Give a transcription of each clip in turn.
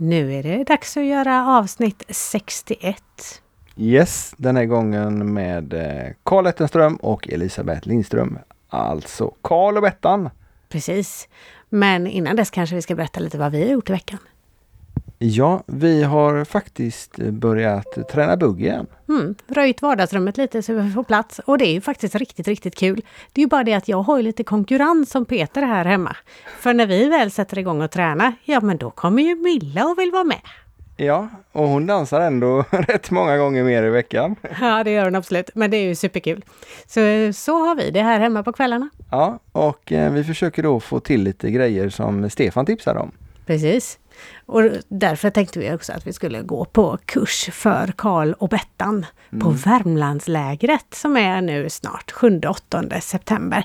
Nu är det dags att göra avsnitt 61. Yes, den här gången med eh, Karl Ettenström och Elisabeth Lindström. Alltså Karl och Bettan. Precis. Men innan dess kanske vi ska berätta lite vad vi har gjort i veckan. Ja, vi har faktiskt börjat träna bugg igen. Mm, röjt vardagsrummet lite så vi får plats. Och det är ju faktiskt riktigt, riktigt kul. Det är ju bara det att jag har lite konkurrens som Peter här hemma. För när vi väl sätter igång och träna, ja men då kommer ju Milla och vill vara med. Ja, och hon dansar ändå rätt många gånger mer i veckan. Ja, det gör hon absolut. Men det är ju superkul. Så, så har vi det här hemma på kvällarna. Ja, och eh, vi försöker då få till lite grejer som Stefan tipsade om. Precis. Och därför tänkte vi också att vi skulle gå på kurs för Karl och Bettan mm. på Värmlandslägret som är nu snart 7-8 september.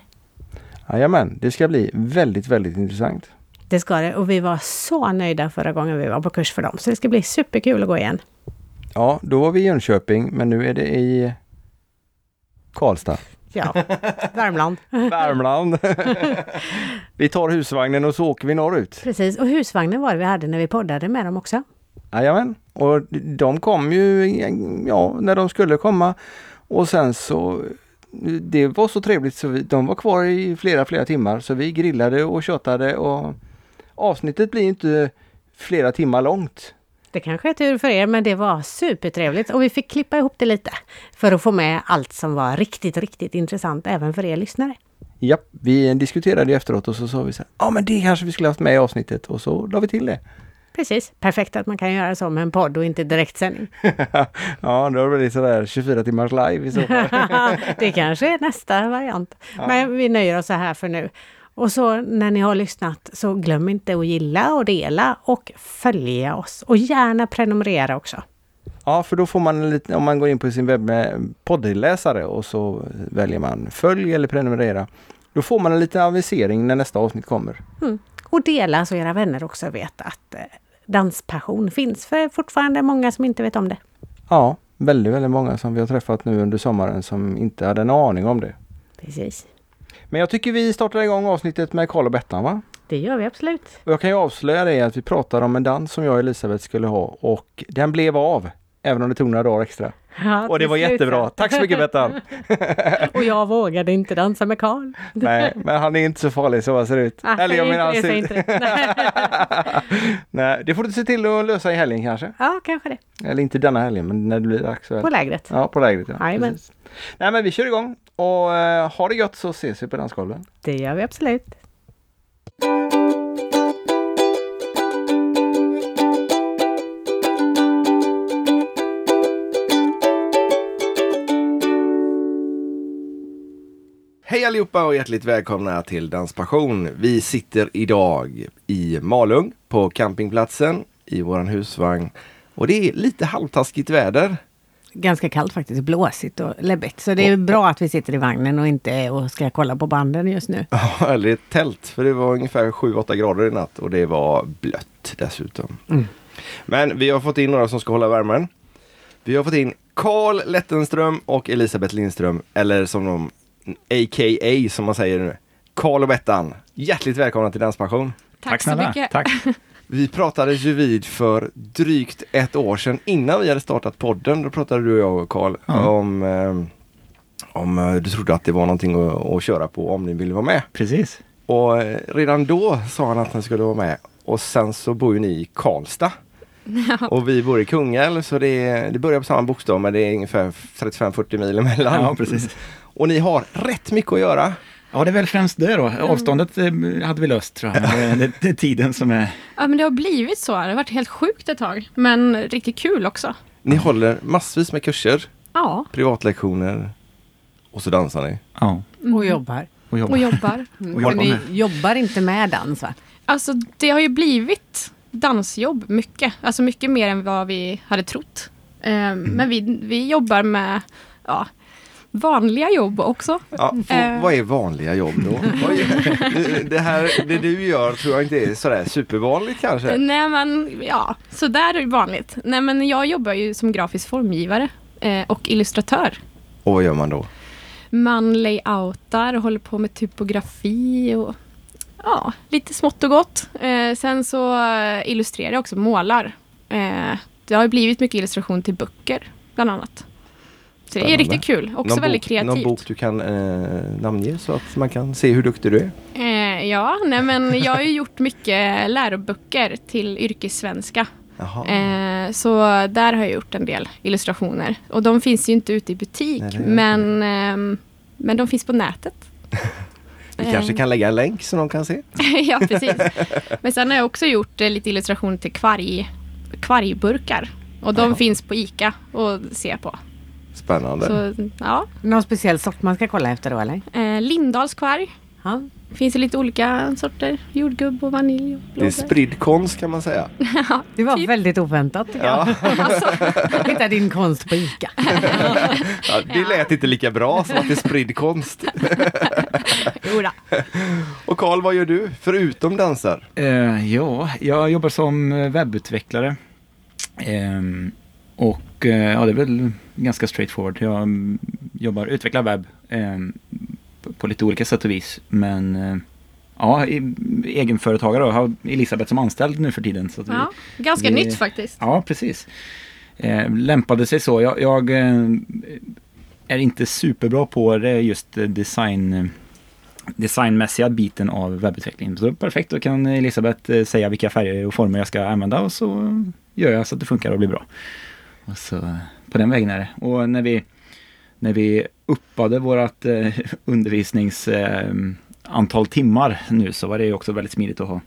Jajamän, det ska bli väldigt, väldigt intressant. Det ska det och vi var så nöjda förra gången vi var på kurs för dem så det ska bli superkul att gå igen. Ja, då var vi i Jönköping men nu är det i Karlstad. Ja, Värmland. Värmland. vi tar husvagnen och så åker vi norrut. Precis, och husvagnen var det vi hade när vi poddade med dem också. Jajamän, och de kom ju ja, när de skulle komma. Och sen så det var så trevligt så vi, de var kvar i flera, flera timmar så vi grillade och tjatade och avsnittet blir inte flera timmar långt. Det kanske är tur för er, men det var supertrevligt och vi fick klippa ihop det lite för att få med allt som var riktigt, riktigt intressant även för er lyssnare. Ja, vi diskuterade efteråt och så sa vi så ja men det kanske vi skulle haft med i avsnittet och så la vi till det. Precis, perfekt att man kan göra så med en podd och inte direktsändning. ja, då blir det sådär 24 timmars live i så fall. det kanske är nästa variant. Ja. Men vi nöjer oss så här för nu. Och så när ni har lyssnat så glöm inte att gilla och dela och följa oss. Och gärna prenumerera också. Ja, för då får man lite, om man går in på sin webb med poddläsare och så väljer man följ eller prenumerera. Då får man en liten avisering när nästa avsnitt kommer. Mm. Och dela så era vänner också vet att eh, danspassion finns. För fortfarande många som inte vet om det. Ja, väldigt, väldigt många som vi har träffat nu under sommaren som inte hade en aning om det. Precis. Men jag tycker vi startar igång avsnittet med Karl och Bettan va? Det gör vi absolut. Och jag kan ju avslöja det att vi pratar om en dans som jag och Elisabeth skulle ha och den blev av. Även om det tog några dagar extra. Ja, och det var jättebra. Tack så mycket Bettan! och jag vågade inte dansa med Karl. Nej, men han är inte så farlig så han ser ut. Ah, Eller jag menar han ser inte. Nej, det får du se till att lösa i helgen kanske. Ja, kanske det. Eller inte denna helgen, men när det blir aktuellt. På lägret. Ja, på lägret. Ja. Amen. Nej, men vi kör igång och uh, ha det gött så ses vi på dansgolven. Det gör vi absolut. Hej allihopa och hjärtligt välkomna till Danspassion. Vi sitter idag i Malung på campingplatsen i våran husvagn. Och det är lite halvtaskigt väder. Ganska kallt faktiskt, blåsigt och läbbigt. Så det är bra att vi sitter i vagnen och inte och ska kolla på banden just nu. Ja, eller ett tält. För det var ungefär 7-8 grader i natt och det var blött dessutom. Mm. Men vi har fått in några som ska hålla värmen. Vi har fått in Karl Lettenström och Elisabeth Lindström, eller som de a.k.a. som man säger nu. Karl och Bettan, hjärtligt välkomna till Danspassion. Tack, Tack så mycket. Tack. Vi pratade ju vid för drygt ett år sedan innan vi hade startat podden. Då pratade du och jag och Karl mm. om, eh, om eh, du trodde att det var någonting att, att, köra på om ni ville vara med. Precis. Och eh, redan då sa han att han skulle vara med. Och sen så bor ju ni i Karlstad. Ja. Och vi bor i Kungälv så det, det börjar på samma bokstav men det är ungefär 35-40 mil emellan. Ja, precis. Och ni har rätt mycket att göra. Ja, det är väl främst det då. Avståndet eh, hade vi löst tror jag. Det, det är tiden som är... Ja, men det har blivit så. Det har varit helt sjukt ett tag. Men riktigt kul också. Ni håller massvis med kurser. Ja. Privatlektioner. Och så dansar ni. Ja. Mm. Och jobbar. Och jobbar. Och jobbar. Mm. Och ni jobbar inte med dans va? Alltså det har ju blivit dansjobb mycket. Alltså mycket mer än vad vi hade trott. Um, mm. Men vi, vi jobbar med ja, vanliga jobb också. Ja, för, uh, vad är vanliga jobb då? det, här, det du gör tror jag inte är sådär supervanligt kanske? Nej men ja, sådär är vanligt. Nej men jag jobbar ju som grafisk formgivare eh, och illustratör. Och vad gör man då? Man layoutar och håller på med typografi och ja, lite smått och gott. Eh, sen så eh, illustrerar jag också, målar. Eh, det har blivit mycket illustration till böcker, bland annat. Så det är riktigt kul. Också någon väldigt bok, kreativt. Någon bok du kan eh, namnge så att man kan se hur duktig du är? Eh, ja, nej men jag har ju gjort mycket läroböcker till yrkessvenska. Eh, så där har jag gjort en del illustrationer. Och de finns ju inte ute i butik, Nej, men, ehm, men de finns på nätet. Vi kanske Eh, kan lägga en länk så de kan se. ja, precis. Men sen har jag också gjort eh, lite illustrationer till kvarg, kvargburkar. Och de Jaha. finns på ICA att se på. Spännande. Så, ja. Någon speciell sort man ska kolla efter då eller? Eh, Lindahls kvarg. Ja. Finns det lite olika sorter. Jordgubb och vanilj och Det är spridd konst kan man säga. Det var Typ. väldigt oväntat tycker jag. Ja, Hitta din konst på ICA. ja, det lät inte lika bra som att det är spridd konst. Jodå. Och Karl, vad gör du förutom dansar? Eh, ja, jag jobbar som webbutvecklare. Ehm, och eh, ja, det är väl ganska straightforward. Jag mm, jobbar, utvecklar webb ehm, på, lite olika sätt och vis. Men eh, ja, egenföretagare och har Elisabeth som anställd nu för tiden. Så att vi, Ja, ganska vi- nytt faktiskt. Ja, precis. Eh, lämpade sig så. Jag, jag eh, är inte superbra på det just eh, design, eh, designmässiga biten av webbutvecklingen. Så perfekt, då kan Elisabeth eh, säga vilka färger och former jag ska använda och så gör jag så att det funkar och blir bra. Och så på den vägen är det. Och när vi, när vi uppade vårt eh, undervisnings eh, timmar nu så var det ju också väldigt smidigt att ha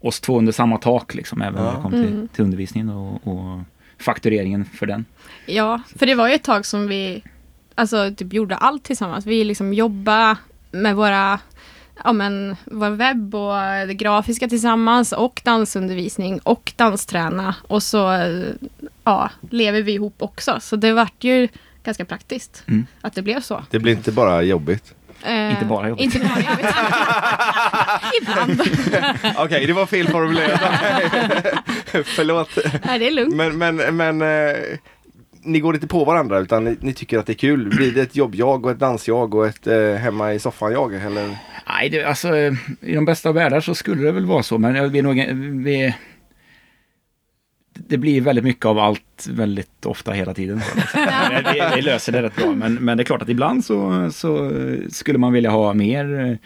oss två under samma tak liksom, även när Ja. det kom till, Mm. till undervisningen och, och faktureringen för den. Ja, för det var ju ett tag som vi alltså, typ gjorde allt tillsammans. Vi liksom jobbade med våra ja, men, vår webb och det grafiska tillsammans och dansundervisning och dansträna. Och så ja, lever vi ihop också. Så det vart ju ganska praktiskt Mm. att det blev så. Det blir inte bara jobbigt. Eh, Inte bara jobbigt. Inte bara jobbigt. Ibland. Okej, det var fel formulerat. Förlåt. Nej, det är lugnt. Men, men, men eh, ni går inte på varandra utan ni, ni tycker att det är kul. Blir det ett jobb-jag och ett dans-jag och ett eh, hemma i soffan-jag? Eller? Nej, det, alltså eh, i de bästa av världar så skulle det väl vara så, men jag- vi är nog, vi, det blir väldigt mycket av allt väldigt ofta hela tiden. vi, vi löser det rätt bra, men, men det är klart att ibland så, så skulle man vilja ha mer eh,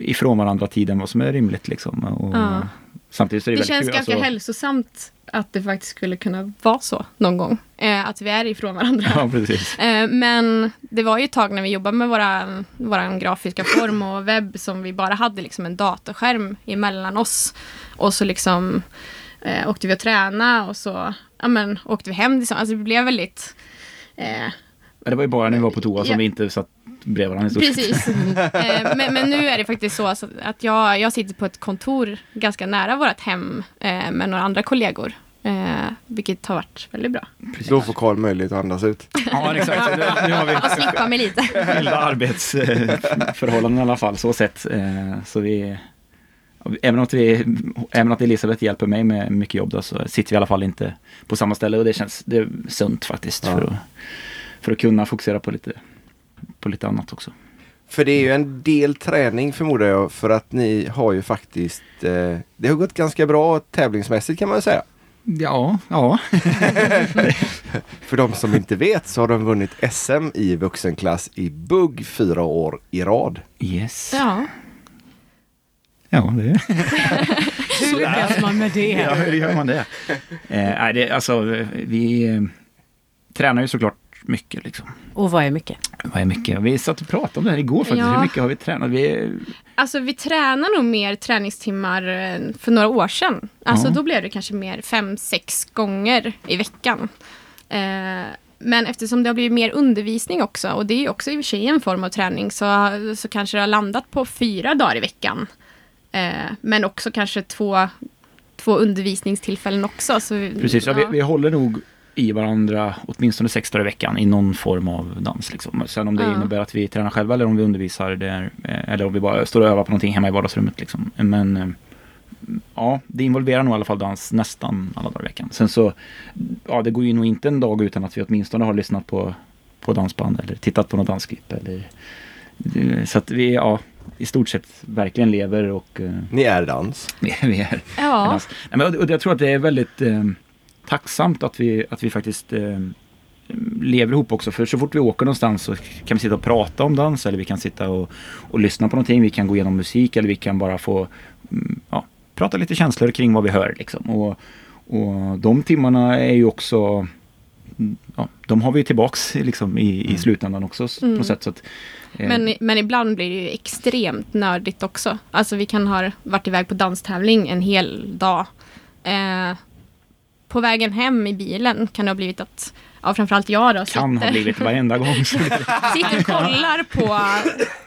ifrån varandra tid än vad som är rimligt. Liksom. Och, Ja. Samtidigt så är det, Det känns kul. ganska alltså- hälsosamt att det faktiskt skulle kunna vara så någon gång. Eh, att vi är ifrån varandra. Ja, precis. Eh, men det var ju ett tag när vi jobbade med våra, våran grafiska form och webb som vi bara hade liksom en datorskärm emellan oss. Och så liksom eh, åkte vi och tränade och så ja, men, åkte vi hem. Liksom. Alltså det blev väldigt... Eh, det var ju bara när vi var på toa som Ja. vi inte satt bredvid varandra i stort. Precis. eh, men, men nu är det faktiskt så att jag, jag sitter på ett kontor ganska nära vårt hem eh, med några andra kollegor. Eh, vilket har varit väldigt bra. Precis. Då får Karl möjlighet att andas ut. Ja, exakt. Nu har vi Och slippa mig lite. skilda arbetsförhållanden i alla fall, så sett. Eh, Så vi, även, att vi, även att Elisabeth hjälper mig med mycket jobb då, så sitter vi i alla fall inte på samma ställe och det känns det är sunt faktiskt Ja. för, att, för att kunna fokusera på lite, på lite annat också. För det är ju en del träning förmodar jag för att ni har ju faktiskt eh, Det har gått ganska bra tävlingsmässigt kan man säga. Ja, ja. För de som inte vet så har de vunnit SM i vuxenklass i bugg fyra år i rad. Yes. Ja. Ja, det Hur lyckas man med det? Ja, hur gör man det? Eh, nej, det alltså, vi eh, tränar ju såklart mycket liksom. Och vad är mycket? Vad är mycket? Vi satt och pratade om det här igår faktiskt. Ja. Hur mycket har vi tränat? Vi, Alltså vi tränar nog mer träningstimmar eh, för några år sedan. Alltså Ja. då blev det kanske mer fem, sex gånger i veckan. Eh, men eftersom det har blivit mer undervisning också, och det är ju också i och för sig en form av träning, så, så kanske det har landat på fyra dagar i veckan. Eh, men också kanske två, två undervisningstillfällen också. Så, precis, ja. Vi, vi håller nog i varandra åtminstone sex dagar i veckan i någon form av dans. Liksom. Sen om det Ja. innebär att vi tränar själva eller om vi undervisar där, eh, eller om vi bara står och övar på någonting hemma i vardagsrummet. Liksom. Men eh, ja, det involverar nog i alla fall dans nästan alla dagar i veckan. Sen så, ja det går ju nog inte en dag utan att vi åtminstone har lyssnat på, på dansband eller tittat på något dansklipp. Eller, så att vi, ja, i stort sett verkligen lever och eh, Ni är dans. vi är Ja, Dans. Nej, men, och- och jag tror att det är väldigt eh, tacksamt att vi, att vi faktiskt eh, lever ihop också. För så fort vi åker någonstans så kan vi sitta och prata om dans eller vi kan sitta och, och lyssna på någonting. Vi kan gå igenom musik eller vi kan bara få mm, ja, prata lite känslor kring vad vi hör. Liksom. Och, och de timmarna är ju också mm, Ja, de har vi tillbaks liksom, i, i slutändan också s- på Mm. något sätt. Så att, men, men ibland blir det ju extremt nördigt också. Alltså vi kan ha varit iväg på danstävling en hel dag. Eh, på vägen hem i bilen kan det ha blivit att, ja framförallt jag då, kan ha sitter, blivit varenda gång. Sitter och kollar på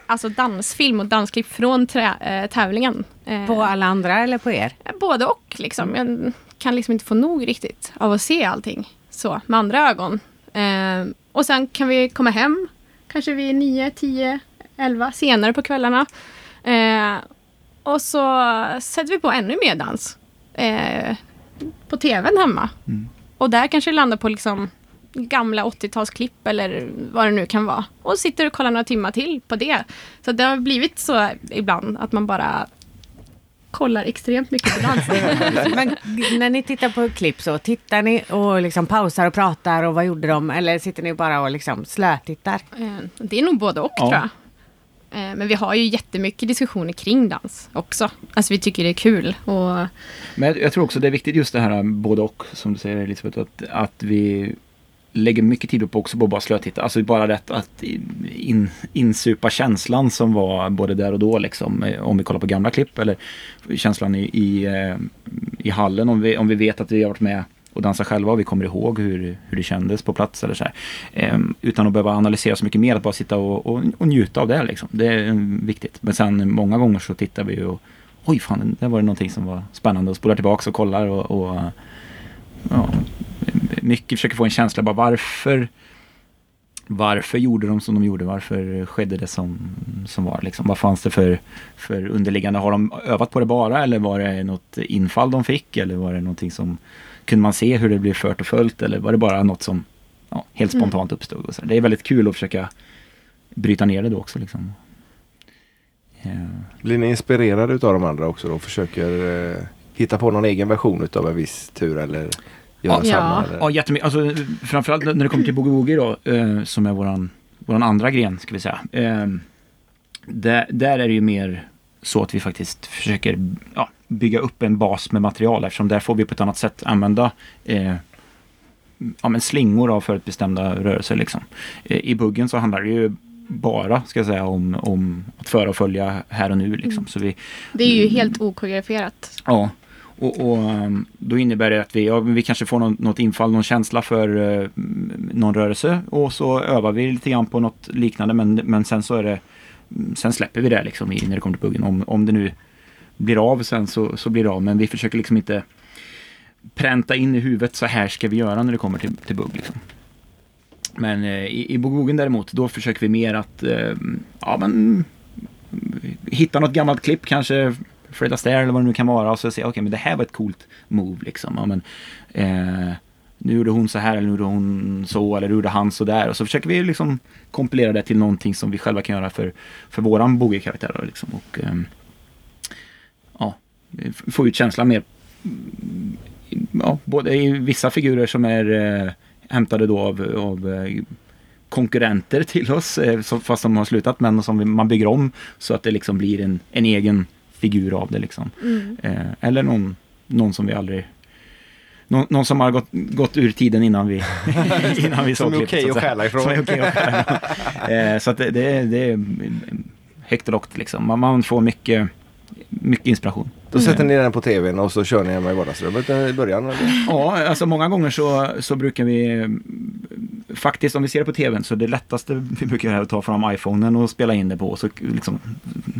alltså dansfilm och dansklipp från trä, eh, tävlingen. Eh, På alla andra eller på er? Både och liksom. Jag kan liksom inte få nog riktigt av att se allting så med andra ögon. Eh, och sen kan vi komma hem kanske vid 9, 10, 11 senare på kvällarna. Eh, och så sätter vi på ännu mer dans eh, på tvn hemma. Mm. Och där kanske det landar på liksom gamla 80-talsklipp eller vad det nu kan vara. Och sitter och kollar några timmar till på det. Så det har blivit så ibland att man bara kollar extremt mycket på dans. Men när ni tittar på klipp så, tittar ni och liksom pausar och pratar och vad gjorde de? Eller sitter ni bara och liksom slötittar? Eh, Det är nog både och Ja. tror jag. Eh, Men vi har ju jättemycket diskussioner kring dans också. Alltså vi tycker det är kul. Och, Men jag, jag tror också det är viktigt just det här både och som du säger Elisabeth. Att, att vi lägger mycket tid på också på att bara slötitta. Alltså bara rätt att in, insupa känslan som var både där och då liksom. Eh, om vi kollar på gamla klipp eller känslan i, i, eh, i hallen. Om vi, om vi vet att vi har varit med och dansat själva och vi kommer ihåg hur, hur det kändes på plats eller så här. Ehm, utan att behöva analysera så mycket mer, att bara sitta och, och, och njuta av det liksom. Det är mm, viktigt. Men sen många gånger så tittar vi ju och oj fan, där var det någonting som var spännande och spolar tillbaka och kollar och, och ja, mycket försöker få en känsla bara varför varför gjorde de som de gjorde? Varför skedde det som, som var? Liksom? Vad fanns det för, för underliggande? Har de övat på det bara eller var det något infall de fick? Eller var det någonting som kunde man se hur det blev fört och följt? Eller var det bara något som ja, helt spontant uppstod? Och så. Det är väldigt kul att försöka bryta ner det då också. Liksom. Ja. Blir ni inspirerade utav de andra också då? Försöker eh, hitta på någon egen version utav en viss tur eller göra Ja. samma? Eller? Ja, jättemycket. Alltså, framförallt när det kommer till Boogie Woogie då, eh, som är våran, våran andra gren, ska vi säga. Eh, där, där är det ju mer så att vi faktiskt försöker ja, bygga upp en bas med material eftersom där får vi på ett annat sätt använda eh, ja, men slingor av förutbestämda rörelser. Liksom. Eh, I buggen så handlar det ju bara ska jag säga, om, om att föra och följa här och nu. Liksom. Så vi, det är ju helt okoreograferat. Ja, och, och um, då innebär det att vi, ja, vi kanske får någon, något infall, någon känsla för eh, någon rörelse och så övar vi lite grann på något liknande men, men sen så är det mm, Sen släpper vi det liksom i, när det kommer till buggen. Om, om det nu blir av sen så, så blir det av men vi försöker liksom inte pränta in i huvudet så här ska vi göra när det kommer till, till bugg. Liksom. Men eh, i, i buggen däremot då försöker vi mer att eh, ja, men, hitta något gammalt klipp kanske Fred Astaire eller vad det nu kan vara och så säger jag okej men det här var ett coolt move liksom. Ja, men, eh, nu gjorde hon så här eller nu gjorde hon så eller nu gjorde han så där och så försöker vi liksom kompilera det till någonting som vi själva kan göra för, för våran boogie-karaktär. Liksom. Och, eh, ja, få ut känslan mer ja, både i vissa figurer som är eh, hämtade då av, av eh, konkurrenter till oss, eh, fast de har slutat, men som vi, man bygger om så att det liksom blir en, en egen figur av det. Liksom. Mm. Eh, eller någon, någon som vi aldrig... Någon, någon som har gått, gått ur tiden innan vi, innan vi Som såg är klippet, okej så att stjäla ifrån. Som är okej att stjäla ifrån. eh, så att det, det, är- det är högt och lågt liksom. Man, man får mycket, mycket inspiration. Då sätter ni den på tvn och så kör ni hemma i vardagsrummet i början? Eller? Ja, alltså många gånger så, så brukar vi mm, faktiskt om vi ser det på tvn så det lättaste vi brukar göra är att ta fram iPhonen och spela in det på och så liksom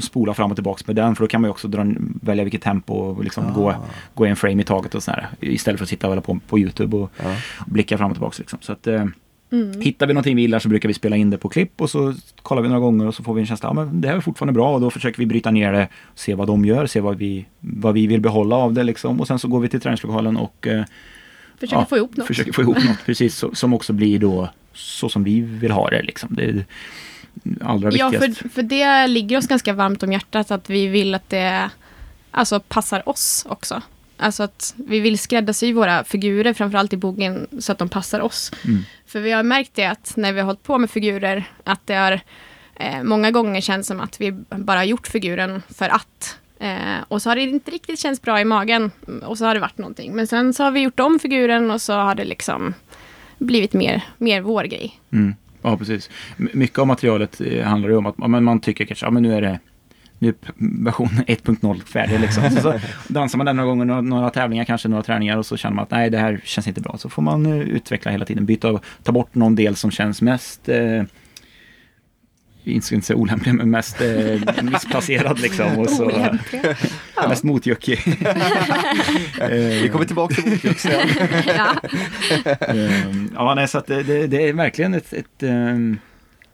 spola fram och tillbaks med den för då kan man ju också dra, välja vilket tempo och liksom gå, gå en frame i taget och sådär istället för att sitta och på på Youtube och, Ja. och blicka fram och tillbaks liksom. Så att eh, Mm. Hittar vi någonting vi gillar så brukar vi spela in det på klipp och så kollar vi några gånger och så får vi en känsla ja, men det här är fortfarande bra och då försöker vi bryta ner det, se vad de gör, se vad vi, vad vi vill behålla av det liksom. Och sen så går vi till träningslokalen och eh, Försöker Ja, få ihop något. försöker få ihop något precis så, som också blir då så som vi vill ha det. Liksom. det allra Ja, viktigast. för, för det ligger oss ganska varmt om hjärtat att vi vill att det alltså, passar oss också. Alltså att vi vill skräddarsy våra figurer, framförallt i boken, så att de passar oss. Mm. För vi har märkt det att när vi har hållit på med figurer, att det har eh, många gånger känts som att vi bara har gjort figuren för att. Eh, och så har det inte riktigt känts bra i magen. Och så har det varit någonting. Men sen så har vi gjort om figuren och så har det liksom blivit mer, mer vår grej. Mm. Ja, precis. Mycket av materialet eh, handlar ju om att man tycker kanske, ja men nu är det nu är version 1.0 färdig liksom. Så, så dansar man den några gånger, några, några tävlingar, kanske några träningar och så känner man att nej, det här känns inte bra. Så får man eh, utveckla hela tiden, byta och ta bort någon del som känns mest eh, inte ska inte säga olämplig, men mest eh, missplacerad liksom. Och så, Olämpliga. mest motjuckig. Vi kommer tillbaka till motljus sen. ja. Ja, nej, så att det, det, det är verkligen ett, ett, ehm,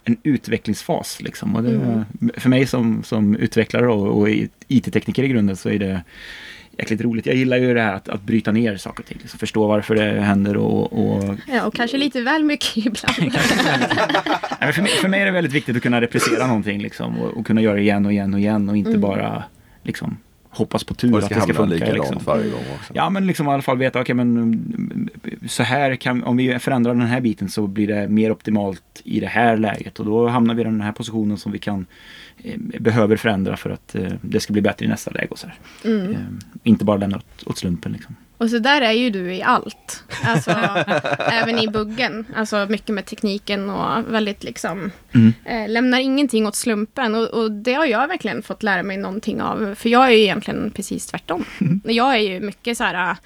en utvecklingsfas. Liksom. Och det, Mm. För mig som, som utvecklare och, och IT-tekniker i grunden så är det jäkligt roligt. Jag gillar ju det här att, att bryta ner saker och ting. Liksom, förstå varför det händer och, och ja, och kanske lite väl mycket ibland. Nej, för, mig, för mig är det väldigt viktigt att kunna replicera någonting liksom, och, och kunna göra det igen och igen och igen och inte Mm. bara liksom, hoppas på tur Och att det det ska funka. likadant Liksom. varje gång också. Ja, men liksom i alla fall veta, okej men mm, så här kan, om vi förändrar den här biten så blir det mer optimalt i det här läget och då hamnar vi i den här positionen som vi kan eh, behöver förändra för att eh, det ska bli bättre i nästa läge och så här. Mm. Eh, inte bara lämna åt, åt slumpen liksom. Och så där är ju du i allt. Alltså, även i buggen. Alltså mycket med tekniken och väldigt liksom Mm. eh, lämnar ingenting åt slumpen. Och, och det har jag verkligen fått lära mig någonting av. För jag är ju egentligen precis tvärtom. Jag är ju mycket så här,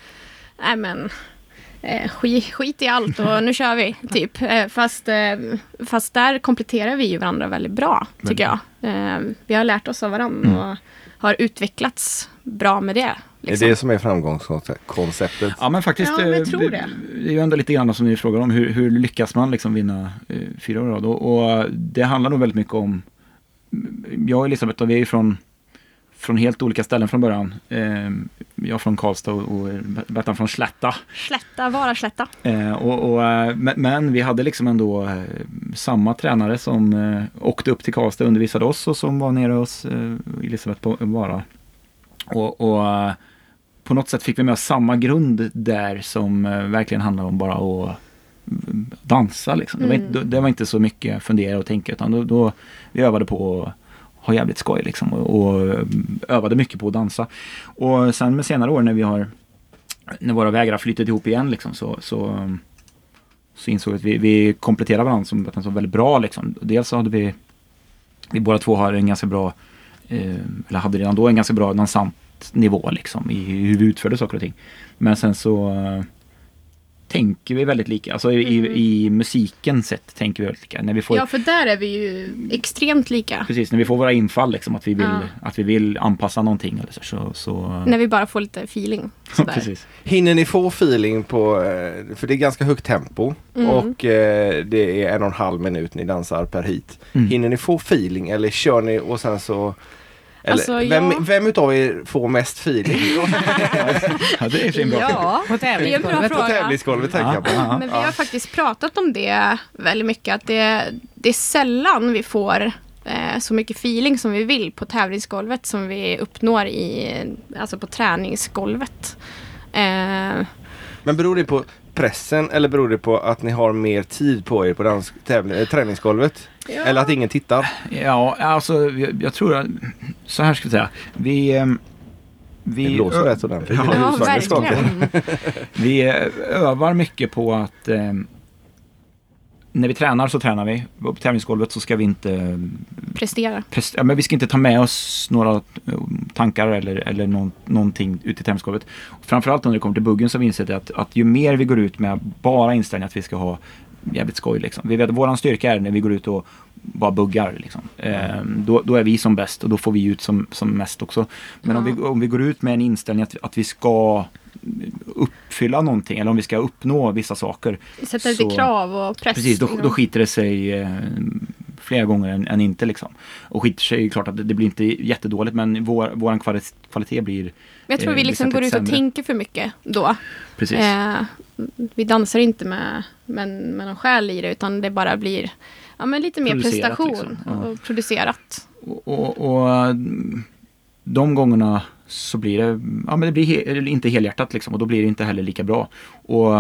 äh, men eh, skit, skit i allt och nu kör vi, typ. Eh, fast, eh, fast där kompletterar vi ju varandra väldigt bra, tycker jag. Eh, vi har lärt oss av varandra Mm. och har utvecklats bra med det. Det är Liksom. det som är framgångskonceptet. Ja men faktiskt, Ja, men jag eh, tror det. det är ju ändå lite grann som ni frågar om, hur, hur lyckas man liksom vinna eh, fyra år rad? och, och det handlar nog väldigt mycket om, jag och Elisabeth, och vi är ju från, från helt olika ställen från början. Eh, jag från Karlstad och, och Bettan från Slätta. Slätta, vara slätta. Eh, och, och, eh, men, men vi hade liksom ändå eh, samma tränare som eh, åkte upp till Karlstad och undervisade oss och som var nere hos eh, Elisabeth på Vara. Och, och på något sätt fick vi med oss samma grund där som eh, verkligen handlar om bara att mm, dansa. Liksom. Det, var Mm. inte, det var inte så mycket fundera och tänka utan då, då vi övade på att ha jävligt skoj liksom och, och mm, övade mycket på att dansa. Och sen med senare år när vi har när våra vägar har flyttat ihop igen liksom, så, så, så insåg vi att vi, vi kompletterar varandra som, att den var väldigt bra. Liksom. Dels hade vi, vi båda två har en ganska bra, eh, eller hade redan då en ganska bra dansant nivå liksom, i hur vi utförde saker och ting. Men sen så eh, tänker vi väldigt lika. Alltså i, Mm. i, i musiken sett tänker vi väldigt lika. När vi får, Ja, för där är vi ju extremt lika. Precis, när vi får våra infall, liksom, att, vi vill, Ja. att vi vill anpassa någonting. Eller så, så, så När vi bara får lite feeling. Precis. Hinner ni få feeling på, eh, för det är ganska högt tempo Mm. och eh, det är en och en halv minut ni dansar per hit. Mm. Hinner ni få feeling eller kör ni och sen så eller, Alltså, vem, ja. vem utav er får mest feeling? Ja, det är en bra fråga. Ja, På tävlingsgolvet. På tävlingsgolvet tänker jag på. Ja, Men vi har faktiskt pratat om det väldigt mycket. Att det, det är sällan vi får eh, så mycket feeling som vi vill på tävlingsgolvet som vi uppnår i, alltså på träningsgolvet. Eh, Men beror det på pressen eller beror det på att ni har mer tid på er på dans, tävling, eh, träningsgolvet? ja. Eller att ingen tittar? Ja, alltså jag, jag tror att, så här ska vi säga. Vi, ehm, vi, Det blåser rätt ordentligt. Ja, Ja, verkligen. vi eh, övar mycket på att ehm, när vi tränar så tränar vi. På tävlingsgolvet så ska vi inte ehm, Prestera. prest- ja, men vi ska inte ta med oss några eh, tankar eller, eller någon, någonting ut i tävlingsgolvet. Framförallt när det kommer till buggen så har vi insett att, att ju mer vi går ut med bara inställningen att vi ska ha jävligt skoj. Liksom. Vi vet att våran styrka är när vi går ut och bara buggar. Liksom. Ehm, då, då är vi som bäst och då får vi ut som, som mest också. Men om, Ja. vi, om vi går ut med en inställning att, att vi ska uppfylla någonting eller om vi ska uppnå vissa saker. Sätta lite krav och press. Precis, då, då skiter det sig eh, flera gånger än, än inte. Liksom. Och skiter sig, är klart att det, det blir inte jättedåligt men vår, vår kvalitet, kvalitet blir Men jag tror eh, vi liksom går ut och sämre. tänker för mycket då. Precis. Eh, vi dansar inte med, med, med någon själ i det utan det bara blir ja, men lite mer Producerat, prestation liksom. Ja. och producerat. Och, och, och de gångerna så blir det, ja men det blir he, inte helhjärtat liksom och då blir det inte heller lika bra. Och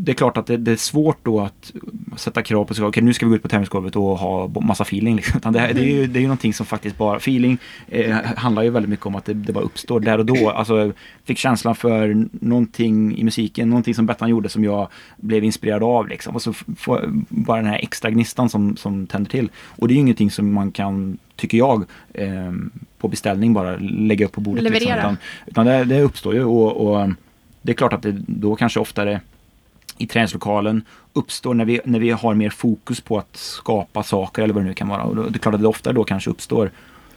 det är klart att det, det är svårt då att sätta krav på sig. Okej, nu ska vi gå ut på tävlingsgolvet och ha massa feeling. Liksom. Utan det, här, det, är ju, det är ju någonting som faktiskt bara, feeling eh, handlar ju väldigt mycket om att det, det bara uppstår där och då. Alltså, jag fick känslan för någonting i musiken, någonting som Bettan gjorde som jag blev inspirerad av. Liksom. Och så får bara den här extra gnistan som, som tänder till. Och det är ju ingenting som man kan, tycker jag, eh, på beställning bara lägga upp på bordet. Liksom. Leverera. Utan, utan det, det uppstår ju och, och det är klart att det då kanske oftare i träningslokalen uppstår när vi, när vi har mer fokus på att skapa saker eller vad det nu kan vara. Och då, det är klart att det oftare då kanske uppstår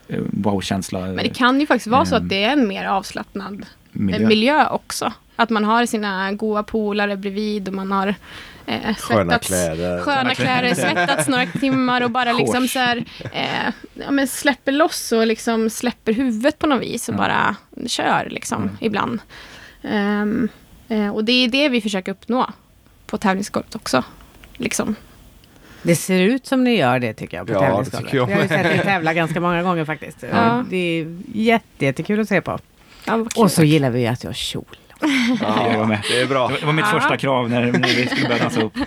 eh, wow-känsla. Men det kan ju faktiskt vara så att det är en mer avslappnad miljö. miljö, miljö också. Att man har sina goa polare bredvid och man har eh, Sköna svettats, kläder. sköna kläder, svettats några timmar och bara liksom så här, eh, ja, men släpper loss och liksom släpper huvudet på något vis och Ja. bara kör liksom Mm. ibland. Ehm, eh, och det är det vi försöker uppnå på tävlingsgolvet också. Liksom. Det ser ut som ni gör det tycker jag på Ja, tävlingsgolvet. jag Jag har ju sett er tävla ganska många gånger faktiskt. Ja. Det är jätte, jättekul att se på. Ja. Och så gillar vi att jag har kjol. Jag var med. Det är bra. Det var mitt Ja. första krav när, när vi skulle börja dansa upp.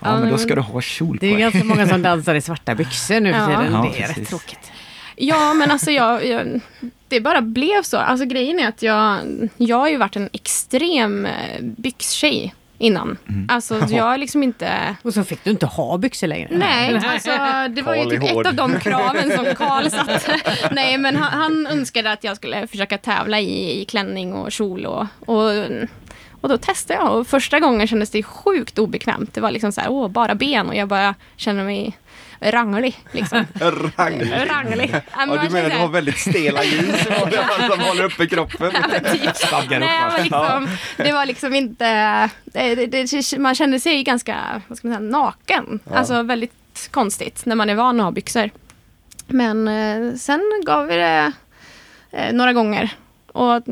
Ja, men då ska du ha kjol på Det är ganska många som dansar i svarta byxor nu för Ja. tiden. Ja, det är rätt tråkigt. Ja, men alltså jag, jag, det bara blev så. Alltså grejen är att jag, jag har ju varit en extrem eh, byxtjej innan. Mm. Alltså jag har liksom inte... Och så fick du inte ha byxor längre. Nej, alltså det var ju är typ hård. ett av de kraven som Karl satte. Nej, men han, han önskade att jag skulle försöka tävla i, i klänning och kjol och, och och då testade jag och första gången kändes det sjukt obekvämt. Det var liksom så här, åh, bara ben och jag bara kände mig ranglig. Liksom. Ranglig. Ranglig. Ja, men Ja, du menar att du har väldigt stela jeans som håller uppe kroppen? Typ. Nej, upp, liksom, det var liksom inte... Det, det, det, man kände sig ganska vad ska man säga, naken. Ja. Alltså väldigt konstigt när man är van att ha byxor. Men eh, sen gav vi det eh, några gånger. Och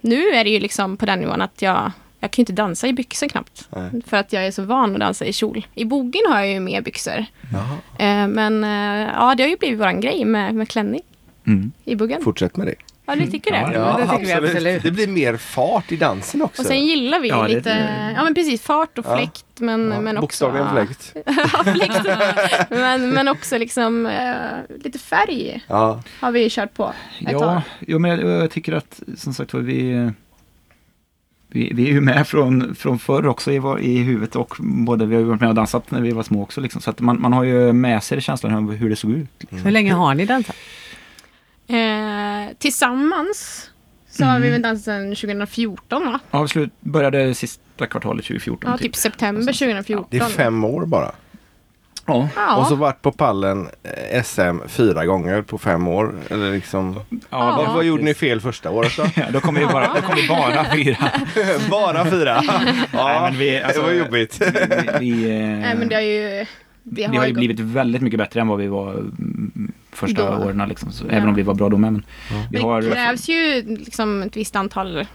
nu är det ju liksom på den nivån att jag, jag kan ju inte dansa i byxor knappt. Nej. För att jag är så van att dansa i kjol. I bogen har jag ju mer byxor. Jaha. Eh, men eh, ja, det har ju blivit våran grej med, med klänning Mm. i buggen. Fortsätt med det. Ja, ni tycker det? Ja. det tycker vi absolut. Det blir mer fart i dansen också. Och sen gillar vi Ja, det- lite, ja men precis, fart och Ja. fläkt. Men, Ja, men också... Bokstavligen fläkt. ja, fläkt. men, men också liksom eh, lite färg Ja. har vi kört på ett tag. Ja, men jag, jag tycker att som sagt var vi, vi, vi är ju med från, från förr också i, i huvudet och både vi har varit med och dansat när vi var små också. Liksom, så att man, man har ju med sig känslan av hur det såg ut. Hur länge har ni dansat? Eh, tillsammans så har vi väl dansat sedan 2014 va? Ja, vi började sista kvartalet 2014. Ja, typ september 2014. Det är fem år bara. Ja, Ja, Och så varit på pallen eh, SM fyra gånger på fem år. Eller liksom. ja, Ja. det- Vad gjorde ni fel första året då? Ja, då kommer vi bara, då kommer vi bara fyra. bara fyra? Ja, Nej, men vi- alltså- det var jobbigt. Vi, vi, eh, Nej men det har ju... Det vi har, har ju gått- blivit väldigt mycket bättre än vad vi var mm, första Då. åren. Liksom, så, Ja. Även om vi var bra då med. Men vi Det har, krävs ju liksom ett visst antal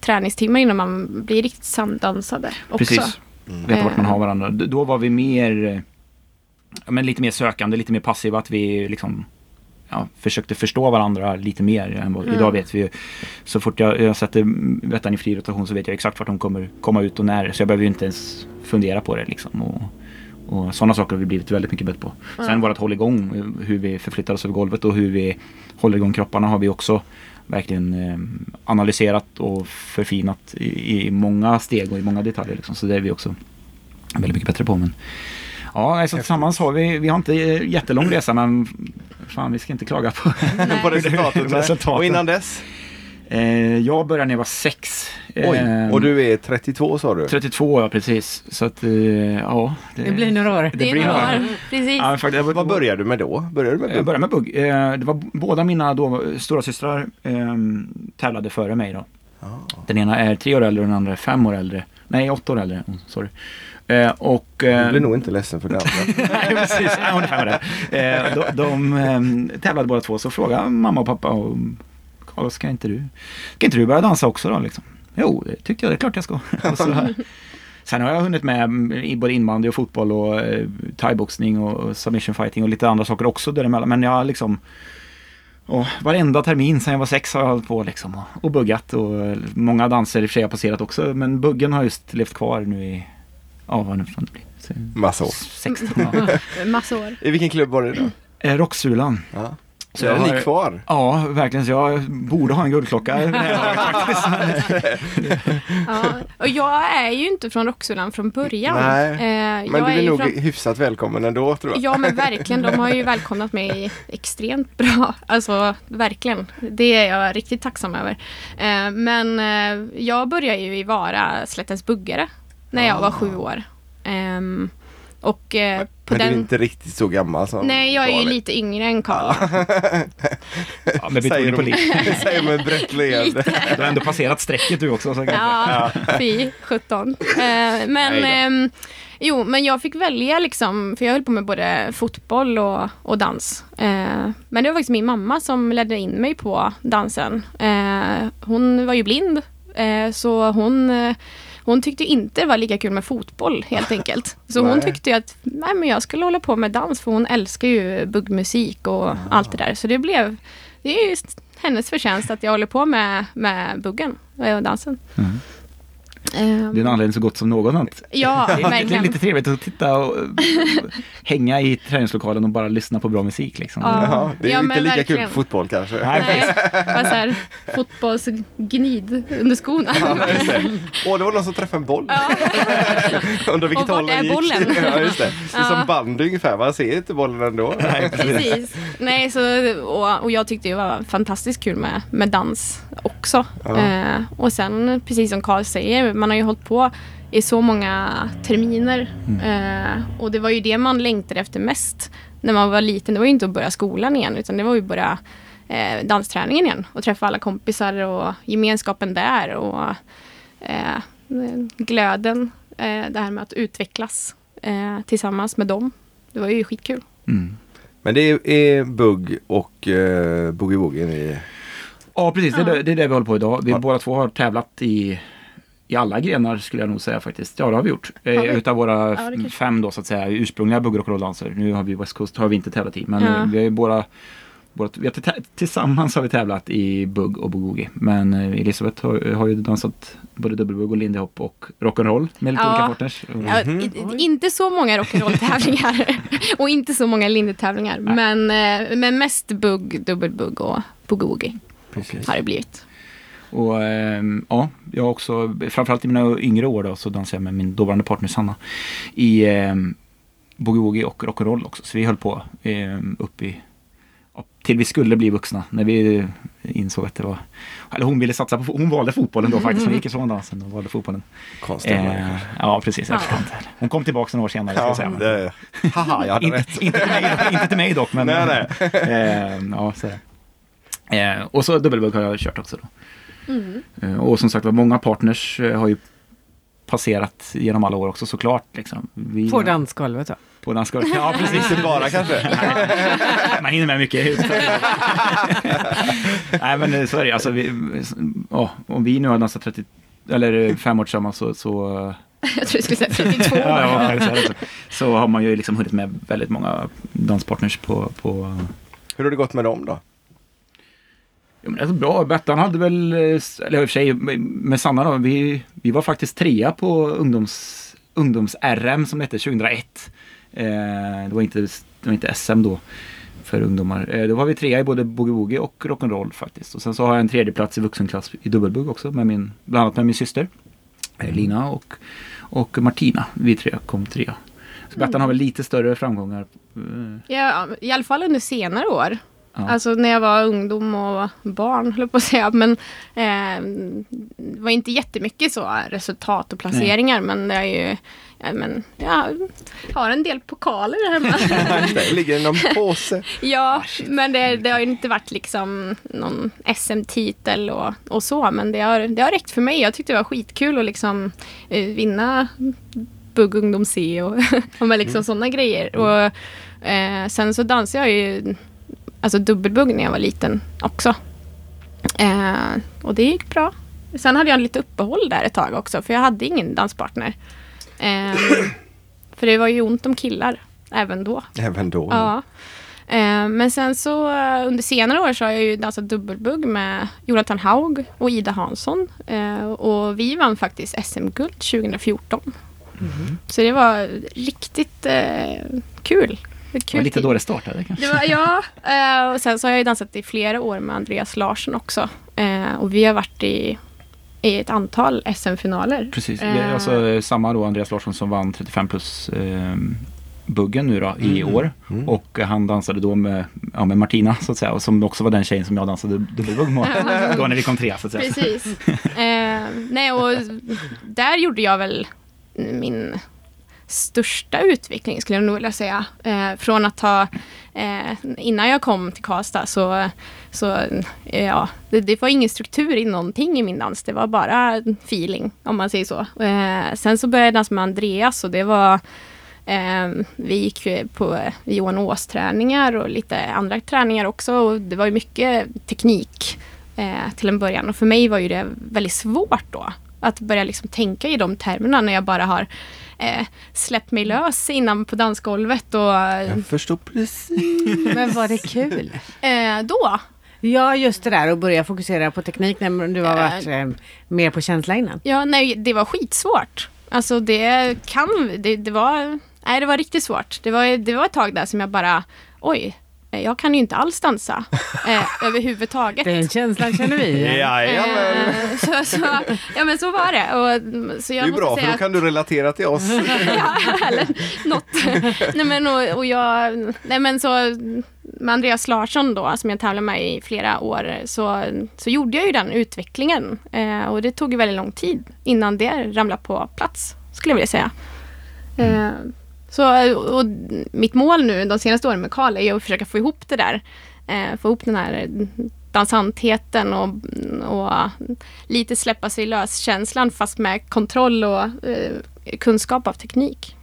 träningstimmar innan man blir riktigt samdansade också. Precis. Veta vart man har varandra. D- Då var vi mer, eh, men lite mer sökande, lite mer passiva. Att vi liksom ja, försökte förstå varandra lite mer än vad Mm. idag vet vi. Så fort jag, jag sätter Bettan i fri rotation så vet jag exakt vart de kommer komma ut och när. Så jag behöver ju inte ens fundera på det liksom. Och, och sådana saker har vi blivit väldigt mycket bättre på. Sen vårt håll igång, hur vi förflyttar oss över golvet och hur vi håller igång kropparna har vi också verkligen eh, analyserat och förfinat i, i många steg och i många detaljer. Liksom. Så det är vi också väldigt mycket bättre på. Men, ja, alltså, tillsammans har vi, vi har inte eh, jättelång resa men fan vi ska inte klaga på, på resultatet. Resultatet. Och innan dess? eh, Jag började när jag var sex. Oj, Eh, och du är 32 sa du? 32 ja, precis. Så att, eh, ja. Det blir några år. det Det blir några år. Precis. Ja, faktiskt, jag var- Vad började du med då? Började du med Jag bugg? började med bugg. Eh, Det var båda mina då, stora systrar eh, tävlade före mig då. Ja. Den ena är tre år äldre och den andra är fem år äldre. Nej, åtta år äldre. Oh, sorry. Eh, och... Du Eh, blir nog inte ledsen för det andra. Nej, precis. Nej, hon är fem äldre. Eh, de de eh, tävlade båda två så frågade mamma och pappa och Carl, ska inte du, ska inte du börja dansa också då? Liksom? Jo, det tyckte jag. Det är klart jag ska. Sen har jag hunnit med i både inbandy och fotboll och eh, thaiboxning och, submission fighting och lite andra saker också däremellan. Men jag har liksom och varenda termin sedan jag var sex har jag hållit på liksom och, och buggat och eh, många danser i och för sig har passerat också men buggen har just levt kvar nu i, ja vad nu får det bli, Så, Massa år. 16 ja. Massa år. I vilken klubb var det då? Eh, Rocksulan. Ja. Så jag är har- ni kvar? Ja, verkligen. Så jag borde ha en guldklocka. Ja. Och jag är ju inte från Rocksulan från början. Nej, Eh, Men jag du är ju nog från- hyfsat välkommen ändå tror jag. Ja men verkligen, de har ju välkomnat mig extremt bra. Alltså verkligen. Det är jag riktigt tacksam över. Eh, men eh, jag började ju i Vara Slättens Buggare när jag var sju år. Ehm, och eh, på Men du är den... inte riktigt så gammal som Nej, jag är ju Karl lite yngre än Karl. Ja, med betoning Säger på de, lite. säger med brett leende. Du har ändå passerat strecket du också. Så Ja, fy 17. Eh, men, då. ehm, jo, men jag fick välja liksom, för jag höll på med både fotboll och, och dans. Eh, men det var faktiskt min mamma som ledde in mig på dansen. Eh, hon var ju blind, eh, så hon eh, hon tyckte inte det var lika kul med fotboll helt enkelt. Så hon tyckte att nej, men jag skulle hålla på med dans för hon älskar ju buggmusik och allt det där. Så det blev, det är ju hennes förtjänst att jag håller på med, med buggen och dansen. Mm. Ehm, Det är en anledning så gott som någon att Ja, det är, lite, det är verkligen. lite trevligt att titta och uh, hänga i träningslokalen och bara lyssna på bra musik. Liksom. Ja. Ja, det är Ja, inte lika kul verkligen. på fotboll kanske. Nej, Nej, bara så här, fotbollsgnid under skorna. Ja. Åh, det var någon som träffade en boll. Undrar vilket Och vart håll den är gick. bollen? ja, just det. Det är som bandy ungefär, man ser inte bollen ändå. Precis. Nej, så, och, och jag tyckte det var fantastiskt kul med, med dans också. Ja. Eh, och sen, precis som Karl säger, man har ju hållit på i så många terminer. Eh, och det var ju det man längtade efter mest när man var liten. Det var ju inte att börja skolan igen, utan det var ju att börja eh, dansträningen igen. Och träffa alla kompisar och gemenskapen där. Och eh, glöden, eh, det här med att utvecklas eh, tillsammans med dem. Det var ju skitkul. Mm. Men det är, är bugg och uh, boogie-woogie ni... Ja, precis. Det, är Ja. det, det är det vi håller på idag. Vi Ja. båda två har tävlat i, i alla grenar skulle jag nog säga faktiskt. Ja, det har vi gjort. Eh, Har vi? Utav våra Ja, fem då så att säga ursprungliga bugg och rolldanser. Nu har vi West Coast har vi inte tävlat i. Men Ja. eh, vi har ju båda, båda vi har tillsammans har vi tävlat i bugg och boogie. Men eh, Elisabeth har, har ju dansat både dubbelbugg och lindy hop och rock'n'roll med lite Ja. olika partners. Och- Ja, i, inte så många rock'n'roll-tävlingar och inte så många linjetävlingar. Men, eh, men mest bugg, dubbelbugg och boogie-woogie Precis. har det blivit. Och ehm, ja, jag har också, framförallt i mina yngre år då, så dansade jag med min dåvarande partner Sanna i um, boogie-woogie och rock'n'roll också. Så vi höll på um, upp i, till vi skulle bli vuxna. När vi insåg att det var, eller hon ville satsa på, hon valde fotbollen då faktiskt. Hon gick ifrån dansen och valde fotbollen. Konstiga Eh, ja, precis. Ja. Hon kom tillbaka några år senare. ska Ja, jag säga. det... Haha, jag hade inte, rätt. inte, till mig, inte till mig dock, men... Nej, nej. Eh, ja, så. Eh, och så dubbelbugg har jag kört också då. Mm. Eh, och som sagt var, många partners eh, har ju passerat genom alla år också såklart. Liksom. Vi, På dansgolvet då. På dansgolvet. Ja, precis. Inte bara kanske. Man hinner med mycket. Nej, men eh, så är det. Alltså, vi, ja, om vi nu har dansat 30, eller eh, fem år tillsammans så, så Jag tror du skulle säga 32. ja, ja, det så. så har man ju liksom hunnit med väldigt många danspartners på, på Hur har det gått med dem då? Ja, men alltså bra. Bettan hade väl, eller i och för sig med Sanna då, vi, vi var faktiskt trea på ungdoms, ungdoms-RM som det hette 2001. Eh, det, var inte, det var inte SM då för ungdomar. Eh, då var vi trea i både boogie-woogie och rock'n'roll faktiskt. Och sen så har jag en tredje plats i vuxenklass i dubbelbugg också, med min, bland annat med min syster eh, Lina och, och Martina. Vi tre kom trea. Så Bettan har väl lite större framgångar. Eh, Ja, I alla fall under senare år. Ja. Alltså när jag var ungdom och barn, höll på att säga. Men eh, det var inte jättemycket så resultat och placeringar. Men det är ju, ja, men, jag har en del pokaler hemma. Det, ligger i någon påse. Ja, men det, det har ju inte varit liksom någon SM-titel och, och så. Men det har, det har räckt för mig. Jag tyckte det var skitkul att liksom eh, vinna Bugg Ungdom C och, och med liksom sådana grejer. Och, eh, sen så dansade jag ju alltså dubbelbugg när jag var liten också. Eh, och det gick bra. Sen hade jag lite uppehåll där ett tag också, för jag hade ingen danspartner. Ehm, för det var ju ont om killar även då. Även då. Ja. Eh, men sen så eh, under senare år så har jag ju dansat dubbelbugg med Jonathan Haug och Ida Hansson. Eh, och vi vann faktiskt SM-guld 2014. Så det var riktigt eh, kul. Det var lite då det startade kanske. Det var, ja, eh, och sen så har jag ju dansat i flera år med Andreas Larsson också. Eh, och vi har varit i, i ett antal SM-finaler. Precis, det Eh. är alltså samma då Andreas Larsson som vann 35 plus eh, buggen nu då i år. Mm. Och han dansade då med, ja, med Martina så att säga. Och som också var den tjejen som jag dansade dubbelbugg med. då när vi kom trea så att säga. Precis. eh, nej, och där gjorde jag väl min största utveckling skulle jag nog vilja säga. Eh, från att ha, eh, innan jag kom till Karlstad så, så eh, ja, det, det var ingen struktur i någonting i min dans. Det var bara feeling om man säger så. Eh, sen så började jag dansa med Andreas och det var Eh, vi gick ju på Johan Ås träningar och lite andra träningar också. Och det var ju mycket teknik eh, till en början. Och för mig var ju det väldigt svårt då. Att börja liksom tänka i de termerna när jag bara har eh, släppt mig lös innan på dansgolvet. Och, Jag förstår precis. Men var det kul? eh, då, Ja, just det där att börja fokusera på teknik när du har varit eh, mer på känsla innan. ja, nej, det var skitsvårt. Alltså det kan, det, det var, nej det var riktigt svårt. Det var, det var ett tag där som jag bara, oj, eh, jag kan ju inte alls dansa eh, överhuvudtaget. Den känslan känner vi. Jajamän. Eh, så, så, ja men så var det. Och, mm, så Det jag är måste bra för säga då att- kan du relatera till oss. ja, eller något. nej men och, och jag, nej men så med Andreas Larsson då, som jag tävlade med i flera år, så, så gjorde jag ju den utvecklingen. Eh, och det tog ju väldigt lång tid innan det ramlade på plats, skulle jag vilja säga. Eh, så, och mitt mål nu de senaste åren med Karl är ju att försöka få ihop det där. Eh, få ihop den här dansantheten och, och lite släppa sig lös-känslan fast med kontroll och eh, kunskap av teknik.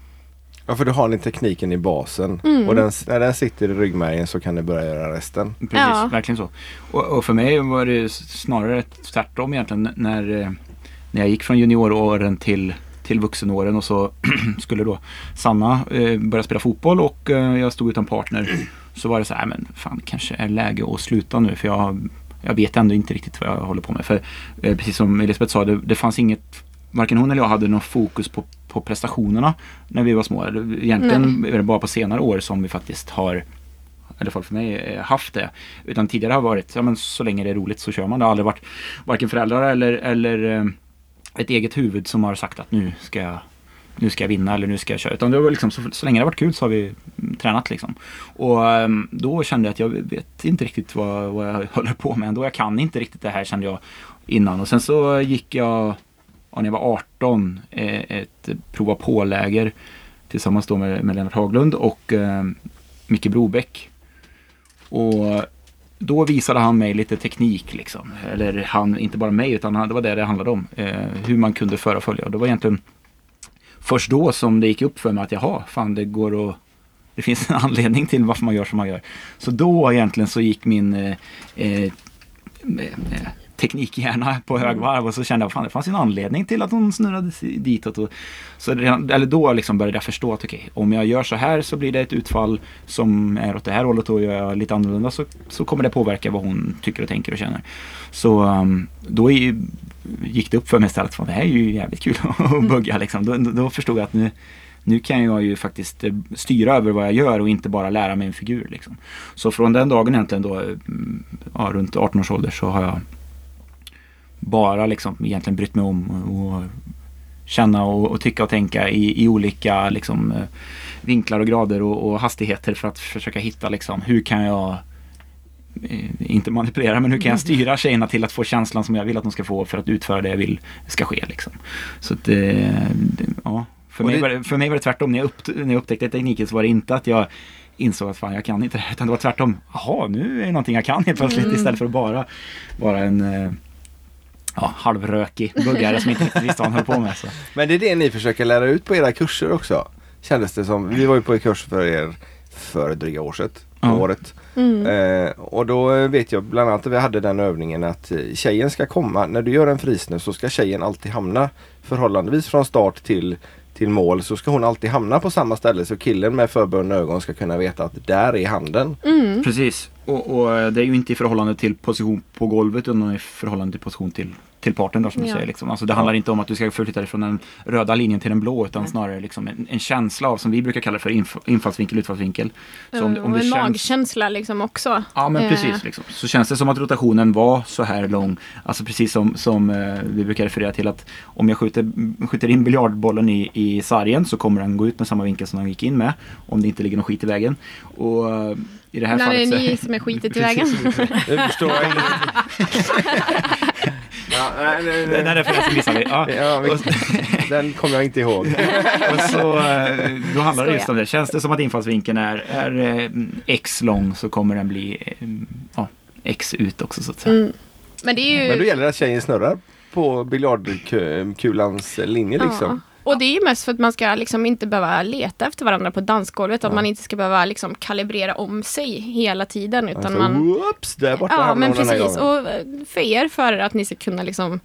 Ja, för du har ni tekniken i basen. Mm. Och den, när den sitter i ryggmärgen så kan du börja göra resten. Precis, Ja. verkligen så. Och, och för mig var det snarare tvärtom egentligen när, eh, när jag gick från junioråren till, till vuxenåren och så skulle då Sanna eh, börja spela fotboll och eh, jag stod utan partner. Så var det så här, men fan kanske är läge att sluta nu för jag, jag vet ändå inte riktigt vad jag håller på med. För eh, precis som Elisabeth sa, det, det fanns inget Varken hon eller jag hade någon fokus på, på prestationerna när vi var små. Egentligen är det bara på senare år som vi faktiskt har i alla fall för mig, eh, haft det. Utan tidigare har varit, ja men så länge det är roligt så kör man. Det har aldrig varit varken föräldrar eller, eller eh, ett eget huvud som har sagt att nu ska jag nu ska jag vinna eller nu ska jag köra. Utan det var liksom, så, så länge det har varit kul så har vi tränat liksom. Och ehm, då kände jag att jag vet inte riktigt vad, vad jag håller på med ändå. Jag kan inte riktigt det här kände jag innan. Och sen så gick jag, när jag var 18, eh, ett prova på-läger tillsammans då med, med Lennart Haglund och eh, Micke Brobeck. Och då visade han mig lite teknik liksom. Eller han, inte bara mig utan han, det var det det handlade om. Eh, hur man kunde föra och följa. Och det var egentligen först då som det gick upp för mig att jaha, fan det går att det finns en anledning till varför man gör som man gör. Så då egentligen så gick min eh, eh, eh teknikhjärna på högvarv och så kände jag fan det fanns en anledning till att hon snurrade ditåt. Och, så redan, eller då liksom började jag förstå att okej, om jag gör så här så blir det ett utfall som är åt det här hållet och gör jag lite annorlunda så, så kommer det påverka vad hon tycker och tänker och känner. Så um, då är, gick det upp för mig istället att det här är ju jävligt kul att bugga liksom. Då, då förstod jag att nu nu kan jag ju faktiskt eh, styra över vad jag gör och inte bara lära mig en figur. Liksom. Så från den dagen egentligen då, mm, ja, runt 18 års ålder så har jag bara liksom egentligen brytt mig om och känna och, och tycka och tänka i, i olika liksom, eh, vinklar och grader och, och hastigheter för att försöka hitta liksom, hur kan jag eh, inte manipulera men hur kan jag styra tjejerna till att få känslan som jag vill att de ska få för att utföra det jag vill ska ske. Liksom. Så att, det, det, ja, för, mig det- var det, för mig var det tvärtom. När jag, upp, när jag upptäckte tekniken så var det inte att jag insåg att fan jag kan inte det här. Utan det var tvärtom. Jaha, nu är det någonting jag kan helt plötsligt istället för att bara vara en eh, ja, halvrökig buggare som inte riktigt visste vad han höll på med. Så. Men det är det ni försöker lära ut på era kurser också. Kändes det som. Vi var ju på en kurs för er för dryga år sedan. Ja. Året. Mm. Eh, och då vet jag bland annat att vi hade den övningen att tjejen ska komma, när du gör en frisnus så ska tjejen alltid hamna förhållandevis från start till, till mål så ska hon alltid hamna på samma ställe så killen med förbundna ögon ska kunna veta att där är handen. Mm. Precis. Och, och det är ju inte i förhållande till position på golvet utan i förhållande till position till, till parten då, som du Ja. säger. Liksom. Alltså, det handlar inte om att du ska förflytta dig från den röda linjen till den blå utan snarare liksom en, en känsla av, som vi brukar kalla det för inf infallsvinkel, utfallsvinkel. Så om, om och det en känns, magkänsla liksom också. Ja men Eh, precis. Liksom. Så känns det som att rotationen var så här lång. Alltså precis som, som eh, vi brukar referera till att om jag skjuter, skjuter in biljardbollen i, i sargen så kommer den gå ut med samma vinkel som den gick in med. Om det inte ligger någon skit i vägen. Och eh, i det här När det är fallet ni som är skitet i vägen. Nu förstår jag. ja, nej, nej, Den här nej. referensen missar vi. Ja. Ja, vi, den kommer jag inte ihåg. Och så, eh, då handlar det just om det. Känns det som att infallsvinkeln är, är eh, X lång så kommer den bli eh, ja, X ut också så att säga. Mm. Men det är ju... Men då gäller det att tjejen snurrar på biljardkulans linje liksom. Och det är ju mest för att man ska liksom inte behöva leta efter varandra på dansgolvet. Att man inte ska behöva liksom kalibrera om sig hela tiden. Utan Alltså, man... whoops, där borta Ja, men precis. Och eh, för er förare att ni ska kunna liksom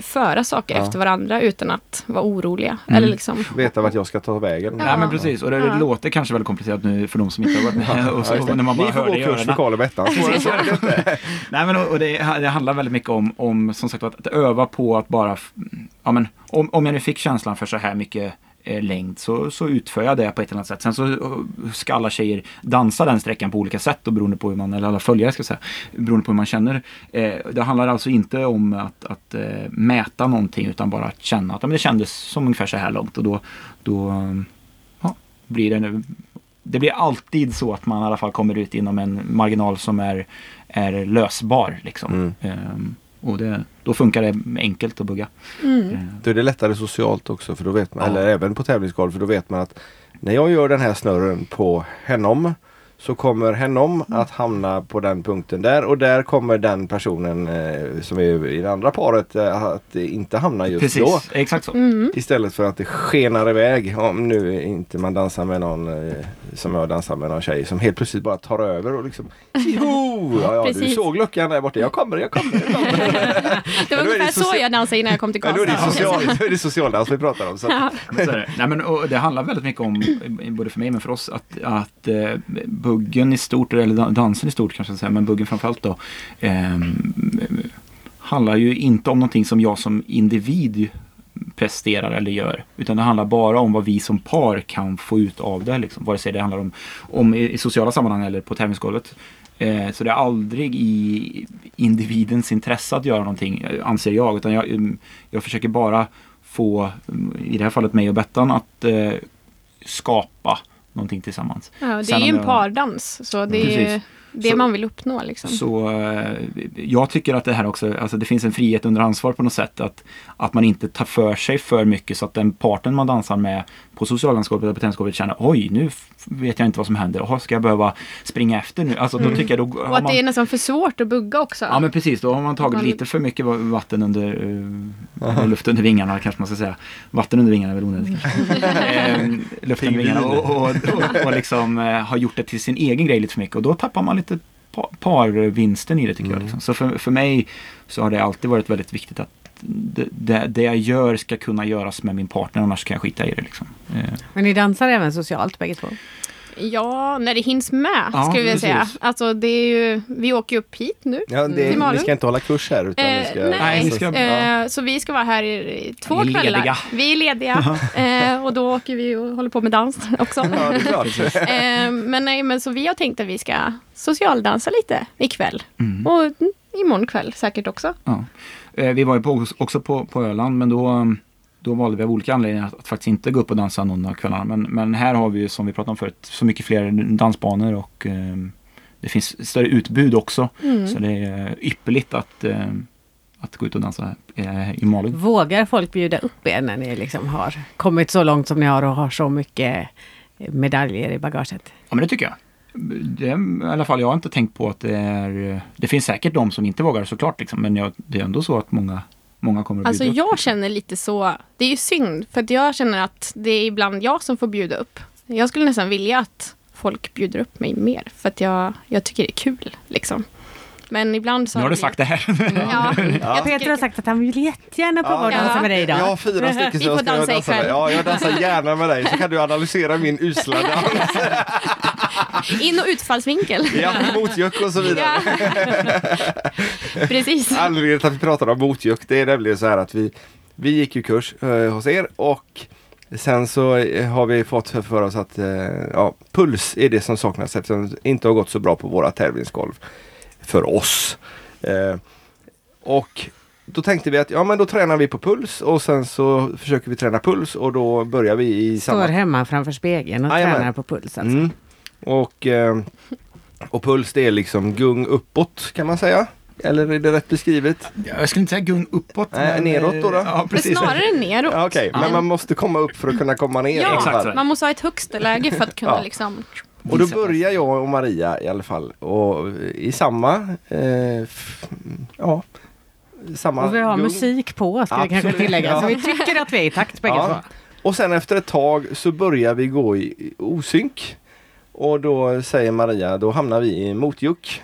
föra saker Ja. efter varandra utan att vara oroliga. Mm. Eller liksom... Veta vart jag ska ta vägen. Ja, men precis. Och det Ja. låter kanske väldigt komplicerat nu för de som inte har varit med. Och så, Ja, när man bara Ni får hör det gå kurs för. Karl och Bettan. Nej men och det, det handlar väldigt mycket om, om som sagt att, att öva på att bara, ja men om, om jag nu fick känslan för så här mycket eh, längd så, så utför jag det på ett eller annat sätt. Sen så eh, ska alla tjejer dansa den sträckan på olika sätt och beroende på hur man, eller alla följare ska säga, beroende på hur man känner. Eh, det handlar alltså inte om att, att eh, mäta någonting utan bara att känna att men det kändes som ungefär så här långt och då, då eh, ja, blir det nu det blir alltid så att man i alla fall kommer ut inom en marginal som är, är lösbar. Liksom. Mm. Ehm, och det, då funkar det enkelt att bugga. Mm. Ehm, Då är det lättare socialt också för då vet man, Ja. eller även på tävlingsgolf för då vet man att när jag gör den här snurren på henom så kommer henom att hamna på den punkten där och där kommer den personen eh, som är i det andra paret eh, att inte hamna just Precis, då. exakt så. Mm. Istället för att det skenar iväg om nu inte man dansar med någon eh, som jag dansar med någon tjej som helt plötsligt bara tar över och liksom Tjoho! Ja, ja du Precis. såg luckan där borta. Jag kommer, jag kommer. Jag kommer. Det var ungefär så jag dansade innan jag kom till Men då är det Karlstad. social, då är det socialdans vi pratar om. Så. Ja. Så är det. Nej, men, och det handlar väldigt mycket om, både för mig men för oss, att, att eh, buggen i stort, eller dansen i stort kanske jag ska säga, men buggen framförallt då, Eh, handlar ju inte om någonting som jag som individ presterar eller gör. Utan det handlar bara om vad vi som par kan få ut av det. Liksom. Vare sig det handlar om, om i, i sociala sammanhang eller på tävlingsgolvet. Eh, så det är aldrig i individens intresse att göra någonting, anser jag. Utan jag, ehm, jag försöker bara få, i det här fallet mig och Bettan, att eh, skapa någonting tillsammans. Ja, det Sen är ju en jag- pardans. Så det är Precis. Det Så- man vill uppnå. Liksom. Så eh, jag tycker att det här också, alltså det finns en frihet under ansvar på något sätt. Att, att man inte tar för sig för mycket så att den parten man dansar med på socialdansgolvet eller på tennisgolvet känner oj nu vet jag inte vad som händer. Jaha, ska jag behöva springa efter nu? Alltså då tycker jag då Och har att man... det är nästan för svårt att bugga också. Ja men precis, då har man tagit Man- lite för mycket va- vatten under, uh, luft under vingarna kanske man ska säga. Vatten under vingarna är väl onödigt kanske. Luft under vingarna och, och, och, och liksom eh, har gjort det till sin egen grej lite för mycket och då tappar man lite pa- parvinsten i det tycker jag. Liksom. Så för, för mig så har det alltid varit väldigt viktigt att det, det, det jag gör ska kunna göras med min partner annars kan jag skita i det. Liksom. Eh, Men ni dansar även socialt bägge två? Ja, när det hinns med Ja, skulle jag säga. Alltså det är ju, vi åker ju upp hit nu. Ja, det, Till Malung. ni ska inte hålla kurs här utan Eh, ni ska... nej, Nej, ni ska- eh, så vi ska vara här i, två Vi kvällar. lediga. Vi är lediga. eh, och då åker vi och håller på med dans också. Ja, det är klart. eh, men nej, men så vi har tänkt att vi ska socialdansa lite ikväll. Mm. Och mm, imorgon kväll säkert också. Ja. Eh, Vi var ju på, också på, på Öland men då, då valde vi av olika anledningar att, att faktiskt inte gå upp och dansa någon av kvällarna. Men, men här har vi ju som vi pratade om förut så mycket fler dansbanor och eh, det finns större utbud också. Mm. Så det är ypperligt att, eh, att gå ut och dansa eh, i Malung. Vågar folk bjuda upp er när ni liksom har kommit så långt som ni har och har så mycket medaljer i bagaget? Ja men det tycker jag. Det I alla fall jag har inte tänkt på att det är... Det finns säkert de som inte vågar såklart liksom, men jag, det är ändå så att många, många kommer att Alltså bjuda upp. jag känner lite så, det är ju synd för att jag känner att det är ibland jag som får bjuda upp. Jag skulle nästan vilja att folk bjuder upp mig mer för att jag, jag tycker det är kul liksom. Men ibland så Nu har du sagt det här. Ja, Ja. Peter har sagt att han vill jättegärna att Ja. dansa med dig idag. Jag har fyra stycken så jag ska dansa dansa med. Ja, jag dansar gärna med dig så kan du analysera min usla dans. In och utfallsvinkel. Ja, motjuck och så vidare. Ja. Precis. Anledningen till att vi pratar om motjuck det är nämligen så här att vi, vi gick ju kurs eh, hos er och sen så har vi fått för, för oss att eh, ja, puls är det som saknas eftersom det inte har gått så bra på våra tävlingsgolv för oss. Eh, och då tänkte vi att ja men då tränar vi på puls och sen så försöker vi träna puls och då börjar vi i Står samma hemma framför spegeln och Jajamän. tränar på puls alltså. Mm. Och, eh, och puls det är liksom gung uppåt kan man säga. Eller är det rätt beskrivet? Jag skulle inte säga gung uppåt. Nej, men, neråt då då? Ja, Men precis. snarare neråt. Ja, Okej, men man måste komma upp för att kunna komma ner. Ja, exakt man måste ha ett högsta läge för att kunna Ja. liksom... Och då börjar jag och Maria i alla fall och i samma, eh, ja, samma Och vi har gung. musik på ska vi kanske Absolut, tillägga. ja. Så vi tycker att vi är i takt bägge Ja. två. Och sen efter ett tag så börjar vi gå i osynk. Och då säger Maria, då hamnar vi i motjuck.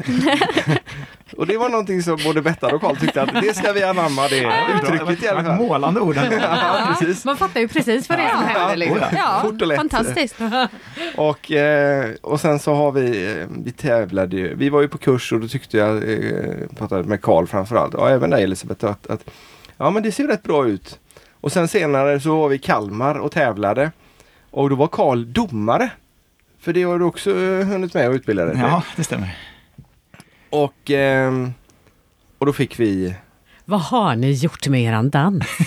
och det var någonting som både Bettan och Karl tyckte att det ska vi anamma det uttrycket i alla fall. Målande ord. ändå. Ja, precis. Man fattar ju precis vad det är som händer. Liksom. Ja, Fort och lätt. fantastiskt. Och, eh, och sen så har vi, eh, vi tävlade ju, vi var ju på kurs och då tyckte jag, eh, pratade med Karl framförallt, och även dig Elisabeth, att, att ja men det ser rätt bra ut. Och sen senare så var vi i Kalmar och tävlade. Och då var Karl domare. För det har du också eh, hunnit med och utbilda dig. Ja, det stämmer. Och, ehm, och då fick vi, Vad har ni gjort med eran dans?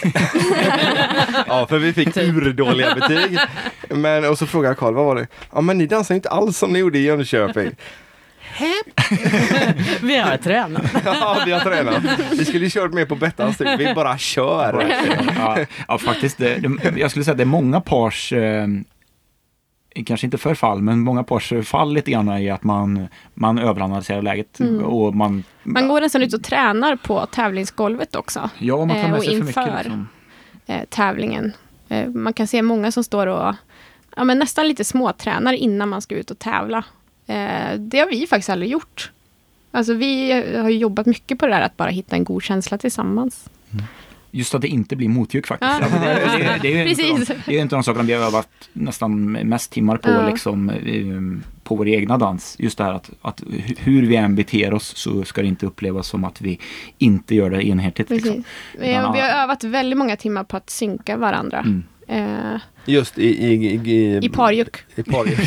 ja för vi fick urdåliga betyg. Men, och så frågade Karl, vad var det? Ja men ni dansar inte alls som ni gjorde i Jönköping. Vi har tränat. Ja, vi har tränat. Vi skulle ju kört mer på Bettans stil. Vi bara kör. Ja, ja faktiskt. Det, det, jag skulle säga att det är många pars, eh, kanske inte förfall, men många pars fall lite grann i att man, man överanalyserar läget. Och man, Man går nästan ut och tränar på tävlingsgolvet också. ja, man tar eh, med och sig för mycket. Liksom. eh, tävlingen. Eh, man kan se många som står och ja, men nästan lite småtränar innan man ska ut och tävla. Eh, det har vi faktiskt aldrig gjort. Alltså vi har jobbat mycket på det där att bara hitta en god känsla tillsammans. Just att det inte blir motjuk faktiskt. Ja. Det, det, det, är Precis. de, det är inte de sakerna vi har övat nästan mest timmar på, Ja. liksom, eh, på vår egna dans. Just det här att, att hu- hur vi än beter oss så ska det inte upplevas som att vi inte gör det enhetligt. Liksom. Vi, har, vi har övat väldigt många timmar på att synka varandra. Mm. Eh, Just i, i, i, i, I parjuck. I parjuck.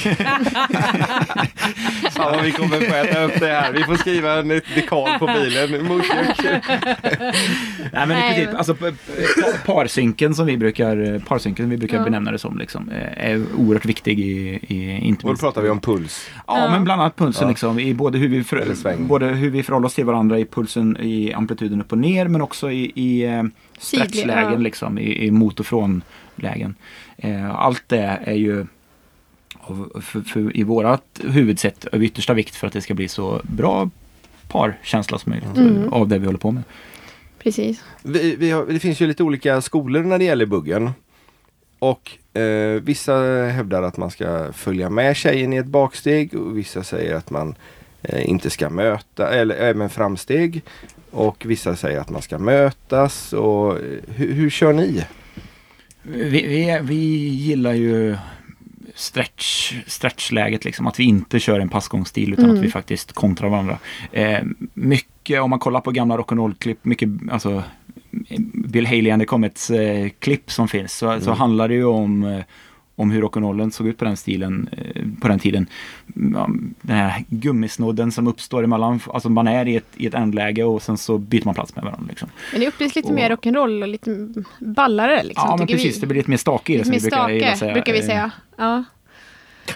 Fan vad vi kommer få äta upp det här. Vi får skriva en dekal på bilen. Nej men i princip, alltså parsynken som vi brukar, parsynken som vi brukar Ja. benämna det som liksom, eh, är oerhört viktig i, i inte Och då pratar vi om puls. Ja, Ja. men bland annat pulsen Ja. liksom, i både hur, vi för, både hur vi förhåller oss till varandra i pulsen i amplituden upp och ner men också i, i eh, stretchlägen ja. liksom, i, i mot och från lägen. Eh, allt det är ju för, för, i vårat huvudsätt av yttersta vikt för att det ska bli så bra parkänsla som möjligt Mm. av det vi håller på med. Precis. Vi, vi har, det finns ju lite olika skolor när det gäller buggen. Och eh, vissa hävdar att man ska följa med tjejen i ett baksteg och vissa säger att man eh, inte ska möta, eller även framsteg. Och vissa säger att man ska mötas. Och, eh, hur, hur kör ni? Vi, vi, vi gillar ju stretch, stretchläget, liksom, att vi inte kör en passgångsstil utan Mm. att vi faktiskt kontrar varandra. Eh, mycket, om man kollar på gamla rock'n'roll-klipp, mycket, alltså Bill Haley and the Comets eh, klipp som finns, så, så Mm. handlar det ju om eh, om hur rock'n'rollen såg ut på den stilen, eh, på den tiden. Den här gummisnodden som uppstår emellan, alltså man är i ett, i ett ändläge och sen så byter man plats med varandra. Liksom. Men det upplevs lite Och- mer rock'n'roll och lite ballare liksom, ja, men precis, vi. det blir lite mer stake i det Lite mer vi brukar stake, säga. brukar vi Eh, säga. Ja.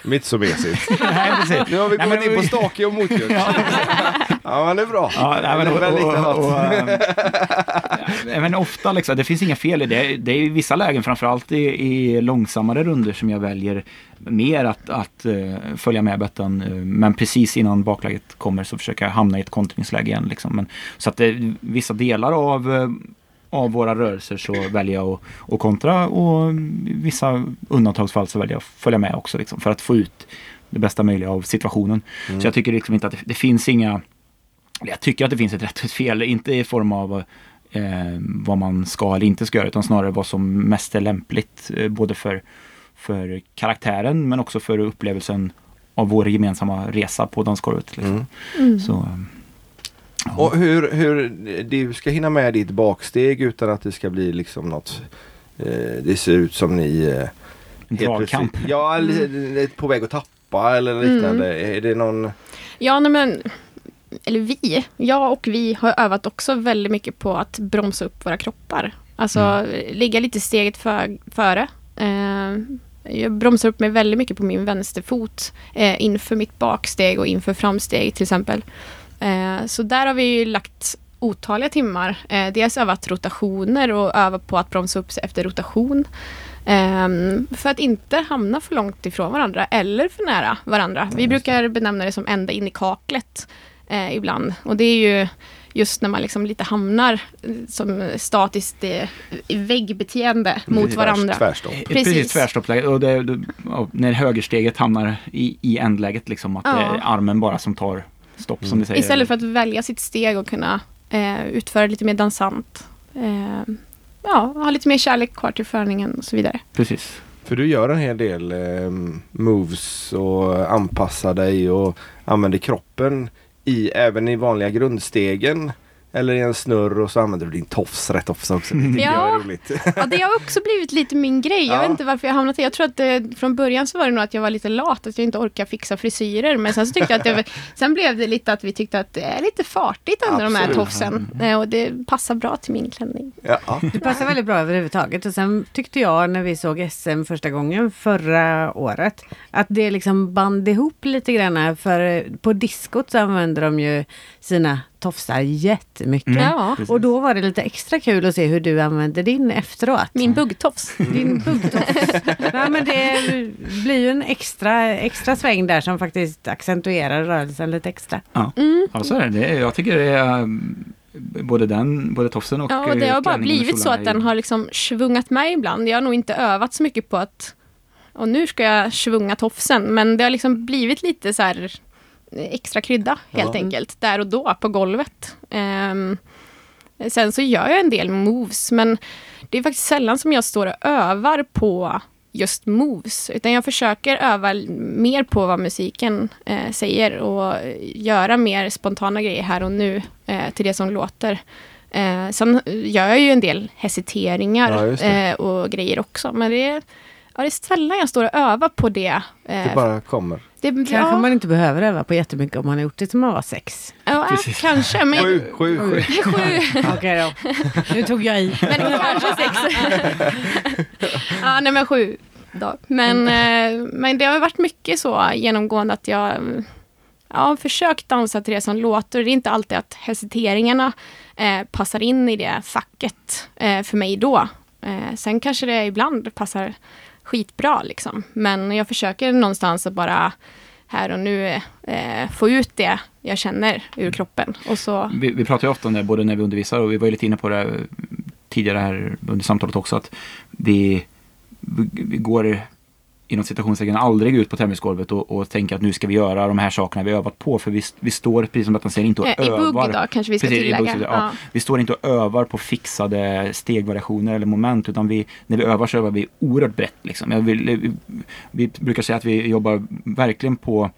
Mitt så mesigt. Nej, precis. Nu har vi Nej, kommit men in på stake och motjuck. ja, men det är bra. Ja, nej, men, det är väldigt och, och, och, äh, men ofta liksom, det finns inga fel i det. Det är i vissa lägen, framförallt i, i långsammare runder som jag väljer mer att, att eh, följa med Bettan. eh, men precis innan bakläget kommer så försöker jag hamna i ett kontringsläge igen. Liksom. Men, så att det, vissa delar av, eh, av våra rörelser så väljer jag att, att kontra och i vissa undantagsfall så väljer jag att följa med också liksom, för att få ut det bästa möjliga av situationen. Så jag tycker liksom inte att det, det finns inga jag tycker att det finns ett rätt och ett fel, inte i form av eh, vad man ska eller inte ska göra utan snarare vad som mest är lämpligt eh, både för, för karaktären men också för upplevelsen av vår gemensamma resa på dansgolvet. Liksom. Mm. Så, eh. Och hur, hur du ska hinna med ditt baksteg utan att det ska bli liksom något eh, Det ser ut som ni eh, dragkamp. Ja, eller på väg att tappa eller liknande. Är det någon Ja, nej men eller vi, jag och vi har övat också väldigt mycket på att bromsa upp våra kroppar. Alltså ligga lite steget för, före. Eh, jag bromsar upp mig väldigt mycket på min vänsterfot eh, inför mitt baksteg och inför framsteg till exempel. Eh, så där har vi ju lagt otaliga timmar. Eh, dels övat rotationer och övat på att bromsa upp sig efter rotation. Ehm, för att inte hamna för långt ifrån varandra eller för nära varandra. Vi brukar benämna det som ända in i kaklet eh, ibland. Och det är ju just när man liksom lite hamnar som statiskt eh, väggbeteende mot varandra. Tvärstopp. Precis, Precis. tvärstoppläge. Och det, det, ja, när högersteget hamnar i, i ändläget, liksom, att Ja. det är armen bara som tar stopp som ni säger. Istället för att välja sitt steg och kunna eh, utföra lite mer dansant. Eh, ja, ha lite mer kärlek kvar till förningen och så vidare. Precis. För du gör en hel del eh, moves och anpassar dig och använder kroppen i även i vanliga grundstegen. Eller i en snurr och så använder du din tofs rätt ofta också. Det tycker jag Ja. är roligt. Ja, det har också blivit lite min grej. Jag Ja. vet inte varför jag hamnat i. Jag tror att det, från början så var det nog att jag var lite lat, att jag inte orkar fixa frisyrer. Men sen så tyckte jag att det, sen blev det lite att vi tyckte att det är lite fartigt under de här Absolut. tofsen. Eh, Och det passar bra till min klänning. Ja. Det passar väldigt bra överhuvudtaget. Och sen tyckte jag när vi såg SM första gången förra året att det liksom band ihop lite grann. För på diskot så använder de ju sina tofsar jättemycket. Mm. Ja. Och då var det lite extra kul att se hur du använde din efteråt. min buggtofs. Din buggtofs. ja, men det blir ju en extra, extra sväng där som faktiskt accentuerar rörelsen lite extra. Ja, ja så är det. jag tycker det är um, både den, både tofsen och Ja, och det eh, har bara blivit så att den har liksom svungat med ibland. Jag har nog inte övat så mycket på att och nu ska jag svunga tofsen. Men det har liksom blivit lite så här eh, extra krydda helt Ja. enkelt. Där och då på golvet. Ehm, sen så gör jag en del moves. Men det är faktiskt sällan som jag står och övar på just moves. Utan jag försöker öva mer på vad musiken eh, säger. Och göra mer spontana grejer här och nu eh, till det som låter. Eh, sen gör jag ju en del Ja, hesiteringar det. eh, och grejer också. Men det är, ja, det är sällan jag står och övar på det. Eh, Det bara kommer. Det Kanske ja, man inte behöver öva på jättemycket om man har gjort det som man var sex. ja, Precis. kanske. Men, Sju, sju, sju. sju. Okej då. Nu tog jag i. Men kanske sex. ja, nej men sju dagar. Men, eh, men det har varit mycket så genomgående att jag ja, har försökt dansa till det som låter. Det är inte alltid att hesiteringarna eh, passar in i det facket eh, för mig då. Eh, sen kanske det ibland passar skitbra liksom. Men jag försöker någonstans att bara här och nu eh, få ut det jag känner ur kroppen. Och så, Vi, vi pratar ju ofta om det både när vi undervisar och vi var ju lite inne på det tidigare här under samtalet också att vi, vi går inom citationstecken aldrig ut på tennisgolvet och, och tänker att nu ska vi göra de här sakerna vi övat på för vi, vi står precis som att säger inte och eh, I övar. bugg då kanske vi ska Precis, i tillägga. bugg, ja. Ja. Vi står inte och övar på fixade stegvariationer eller moment utan vi, när vi övar så övar vi oerhört brett. Liksom. Jag vill, vi, vi brukar säga att vi jobbar verkligen på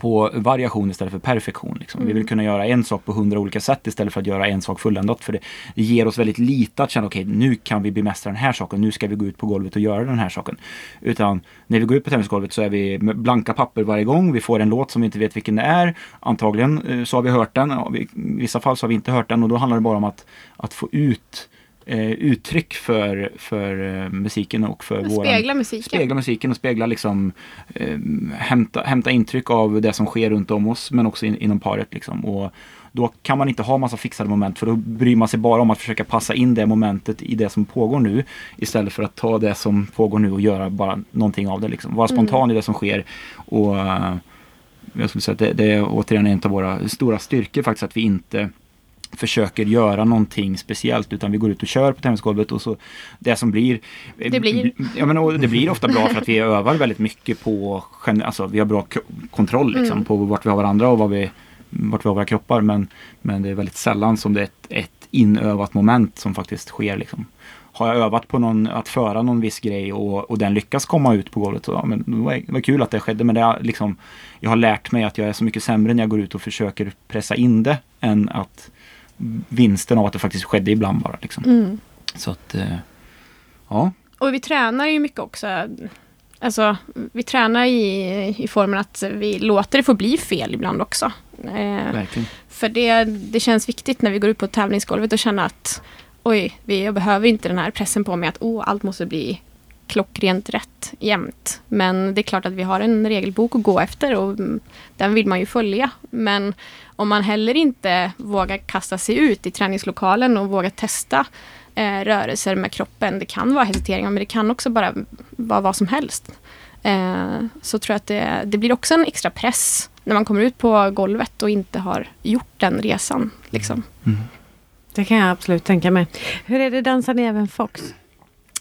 på variation istället för perfektion. Liksom. Vi vill kunna göra en sak på hundra olika sätt istället för att göra en sak fulländat. För det, ger oss väldigt lite att känna, okej nu kan vi bemästra den här saken, nu ska vi gå ut på golvet och göra den här saken. Utan när vi går ut på tennisgolvet så är vi med blanka papper varje gång. Vi får en låt som vi inte vet vilken det är. Antagligen eh, så har vi hört den, i vissa fall så har vi inte hört den och då handlar det bara om att, att få ut eh, uttryck för, för eh, musiken och för våran Spegla musiken. spegla musiken och spegla liksom eh, hämta, hämta intryck av det som sker runt om oss men också in, inom paret liksom. Och då kan man inte ha massa fixade moment för då bryr man sig bara om att försöka passa in det momentet i det som pågår nu istället för att ta det som pågår nu och göra bara någonting av det liksom. Vara spontan i det som sker och eh, jag skulle säga att det, det är återigen en av våra stora styrkor faktiskt att vi inte försöker göra någonting speciellt utan vi går ut och kör på tennisgolvet och så det som blir Det blir. Ja men det blir ofta bra för att vi övar väldigt mycket på alltså vi har bra kontroll liksom Mm. på vart vi har varandra och vad vi vart vi har våra kroppar. Men, men det är väldigt sällan som det är ett, ett inövat moment som faktiskt sker. Liksom. Har jag övat på någon, att föra någon viss grej och, och den lyckas komma ut på golvet, så, ja, men det, var, det var kul att det skedde. Men det är liksom, jag har lärt mig att jag är så mycket sämre när jag går ut och försöker pressa in det än att vinsten av att det faktiskt skedde ibland bara. Liksom. Mm. Så att, eh, ja. Och vi tränar ju mycket också. Alltså, vi tränar i, i formen att vi låter det få bli fel ibland också. Eh, för det, det känns viktigt när vi går ut på tävlingsgolvet och känna att oj, vi, jag behöver inte den här pressen på mig att oh, allt måste bli klockrent rätt jämt. Men det är klart att vi har en regelbok att gå efter och mm, den vill man ju följa. Men om man heller inte vågar kasta sig ut i träningslokalen och vågar testa eh, rörelser med kroppen. Det kan vara hesiteringar men det kan också bara vara vad som helst. Eh, så tror jag att det, det blir också en extra press när man kommer ut på golvet och inte har gjort den resan. Liksom. Det kan jag absolut tänka mig. Hur är det, dansar ni även Fox?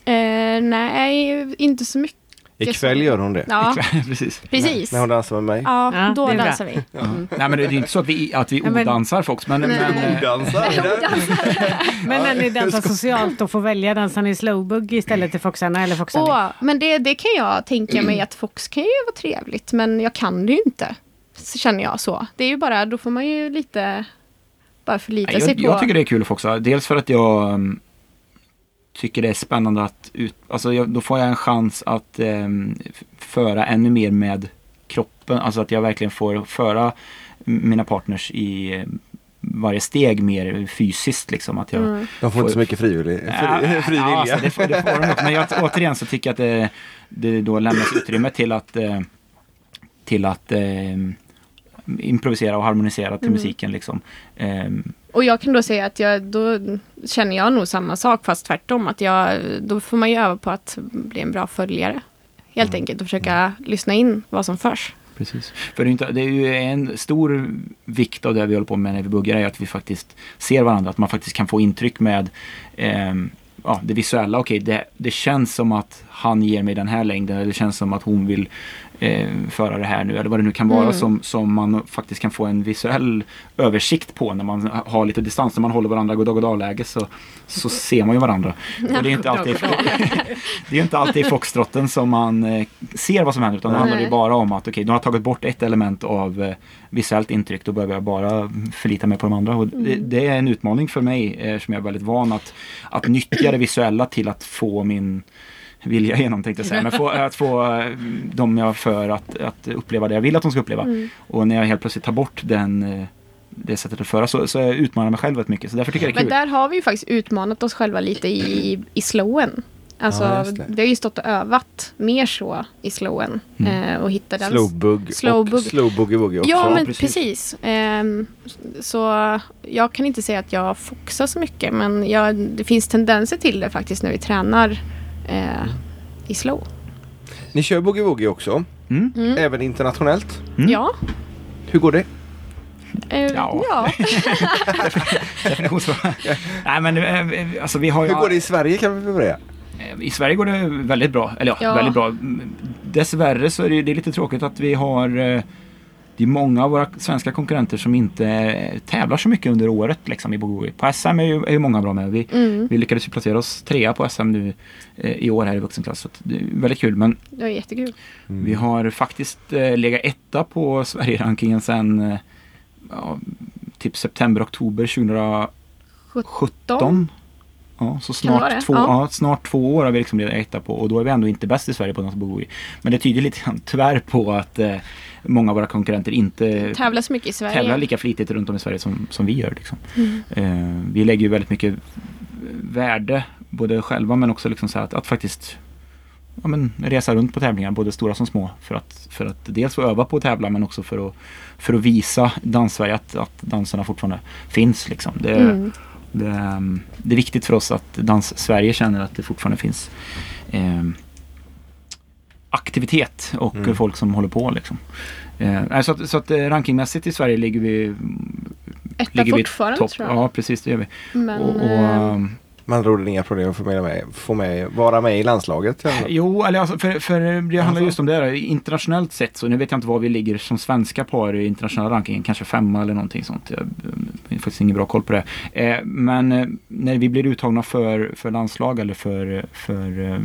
Eh, nej, inte så mycket. Ikväll gör hon det. Ja, Precis. precis. När hon dansar med mig. Ja, Ja, då dansar vi. Mm. Nej men det är inte så att vi, att vi Ja, men- odansar Fox. Men, men, eh, Odansar. Men när ni dansar socialt och får välja, dansar ni slowbugg istället till Foxarna eller Foxarna? Åh, men det, det kan jag tänka mig att Fox kan ju vara trevligt, men jag kan det ju inte. Så känner jag så. Det är ju bara, då får man ju lite bara förlita Nej, sig jag, på... jag tycker det är kul att foxa. Dels för att jag um, tycker det är spännande att ut, alltså jag, då får jag en chans att um, f- föra ännu mer med kroppen. Alltså att jag verkligen får föra mina partners i eh, varje steg mer fysiskt. Liksom. Att jag, Mm. De får inte så mycket frivillig, Ja, fri, fri ja, alltså, det, får, det får de. Men jag, återigen så tycker jag att det, det då lämnas utrymme till att, eh, till att eh, improvisera och harmonisera till Mm. musiken. Liksom. Ehm, Och jag kan då säga att jag, då känner jag nog samma sak fast tvärtom. Att jag, då får man ju öva på att bli en bra följare. Helt Mm. enkelt och försöka lyssna in vad som förs. Precis. För det är, inte, det är ju en stor vikt av det vi håller på med när vi buggar är att vi faktiskt ser varandra. Att man faktiskt kan få intryck med ehm, ja, det visuella. Okej, det, det känns som att han ger mig den här längden. Eller det känns som att hon vill eh, föra det här nu. Eller vad det nu kan vara Mm. som, som man faktiskt kan få en visuell översikt på när man har lite distans. När man håller varandra i goddag goddag-läge så, så ser man ju varandra. Och det är inte alltid, det är inte alltid i foxtrotten som man eh, ser vad som händer. Utan det handlar ju bara om att okej, du har tagit bort ett element av eh, visuellt intryck. Då behöver jag bara förlita mig på de andra. Och det, det är en utmaning för mig eh, som jag är väldigt van att, att nyttja det visuella till att få min vilja igenom tänkte jag säga. Men få, att få eh, dem jag för att, att uppleva det jag vill att de ska uppleva. Mm. Och när jag helt plötsligt tar bort den, eh, det sättet att föra så, så jag utmanar jag mig själv väldigt mycket. Så därför tycker jag det är Men kul. där har vi ju faktiskt utmanat oss själva lite i, i slowen. Alltså, Ja, det. vi har ju stått och övat mer så i slowen. Mm. Eh, och hitta den Slowbug Slowbug. och slow boogie också. Ja, Ja, men precis. precis. Ehm, så jag kan inte säga att jag foxar så mycket, men jag, det finns tendenser till det faktiskt när vi tränar eh, i slow. Ni kör boogie woogie också, Mm. Mm. även internationellt. Mm. Ja. Hur går det? Eh, Ja. ja. Definitionsfråga. Nej men eh, alltså vi har ju... Hur går det i Sverige kan vi börja? Eh, I Sverige går det väldigt bra. Eller ja, Ja. väldigt bra. Mm, Dessvärre så är det, det är lite tråkigt att vi har eh, det är många av våra svenska konkurrenter som inte tävlar så mycket under året liksom, i Bogoi. På SM är ju, är ju många bra med. Vi, Mm. vi lyckades ju placera oss trea på SM nu eh, i år här i vuxenklass. Så det är väldigt kul. Men Det var jättekul. vi har faktiskt eh, legat etta på Sverigerankingen sedan eh, ja, typ september, oktober 2017. 17. Ja, så snart två, Ja. ja. snart två år har vi liksom legat etta på och då är vi ändå inte bäst i Sverige på Dansbogoi. Men det tyder lite grann tyvärr på att eh, många av våra konkurrenter inte Tävlar så mycket i Sverige. tävlar lika flitigt runt om i Sverige som, som vi gör. Liksom. Mm. Eh, vi lägger ju väldigt mycket värde, både själva men också liksom så att, att faktiskt ja, men, resa runt på tävlingar, både stora som små. För att, för att dels få öva på att tävla men också för att, för att visa Danssverige att, att danserna fortfarande finns. Liksom. Det, Mm. Det, ehm, det är viktigt för oss att Dans-Sverige känner att det fortfarande finns eh, aktivitet och Mm. folk som håller på. Liksom. Eh, så att, så att eh, rankingmässigt i Sverige ligger vi, Etta ligger vi fortfarande topp. tror jag. Ja, precis det gör vi. Men, och, och, eh, ehm, med andra ord inga problem att få med, få med, vara med i landslaget. eller? Jo, eller alltså, för, för det handlar just om det. Här. Internationellt sett så, nu vet jag inte var vi ligger som svenska par i internationella rankingen, kanske femma eller någonting sånt. Jag har faktiskt ingen bra koll på det. Eh, men eh, när vi blir uttagna för, för landslag eller för, för eh,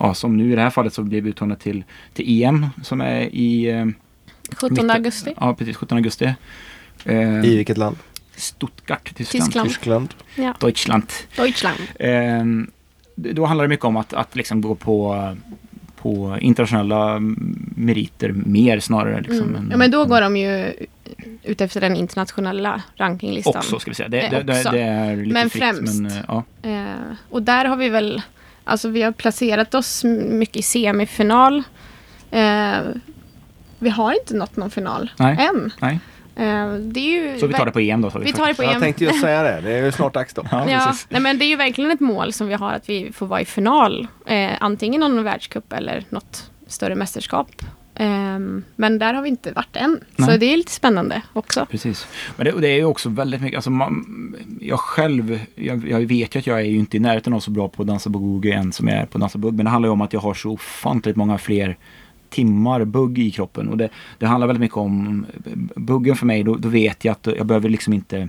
ja, som nu i det här fallet så blev vi uttagna till, till EM som är i eh, 17 mitten- augusti. Ja, precis. 17 augusti. Eh, I vilket land? Stuttgart, Tyskland. Tyskland. Tyskland. Ja. Deutschland. Deutschland. Ehm, då handlar det mycket om att, att liksom gå på, på internationella meriter mer snarare. Liksom, Mm. än- Ja, men då går de ju ut efter den internationella rankinglistan. Också ska vi säga. Det, Eh, det, det, det är lite Men fritt. främst. Men, eh, ja. Eh, och där har vi väl, alltså vi har placerat oss mycket i semifinal. Eh, vi har inte nått någon final Nej. än. Nej. Eh, det är ju Så vi tar det på EM då. Så vi tar det på Jag EM. tänkte just säga det. Det är ju snart dags då. Ja, Ja, nej, men det är ju verkligen ett mål som vi har att vi får vara i final. Eh, antingen någon världscup eller något större mästerskap. Ehm, men där har vi inte varit än. Så Nej. det är lite spännande också. Precis. Men det, det är ju också väldigt mycket, alltså man, jag själv, jag, jag vet ju att jag är ju inte i närheten av så bra på att dansa boogie än som jag är på att dansa bugg. Men det handlar ju om att jag har så ofantligt många fler timmar bugg i kroppen. Och det, det handlar väldigt mycket om buggen för mig, då, då vet jag att jag behöver liksom inte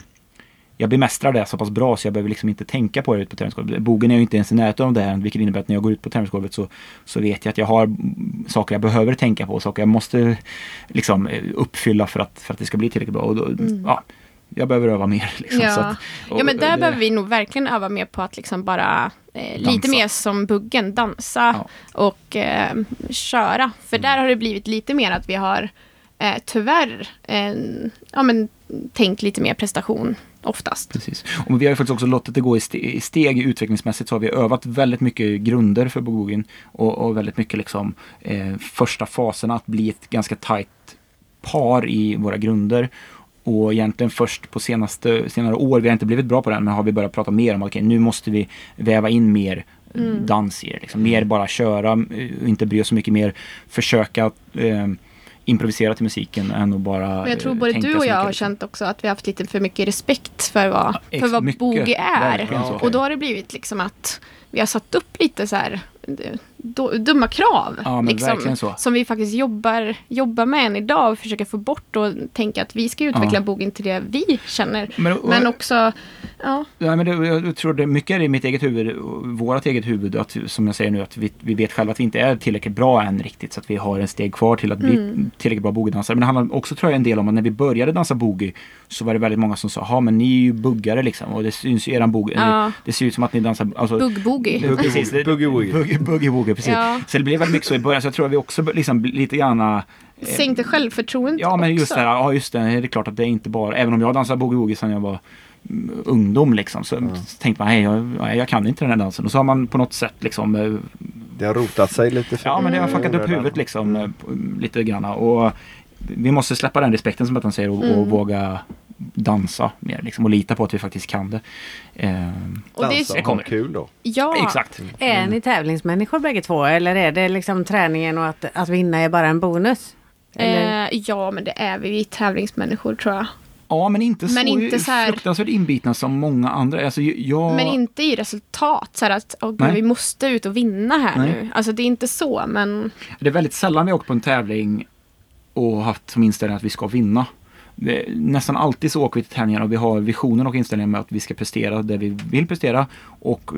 jag bemästrar det så pass bra så jag behöver liksom inte tänka på det ute på träningsgolvet. Bogen är ju inte ens i närheten av det här vilket innebär att när jag går ut på träningsgolvet så, så vet jag att jag har mm, saker jag behöver tänka på, saker jag måste liksom uppfylla för att, för att det ska bli tillräckligt bra. Och då, ja, jag behöver öva mer. Liksom, Ja. att, och- Ja men där det- behöver vi nog verkligen öva mer på att liksom bara eh, lite Dansa. mer som buggen, dansa och eh, köra. För Mm. där har det blivit lite mer att vi har eh, tyvärr eh, ja, men, tänkt lite mer prestation oftast. Precis. Och vi har ju faktiskt också låtit det gå i ste- i steg utvecklingsmässigt så har vi övat väldigt mycket grunder för bogen och, och väldigt mycket liksom eh, första faserna att bli ett ganska tajt par i våra grunder. Och egentligen först på senaste, senare år, vi har inte blivit bra på det än, men har vi börjat prata mer om att okej, nu måste vi väva in mer Mm. dans i det. Liksom. Mer bara köra, eh, inte bry oss så mycket mer, försöka eh, improvisera till musiken än att bara Och jag tror eh, både du och jag har liksom. känt också att vi har haft lite för mycket respekt för vad, Ja, för vad mycket. boogie är. Så. Och då har det blivit liksom att vi har satt upp lite så här eh, do- dumma krav. Ja, men verkligen liksom, så. som vi faktiskt jobbar, jobbar med än idag och försöker få bort och tänka att vi ska utveckla Ja. bogen till det vi känner. Men, och- Men också, ja, Ja, men det, jag tror det mycket är i mitt eget huvud, vårt eget huvud, att, som jag säger nu, att vi, vi vet själva att vi inte är tillräckligt bra än riktigt, så att vi har en steg kvar till att bli Mm. tillräckligt bra bogiedansare. Men det handlar också tror jag en del om att när vi började dansa boogie så var det väldigt många som sa, ja men ni är ju buggare liksom och det syns ju i eran boogie. Ja. Det ser ut som att ni dansar, alltså, bugg-boogie. Bugg- woogie, precis. Ja. Så det blev väldigt mycket så i början, så jag tror att vi också liksom lite grann Sänkte självförtroendet Ja men just också. det, här, ja just det, det är klart att det är inte bara, även om jag dansar boogie-woogie sedan jag var mm, ungdom liksom, så tänkte man, nej jag, jag kan inte den här dansen. Och så har man på något sätt liksom, eh, Det har rotat sig lite för ja men det har fuckat upp onödan. huvudet liksom eh, på- lite grann. Och vi måste släppa den respekten som att han säger och, och Mm. våga dansa mer liksom, och lita på att vi faktiskt kan det. Ehm, Och det Dansa är, och ha kul då. ja, Exakt. Är ni tävlingsmänniskor bägge två eller är det liksom träningen och att, att vinna är bara en bonus? Eh, ja, men det är vi. Vi är tävlingsmänniskor tror jag. Ja men inte så, Men inte så här- fruktansvärt inbitna som många andra. Alltså, jag, Men inte i resultat. Så här att åh, gud, Nej. vi måste ut och vinna här Nej. nu. Alltså det är inte så, men Det är väldigt sällan vi åker på en tävling och haft som inställning att vi ska vinna. Nästan alltid så åker vi till tävlingar och vi har visionen och inställningen med att vi ska prestera det vi vill prestera. Och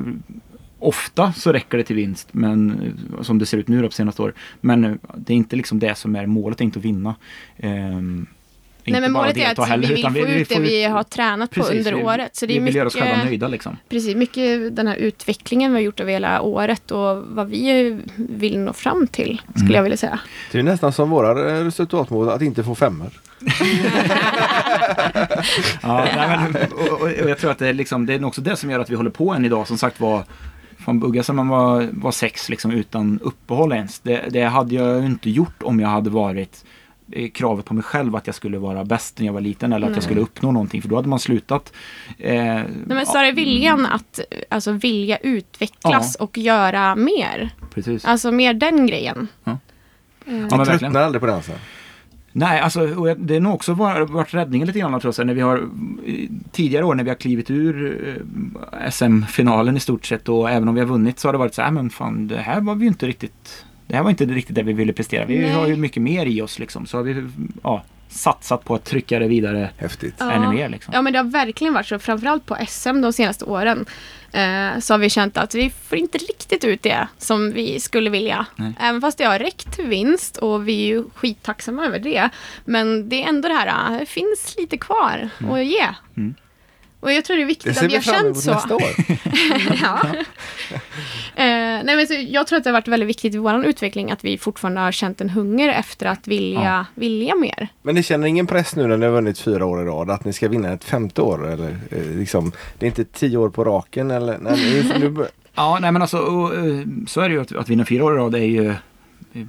ofta så räcker det till vinst, men som det ser ut nu då på senaste år. Men det är inte liksom det som är målet, det är inte att vinna. Ehm, Nej, inte men bara målet är att heller, vi vill utan få ut det får vi har tränat på Precis, under vi- året. Så det vi är vill göra oss själva mycket, nöjda liksom. precis, mycket den här utvecklingen vi har gjort över hela året och vad vi vill nå fram till, skulle Mm. jag vilja säga. Det är nästan som våra resultatmål att inte få femmor. Ja, nej, men, och, och, jag tror att det är, liksom, det är också det som gör att vi håller på än idag. Som sagt var, från bugga som man var, var sex liksom, utan uppehåll ens. Det, det hade jag inte gjort om jag hade varit eh, kravet på mig själv att jag skulle vara bäst när jag var liten eller att jag Nej. skulle uppnå någonting för då hade man slutat. Eh, Nej, men snarare viljan att alltså, vilja utvecklas och göra mer. Precis. Alltså mer den grejen. Ja. Eh, Ja, men Jag tröttnar aldrig på dansen. Nej, alltså det har nog också varit, räddningen lite grann tror jag. När vi har tidigare år när vi har klivit ur eh, SM-finalen i stort sett och även om vi har vunnit så har det varit så här, men fan det här var vi inte riktigt det här var inte riktigt det vi ville prestera. Vi Nej. har ju mycket mer i oss liksom. Så har vi ja, satsat på att trycka det vidare Häftigt. Ja. ännu mer. Liksom. Ja men det har verkligen varit så. Framförallt på SM de senaste åren. Eh, så har vi känt att vi får inte riktigt ut det som vi skulle vilja. Nej. Även fast det har räckt vinst och vi är ju skittacksamma över det. Men det är ändå det här, ah, det finns lite kvar att ge. Mm. Och jag tror det är Det viktigt ser att vi har känt så. nästa år. ja. eh, nej, men så jag tror att det har varit väldigt viktigt i vår utveckling att vi fortfarande har känt en hunger efter att vilja, Ja. vilja mer. Men ni känner ingen press nu när ni har vunnit fyra år i rad att ni ska vinna ett femte år? Eller, eh, liksom, det är inte tio år på raken eller? Nej, nu, nu, Ja, nej men alltså och, eh, så är det ju att, att vinna fyra år i rad är ju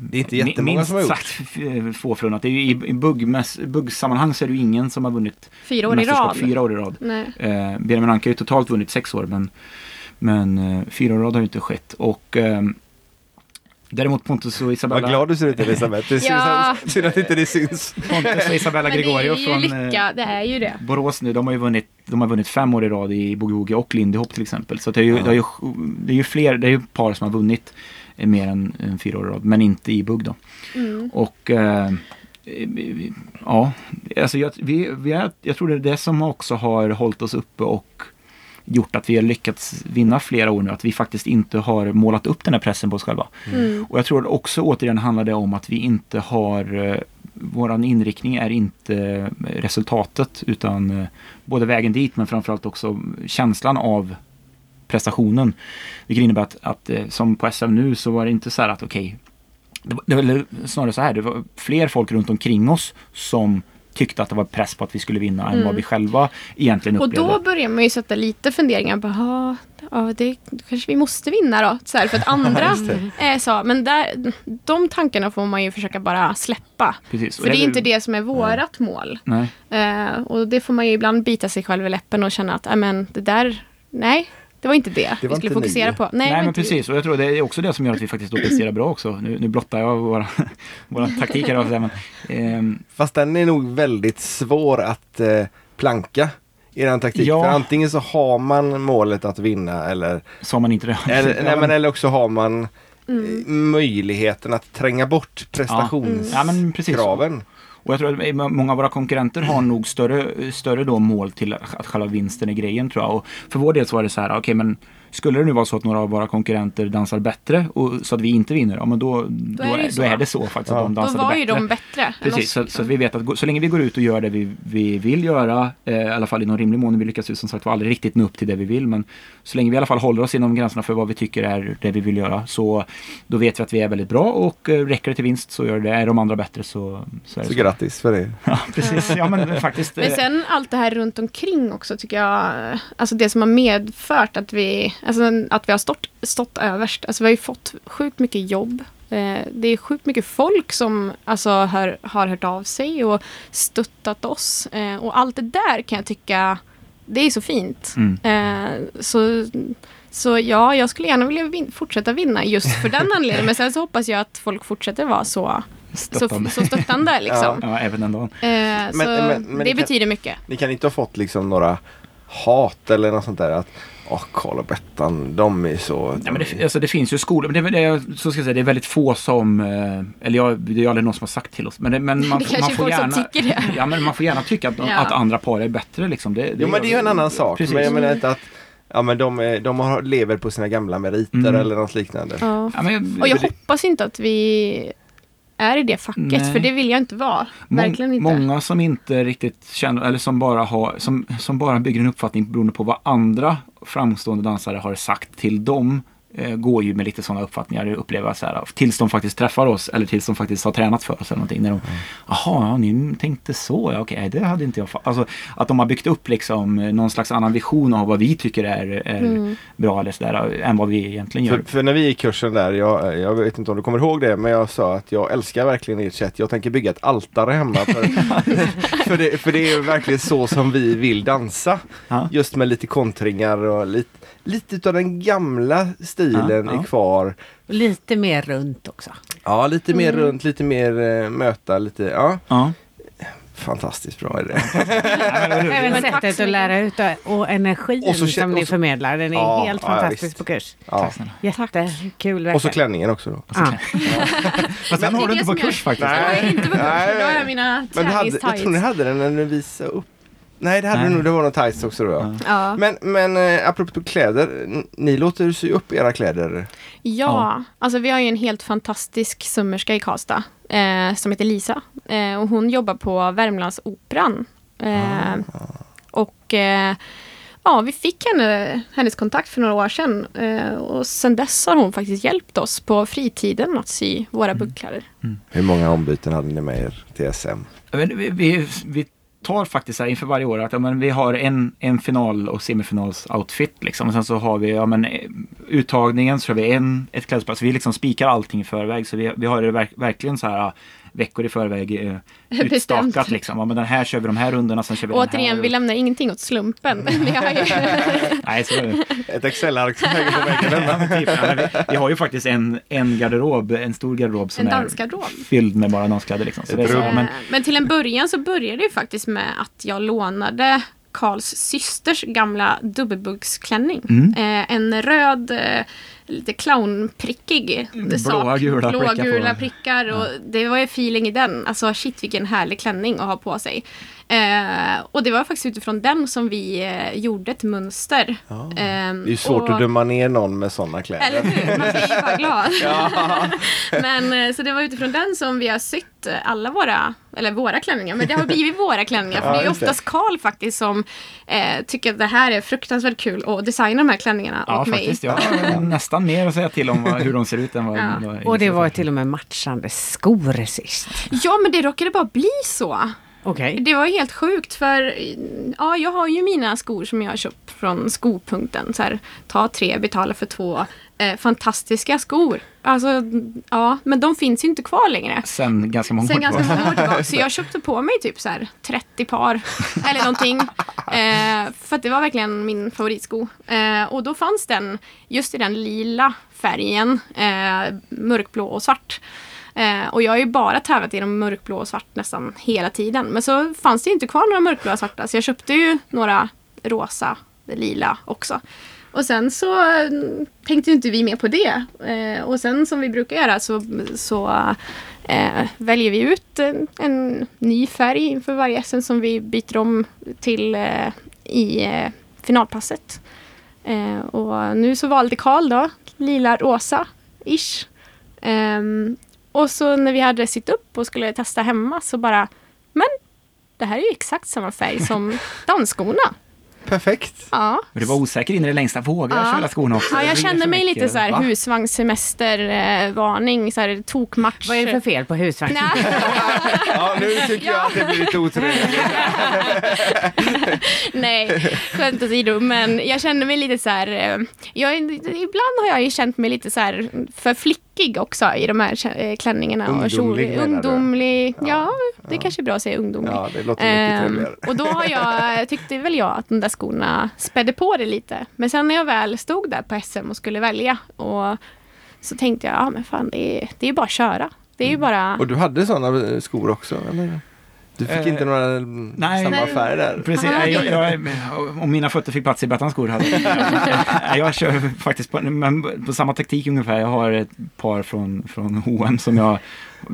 Det är inte jättemånga minst som har gjort. sagt f- få förunnat. Det är ju I, buggmäss- buggsammanhang så är det ju ingen som har vunnit Fyra år i rad. fyra år i rad. Nej. Eh, Benjamin Anka har ju totalt vunnit sex år men, men eh, fyra år i rad har ju inte skett. Och eh, däremot Pontus och Isabella, vad glad du ser ut Elisabeth. Det är Ja. synd, att inte det syns. Pontus och Isabella Gregorio från lycka, eh, det är ju det. Borås nu, de har ju vunnit, de har vunnit fem år i rad i boogie och lindy hop till exempel. Så det är ju, Ja. det är ju, det är ju fler, det är ju par som har vunnit eh, mer än, än fyra år i rad, men inte i bugg då. Mm. Och eh, ja, alltså jag, vi, vi är, jag tror det är det som också har hållit oss uppe och gjort att vi har lyckats vinna flera år nu. Att vi faktiskt inte har målat upp den här pressen på oss själva. Mm. Och jag tror också återigen handlar det om att vi inte har eh, Våran inriktning är inte eh, resultatet utan eh, både vägen dit men framförallt också känslan av prestationen. Vilket innebär att, att eh, som på SM nu så var det inte så här att okej det, var- det var snarare så här, det var fler folk runt omkring oss som tyckte att det var press på att vi skulle vinna än Mm. vad vi själva egentligen Och upplevde. då börjar man ju sätta lite funderingar på, "Ja, ja, det kanske vi måste vinna då. Så här, för att andra är så. Men där, de tankarna får man ju försöka bara släppa. Precis. Och För det är inte det som är vårat mål. Nej. Eh, och det får man ju ibland bita sig själv i läppen och känna att, "Nej, men det där, nej, det var inte det, Det vi var skulle inte fokusera ni. på. Nej, Nej, men inte vi. precis. Och jag tror det är också det som gör att vi faktiskt då presterar bra också. Nu, nu blottar jag våra, våra taktik här. Men, ehm, Fast den är nog väldigt svår att eh, planka. Er taktik. Ja. För antingen så har man målet att vinna eller, sa man inte det? eller, nej, men, eller också har man Mm. eh, möjligheten att tränga bort prestationskraven. Ja, men precis. Och jag tror att många av våra konkurrenter har nog större, större då mål till att själva vinsten är grejen tror jag. Och för vår del så var det så här, okej men skulle det nu vara så att några av våra konkurrenter dansar bättre och, så att vi inte vinner, ja men då, då, är det då så. är det så faktiskt Ja. att de Då dansade var bättre. ju de bättre Precis, så, så att vi vet att så länge vi går ut och gör det vi, vi vill göra, eh, i alla fall i någon rimlig mån, vi lyckas ju som sagt var aldrig riktigt nå upp till det vi vill, men så länge vi i alla fall håller oss inom gränserna för vad vi tycker är det vi vill göra, så då vet vi att vi är väldigt bra och eh, räcker det till vinst så gör det, är de andra bättre så, så är det Så så. grattis för det. Ja, precis. Ja, men faktiskt. Men eh, sen allt det här runt omkring också tycker jag, alltså det som har medfört att vi, alltså att vi har stått, stått överst. Alltså vi har ju fått sjukt mycket jobb. Eh, det är sjukt mycket folk som alltså hör, har hört av sig och stöttat oss. Eh, och allt det där kan jag tycka, det är så fint. Mm. Eh, så, så ja, jag skulle gärna vilja vin- fortsätta vinna just för den anledningen. Men sen så hoppas jag att folk fortsätter vara så, så, Stöttande. så stöttande liksom. Ja, även den dagen. Eh, så men- men det det kan- betyder mycket. Ni kan inte ha fått liksom några hat eller något sånt där att och Bettan, de är så... Ja, men det, alltså, det finns ju skolor, men det, det, så ska jag säga, det är väldigt få som, eh, eller jag, det är aldrig någon som har sagt till oss, men, det, men man, man får gärna, tycker det. Ja, men man får gärna tycka att, Ja. att andra par är bättre liksom. Det, Jo men det är ju en annan sak. Precis. Men jag menar inte att Ja men de, är, de har, lever på sina gamla meriter Mm. eller något liknande. Ja. Ja, men jag, Och jag hoppas inte att vi är i det facket, Nej. för det vill jag inte vara. Mång- Verkligen inte. Många som inte riktigt känner, eller som bara har, som, som bara bygger en uppfattning beroende på vad andra framstående dansare har sagt till dem. Eh, går ju med lite sådana uppfattningar, upplever så här, tills de faktiskt träffar oss eller tills de faktiskt har tränat för oss eller någonting. När de, Jaha, ja, ni tänkte så, ja, okej, det hade inte jag fa-" Alltså att de har byggt upp liksom eh, någon slags annan vision av vad vi tycker är, är Mm. bra eller sådär, än vad vi egentligen gör. För, för när vi gick kursen där, jag, jag vet inte om du kommer ihåg det, men jag sa att jag älskar verkligen ert sätt. Jag tänker bygga ett altare hemma. För, för, det, för det är ju verkligen så som vi vill dansa. Ja. Just med lite kontringar och lite, lite utav den gamla stilen stilen Ja, ja. är kvar. Lite mer runt också. Ja, lite mer runt, lite mer eh, möta, lite, ja. Ja. Fantastiskt bra är det. Även sättet att lära ut och- och energin Och så som och ni förmedlar. Den är Ja, helt ja, fantastisk visst. på kurs. Ja. Jättekul Och så verkligen. klänningen också då. Ja. Fast den har du inte på kurs jag- faktiskt. Nej. Inte på kurs, Nej. då har jag mina Men hade, jag tror ni hade den när du visade upp. Nej, det hade Nej. du nog. Det var någon tights också då. Ja. Ja. Men, men eh, apropå kläder, ni låter sy upp era kläder. Ja, alltså vi har ju en helt fantastisk sömmerska i Karlstad eh, som heter Lisa. Eh, och hon jobbar på Värmlandsoperan. Eh, Och eh, ja, vi fick henne, hennes kontakt för några år sedan. Eh, och sen dess har hon faktiskt hjälpt oss på fritiden att sy våra buggkläder. Hur många ombyten hade ni med er till SM? Men vi, vi, vi tar faktiskt här inför varje år att ja, men vi har en, en final och semifinals outfit liksom. Och sen så har vi ja, men, eh, uttagningen så har vi en, ett klädesplagg. Så vi liksom spikar allting i förväg. Så vi, vi har det verk, verkligen så här veckor i förväg eh, utstakat liksom. Ja, men den här kör vi de här rundorna, sen kör vi Och den återigen, här. vi lämnar ingenting åt slumpen. Vi har ju, Nej, så är det. Ett Excel-ark som hänger på väggen. Ja, typ, ja, vi, vi har ju faktiskt en, en garderob, en stor garderob som En är fylld med bara danskläder. Liksom. Så det är så, men, Men till en början så började det ju faktiskt med att jag lånade Karls systers gamla dubbelbuggsklänning. Mm. Eh, en röd, eh, lite clownprickig Blåa, gula Blåa, prickar gula prickar. Och det var ju feeling i den. Alltså shit vilken härlig klänning att ha på sig. Eh, och det var faktiskt utifrån den som vi eh, gjorde ett mönster. Ja. Eh, Det är ju svårt och- att döma ner någon med sådana kläder. eller hur? Man blir ju bara glad. Ja. Men eh, så det var utifrån den som vi har sytt eh, alla våra, eller våra klänningar, men det har blivit våra klänningar. För Ja, det är oftast Karl faktiskt som eh, tycker att det här är fruktansvärt kul att designa de här klänningarna ja, åt mig. faktiskt. Jag har nästan mer att säga till om vad, hur de ser ut än vad, Ja. vad Och det var till och med matchande skor sist. Ja, men det råkade bara bli så. Okej. Det var helt sjukt för ja, jag har ju mina skor som jag har köpt från skopunkten. Så här, ta tre, betala för två. Eh, fantastiska skor. Alltså, ja, men de finns ju inte kvar längre. Sen ganska många Sen år ganska många år tillbaka. Så jag köpte på mig typ så här 30 par. eller någonting. Eh, för att det var verkligen min favoritsko. Eh, och då fanns den just i den lila färgen. Eh, mörkblå och svart. Eh, och jag har ju bara tävlat i de mörkblå och svart nästan hela tiden. Men så fanns det inte kvar några mörkblå och svarta. Så jag köpte ju några rosa, lila också. Och sen så eh, tänkte ju inte vi mer på det. Eh, och sen som vi brukar göra så, så eh, väljer vi ut en, en ny färg inför varje SM som vi byter om till eh, i eh, finalpasset. Eh, och nu så valde Karl då lila rosa ish. Ehm, och så när vi hade sitt upp och skulle testa hemma så bara men det här är ju exakt samma färg som dansskorna. Perfekt. Ja. Men det var osäker in i det längsta. Vågar jag Ja. köra skorna också? Ja, jag kände för mig mycket. lite så här Va? husvagnssemestervarning, så här tokmatch. Vad är det för fel på husvagnen? Nej. Ja, nu tycker jag att det blir lite otrevligt. Nej, skämt åsido. Men jag kände mig lite så här... eh, Jag, ibland har jag ju känt mig lite så här för flickig också i de här eh, klänningarna. och kjol- Ungdomlig? Ungdomlig. Ja, Ja, det kanske är bra att säga ungdomlig. Ja, det låter mycket Ehm, trevligare. och då har jag, tyckte väl jag att de där skorna spädde på det lite. Men sen när jag väl stod där på SM och skulle välja och så tänkte jag, ja men fan det är, det är ju bara att köra. Det är ju bara... Och du hade sådana skor också? Eller? Du fick Eh, inte några nej. samma Nej. färg där? Precis, Ah, jag, jag, om mina fötter fick plats i Bettans skor hade jag, jag kör faktiskt på, men på samma taktik ungefär. Jag har ett par från, från H&M som jag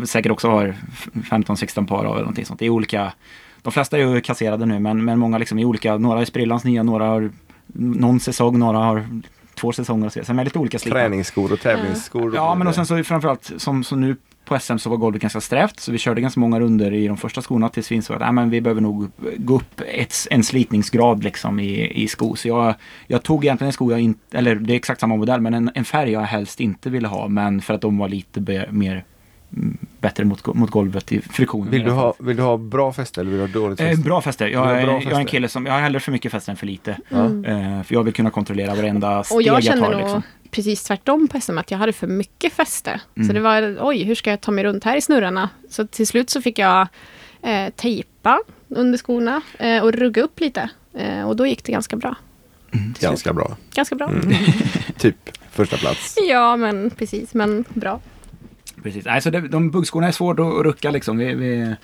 säkert också har 15-16 par av eller någonting sånt. Det är olika, de flesta är ju kasserade nu men, men många liksom är olika. Några är sprillans nya, några har någon säsong, några har två säsonger och så vidare. Sen är det lite olika slitna. Träningsskor och tävlingsskor? Ja, men och sen så framförallt som, som nu på SM så var golvet ganska strävt så vi körde ganska många runder i de första skorna tills vi insåg att men vi behöver nog gå upp ett, en slitningsgrad liksom i, i sko. Så jag, jag tog egentligen en sko jag in, eller det är exakt samma modell men en, en färg jag helst inte ville ha men för att de var lite be, mer bättre mot, mot golvet i friktionen. Vill du, ha, vill du ha bra fäste eller vill du ha dåligt Eh, fäste? bra fäste. Jag, bra jag är en kille som, jag har hellre för mycket fäste än för lite. Mm. Eh, för jag vill kunna kontrollera varenda steg Och jag jag tar. Liksom. precis tvärtom på SM, att jag hade för mycket fäste. Så Mm. det var, oj, hur ska jag ta mig runt här i snurrarna? Så till slut så fick jag eh, tejpa under skorna eh, och rugga upp lite. Eh, och då gick det ganska bra. Ganska bra. Ganska bra. Mm. typ första plats. Ja, men precis. Men bra. Precis. Nej, så det, de buggskorna är svårt att rucka liksom. Vi, vi,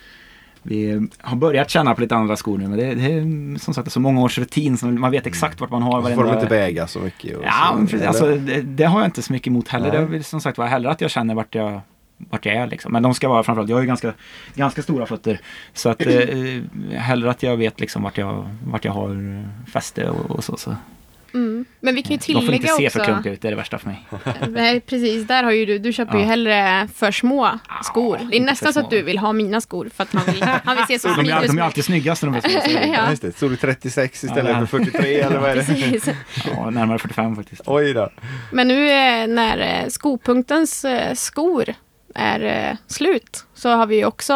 vi har börjat känna på lite andra skor nu men det, det är som sagt så många års rutin så man vet exakt vart man har Så får de inte väga så mycket. Ja, så, alltså, det, det har jag inte så mycket emot heller. Nej. Det vill som sagt vara hellre att jag känner vart jag, vart jag är. Liksom. Men de ska vara framförallt, jag har ju ganska, ganska stora fötter. Så att eh, hellre att jag vet liksom vart jag, vart jag har fäste och, och så. så. Mm. Men vi kan ju De får inte tillägga se också. för klunkiga ut, det är det värsta för mig. Nej, precis. Där har ju du, du köper ju Ja. hellre för små skor. Det är nästan så att du vill ha mina skor för att han vill, han vill se så De är, de är alltid snyggast när de är små. så- Ja, ja, just det. Stod det 36 istället Ja. för 43 eller vad är det? precis. Ja, närmare 45 faktiskt. Oj då. Men nu eh, när eh, skopunktens eh, skor är slut så har vi ju också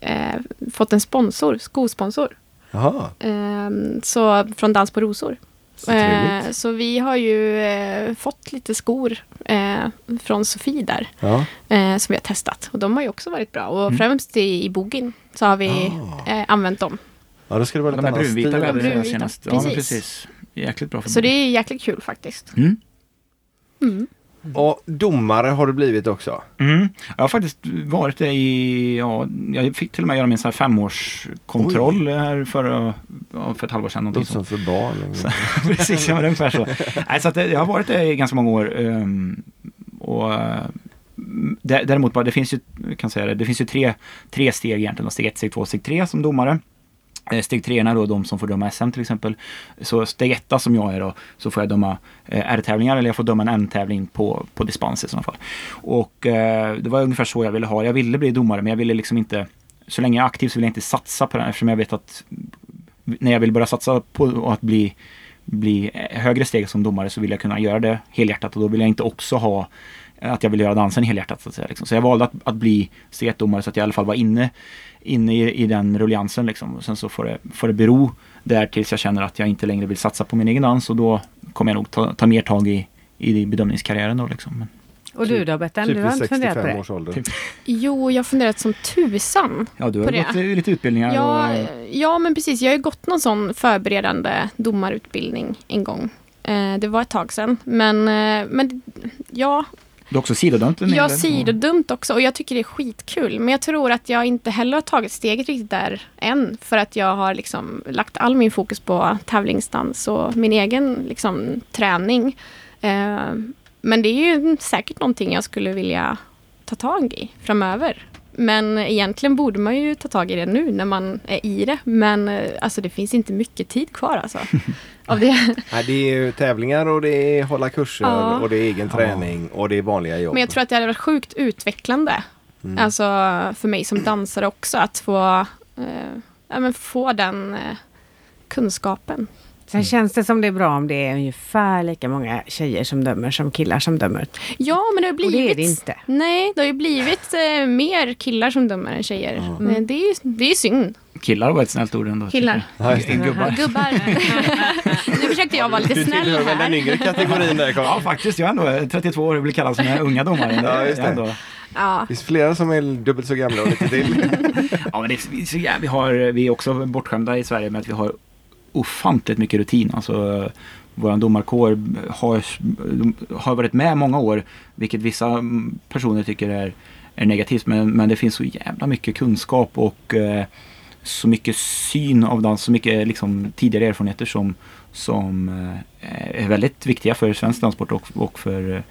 eh, fått en sponsor, skosponsor. Jaha, Eh, så från Dans på rosor. Så. Eh, så vi har ju eh, fått lite skor eh, från Sofie där Ja. eh, som vi har testat. Och de har ju också varit bra. Och Mm. främst i, i bogin så har vi Ah. eh, använt dem. ja, då ska det vara De lite är annan stil. hade Brunvita, senast. Ja, men precis. precis. Jäkligt bra för Så det är jäkligt kul faktiskt. Mm. Mm. Och domare har du blivit också. Mm. Jag har faktiskt varit det i, ja, jag fick till och med göra min så här femårskontroll här för, ja, för ett halvår sedan. Det som för barn. Så, precis, ja, ungefär så. Nej, så att jag har varit det i ganska många år. ehm, och eh, dä- Däremot, bara, det finns ju, kan säga det, det finns ju tre, tre steg egentligen. Steg 1, steg 2, steg 3 som domare. Eh, steg 3 då de som får döma SM till exempel. Så steg 1 som jag är då, så får jag döma eh, R-tävlingar eller jag får döma en N-tävling på, på dispens i sådana fall. Och eh, det var ungefär så jag ville ha Jag ville bli domare men jag ville liksom inte, så länge jag är aktiv så vill jag inte satsa på det eftersom jag vet att när jag vill börja satsa på att bli, bli eh, högre steg som domare så vill jag kunna göra det helhjärtat och då vill jag inte också ha att jag vill göra dansen helhjärtat. Så, att säga, liksom. så jag valde att, att bli steg domare så att jag i alla fall var inne, inne i, i den rulliansen. Liksom. Och sen så får det, får det bero där tills jag känner att jag inte längre vill satsa på min egen dans och då kommer jag nog ta, ta mer tag i, i bedömningskarriären. Då, liksom. Men, Och du då Bettan, Typ du har inte funderat på 65 det? års ålder. Typ. Jo, jag har funderat som tusan. ja, du har gått lite utbildningar. Ja, och, ja, men precis. Jag har ju gått någon sån förberedande domarutbildning en gång. Eh, det var ett tag sedan. Men, eh, men ja, du har också hel jag del. sidodömt också och jag tycker det är skitkul. Men jag tror att jag inte heller har tagit steget riktigt där än. För att jag har liksom lagt all min fokus på tävlingsdans och min egen liksom, träning. Eh, men det är ju säkert någonting jag skulle vilja ta tag i framöver. Men egentligen borde man ju ta tag i det nu när man är i det. Men eh, alltså det finns inte mycket tid kvar alltså. Av det. Nej, det är ju tävlingar och det är hålla kurser Ja. och det är egen Ja. träning och det är vanliga jobb. Men jag tror att det hade varit sjukt utvecklande. Mm. Alltså för mig som dansare också att få, eh, ja, men få den eh, kunskapen. Sen känns det som det är bra om det är ungefär lika många tjejer som dömer som killar som dömer. Ja, men det har Och blivit... det är det inte. Nej, det har ju blivit eh, mer killar som dömer än tjejer. Ja. Eh, Det, är ju, det är synd. Killar var ett snällt ord ändå. Killar. Ja, just det. Gubbar. Gubbar. nu försökte jag vara lite Du snäll tillhör väl den här. yngre kategorin där Ja, Carl? faktiskt. Jag är ändå 32 år och blir kallad som den unga domaren. Ja, just det. är ändå, Ja. Det finns flera som är dubbelt så gamla och lite till. ja, men det är, vi, är så jä- vi, har, vi är också bortskämda i Sverige med att vi har ofantligt mycket rutin. Alltså, vår domarkår har, har varit med många år, vilket vissa personer tycker är, är negativt. Men, men det finns så jävla mycket kunskap och eh, så mycket syn av dans, så mycket liksom, tidigare erfarenheter som, som eh, är väldigt viktiga för svensk danssport och, och för eh,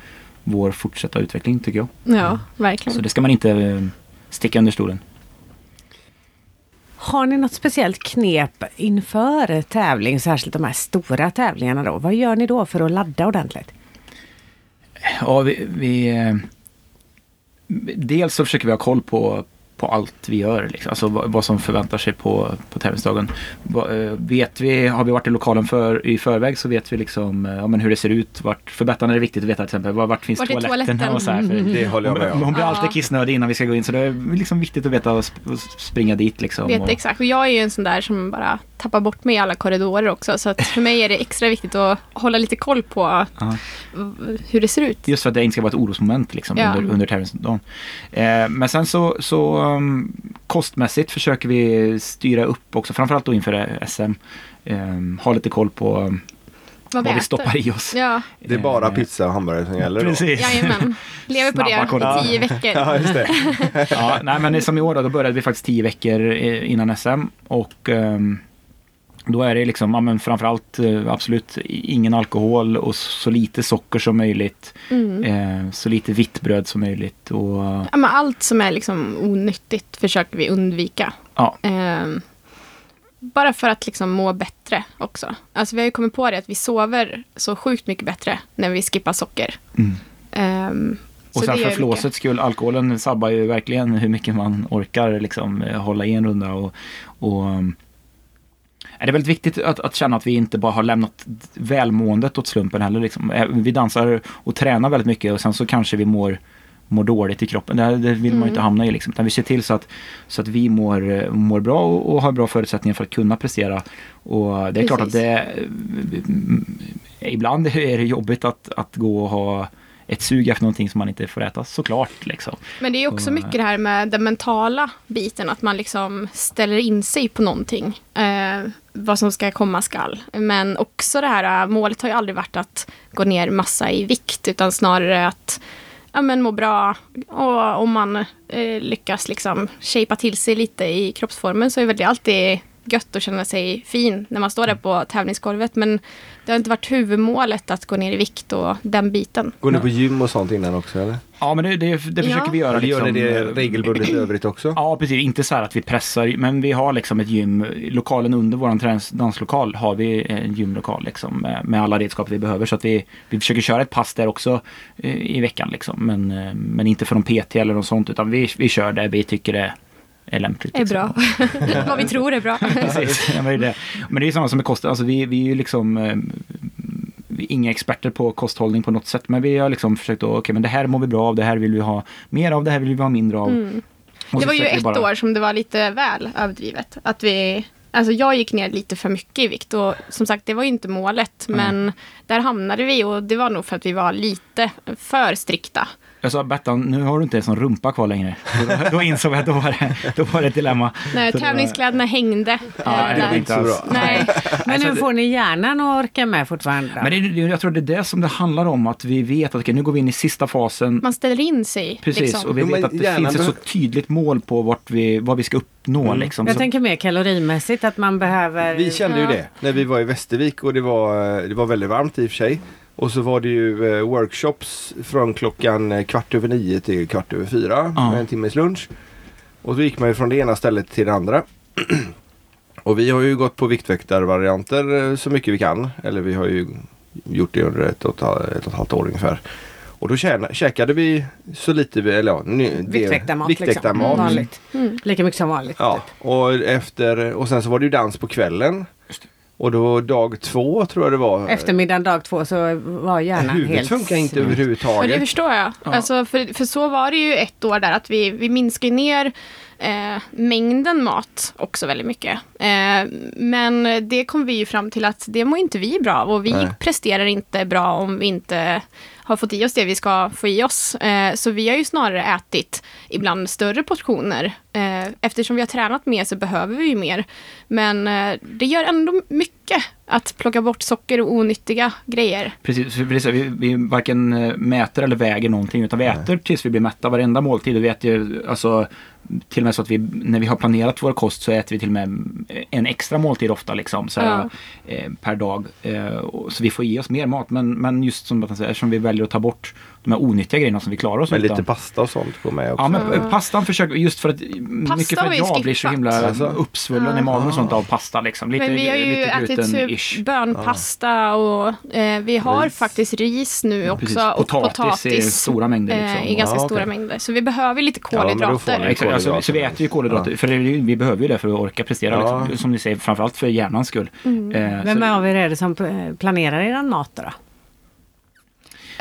vår fortsatta utveckling tycker jag. ja, verkligen. Så det ska man inte eh, sticka under stolen. Har ni något speciellt knep inför tävling, särskilt de här stora tävlingarna då? Vad gör ni då för att ladda ordentligt? Ja, vi, vi, eh, dels så försöker vi ha koll på, på allt vi gör. Liksom. Alltså vad, vad som förväntar sig på, på tävlingsdagen. Va, eh, vet vi, har vi varit i lokalen för, i förväg så vet vi liksom, eh, ja, men hur det ser ut. Vart, för Bettan är det viktigt att veta till exempel var, vart finns Vart toaletten? toaletten? Och så här, för Det håller jag med om. hon blir alltid kissnödig innan vi ska gå in så det är liksom viktigt att veta och sp- och springa dit. Liksom, Vet och, exakt. Och jag är ju en sån där som bara tappar bort mig i alla korridorer också. Så att för mig är det extra viktigt att hålla lite koll på v- hur det ser ut. Just för att det inte ska vara ett orosmoment liksom, Ja. under, under tävlingsdagen. Eh, men sen så, så kostmässigt försöker vi styra upp också, framförallt då inför SM. Eh, ha lite koll på Vad vi vad vi äter. stoppar i oss. Ja, Det är bara Eh, pizza och hamburgare som gäller då? Precis. jajamän. Lever på Snabba det koll. i tio veckor. Ja, just det. Ja, nej, men som i år då, då började vi faktiskt tio veckor eh, innan SM. Och ehm, då är det liksom, ja, men framförallt eh, absolut ingen alkohol och så lite socker som möjligt. Mm. Eh, så lite vitt bröd som möjligt. Och, Ja, men allt som är liksom onyttigt försöker vi undvika. ja, Ehm, bara för att liksom må bättre också. Alltså vi har ju kommit på det att vi sover så sjukt mycket bättre när vi skippar socker. Mm. Ehm, Och sen för flåsets skull, alkoholen sabbar ju verkligen hur mycket man orkar liksom, eh, hålla i en runda. Och, och, det är väldigt viktigt att, att känna att vi inte bara har lämnat välmåendet åt slumpen heller. Liksom. Vi dansar och tränar väldigt mycket och sen så kanske vi mår, mår dåligt i kroppen. Det, det vill man ju inte Mm. hamna i. Liksom. Utan vi ser till så att, så att vi mår, mår bra och, och har bra förutsättningar för att kunna prestera. Och det är klart att Precis. det ibland är det jobbigt att, att gå och ha ett sug efter någonting som man inte får äta, såklart. Liksom. Men det är också Och- mycket det här med den mentala biten, att man liksom ställer in sig på någonting. Eh, vad som ska komma skall. Men också det här, äh, målet har ju aldrig varit att gå ner massa i vikt, utan snarare att ja, men må bra. Och om man eh, lyckas liksom shapea till sig lite i kroppsformen så är väl det alltid gött att känna sig fin när man står där på tävlingsgolvet. Men det har inte varit huvudmålet att gå ner i vikt och den biten. Går ni på gym och sånt innan också eller? Ja, men det, det, det försöker Ja. vi göra. Eller gör ni liksom, det eh, regelbundet i övrigt också? Ja, precis. Inte så här att vi pressar, men vi har liksom ett gym. Lokalen under vår danslokal har vi en gymlokal liksom, med, med alla redskap vi behöver. Så att vi, vi försöker köra ett pass där också eh, i veckan. Liksom. Men, eh, men inte för någon PT eller något sånt, utan vi, vi kör det vi tycker det är lämpligt. Är liksom. bra. vad vi tror är bra. Precis. Ja, men, det är det. men det är samma som med kost. Alltså, vi, vi är ju liksom eh, vi är inga experter på kosthållning på något sätt. Men vi har liksom försökt att, okej men det här mår vi bra av, det här vill vi ha mer av, det här vill vi ha mindre av. Mm. Det var ju ett bara- år som det var lite väl överdrivet. Att vi, alltså jag gick ner lite för mycket i vikt och som sagt det var ju inte målet. Men där hamnade vi och det var nog för att vi var lite för strikta. Jag sa Bettan, nu har du inte ens någon rumpa kvar längre. Då, då insåg jag att då var det, då var det ett dilemma. När Så det var- tävlingskläderna hängde. Ja, eh, det var inte alls. Nej, Men nu får ni hjärnan att orka med fortfarande. Men det, är- jag tror det är det som det handlar om, att vi vet att okej, nu går vi in i sista fasen. man ställer in sig. Precis, liksom. och vi vet att det finns ett så tydligt mål på vart vi, vad vi ska uppnå. Mm. Liksom. Jag så, tänker mer kalorimässigt att man behöver... Vi kände ju Ja. det när vi var i Västervik och det var, det var väldigt varmt i och för sig. Och så var det ju eh, workshops från klockan eh, kvart över nio till kvart över fyra Ja. med en timmes lunch. Och så gick man ju från det ena stället till det andra. och vi har ju gått på viktväktarvarianter eh, så mycket vi kan. Eller vi har ju gjort det under ett och ett, halvt- ett och ett halvt år ungefär. Och då tjäna, käkade vi så lite, vi- eller ja, Viktväktarmat viktväktarmat. liksom. Vanligt. Mm. Lika mycket som vanligt. Ja, och, efter, och sen så var det ju dans på kvällen. Det. Och då dag två tror jag det var. Eftermiddagen dag två så var hjärnan Huvudet helt... funkar inte Och det överhuvudtaget. förstår jag. Ja. Alltså, för, för så var det ju ett år där att vi, vi minskade ner eh, mängden mat också väldigt mycket. Eh, men det kom vi ju fram till att det mår inte vi bra av och vi Nej. presterar inte bra om vi inte har fått i oss det vi ska få i oss. Eh, så vi har ju snarare ätit ibland större portioner. Eh, eftersom vi har tränat mer så behöver vi ju mer. Men eh, det gör ändå mycket att plocka bort socker och onyttiga grejer. Precis, precis, vi, vi varken eh, mäter eller väger någonting utan vi äter tills vi blir mätta varenda måltid. Och vi äter ju, alltså, till och med så att vi, när vi har planerat vår kost så äter vi till och med en extra måltid ofta liksom, så här, eh, per dag. Så vi får i oss mer mat. Men, men just som att säga, eftersom vi väljer att ta bort de här onyttiga grejerna som vi klarar oss Men utan. lite pasta och sånt går med också. Ja men Ja. pastan försöker, just för att mycket för att jag blir så himla Alltså. uppsvullen i magen och sånt av pasta liksom. Lite, Men vi har ju ätit typ bönpasta och eh, vi har Ris. faktiskt ris nu också. Precis. Och Potatis potatis, i stora mängder, eh, liksom. I ganska Ja, stora mängder. Så vi behöver lite Ja, men kolhydrater. ni- Exakt, alltså, så vi äter ju kolhydrater, Ja. för det, vi behöver ju det för att orka prestera. Ja. Liksom, som ni säger, framförallt för hjärnans skull. Mm. Eh, Vem så, av er är det som eh, planerar er mat då?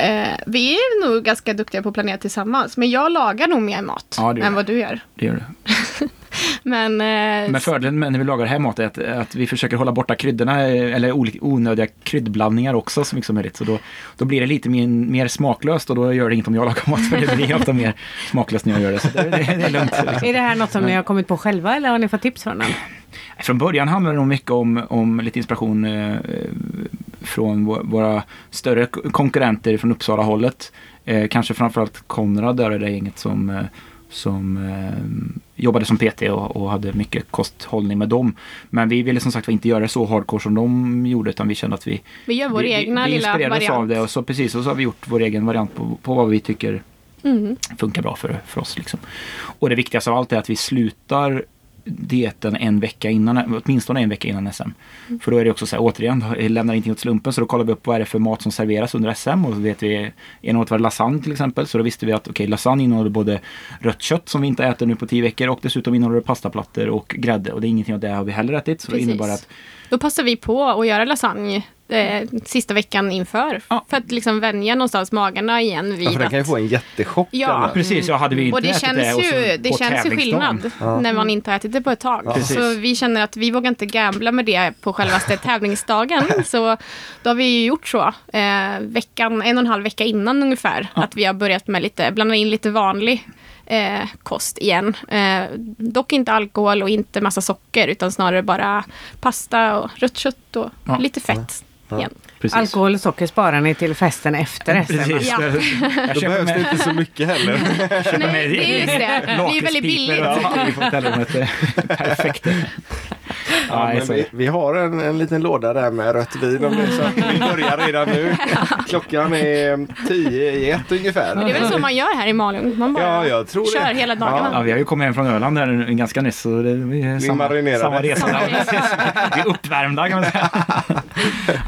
Eh, vi är nog ganska duktiga på att planera tillsammans. Men jag lagar nog mer mat Ja, än vad du gör. det gör det. Men, eh, Men fördelen med när vi lagar här mat är att, att vi försöker hålla borta kryddorna eh, eller olika onödiga kryddblandningar också så mycket som möjligt. Så då, då blir det lite mer, mer smaklöst och då gör det inget om jag lagar mat för det blir ofta mer smaklöst när jag gör det. Så det, det, det är lugnt. Liksom. Är det här något som ni har kommit på själva eller har ni fått tips från någon? Från början handlade det nog mycket om, om lite inspiration eh, från vå- våra större konkurrenter från Uppsala-hållet. Eh, kanske framförallt Konrad där är det gänget som, eh, som eh, jobbade som PT och, och hade mycket kosthållning med dem. Men vi ville som sagt inte göra det så hardcore som de gjorde utan vi kände att vi, Vi gör vår vi, egna vi, vi lilla inspirerades av variant. det och så precis och så har vi gjort vår egen variant på, på vad vi tycker Mm. funkar bra för, för oss. Liksom. Och det viktigaste av allt är att vi slutar dieten en vecka innan, åtminstone en vecka innan SM. För då är det också så här, återigen, lämnar ingenting åt slumpen så då kollar vi upp vad är det för mat som serveras under SM och så vet vi, en året var lasagne till exempel, så då visste vi att okej, lasagne innehåller både rött kött som vi inte äter nu på tio veckor och dessutom innehåller det pastaplattor och grädde och det är ingenting av det har vi heller ätit. Så Precis. det innebär att Då passar vi på att göra lasagne eh, sista veckan inför. Ja. För att liksom vänja någonstans magarna igen vid Ja, för den att... kan ju få en jättechock. Ja. precis, ja hade vi inte Och det ätit känns det och så ju, det känns ju skillnad när man inte har ätit det på ett tag. Precis. Så vi känner att vi vågar inte gambla med det på självaste tävlingsdagen. Så då har vi ju gjort så. Eh, veckan, en och en halv vecka innan ungefär. Att vi har börjat med lite, blanda in lite vanlig eh, kost igen. Eh, dock inte alkohol och inte massa socker utan snarare bara pasta och rött kött och Ja. lite fett igen. Precis. Alkohol och socker sparar ni till festen efter SM. Precis. Ja. Jag Då köper behövs med- det inte så mycket heller. Nej, det är just det. Det är väldigt billigt. hotellrummet. Perfekt. Ja, Ja, men vi, vi har en, en liten låda där med rött vin om det så vi börjar redan nu. Klockan är tio i ett ungefär. Det är väl så man gör här i Malung. Man bara Ja, jag tror det. kör hela dagarna. Ja, vi har ju kommit hem från Öland här nu ganska nyss. Så det, vi är samma, marinerade. samma resa. Samma Ja, resa. Vi är uppvärmda kan man säga.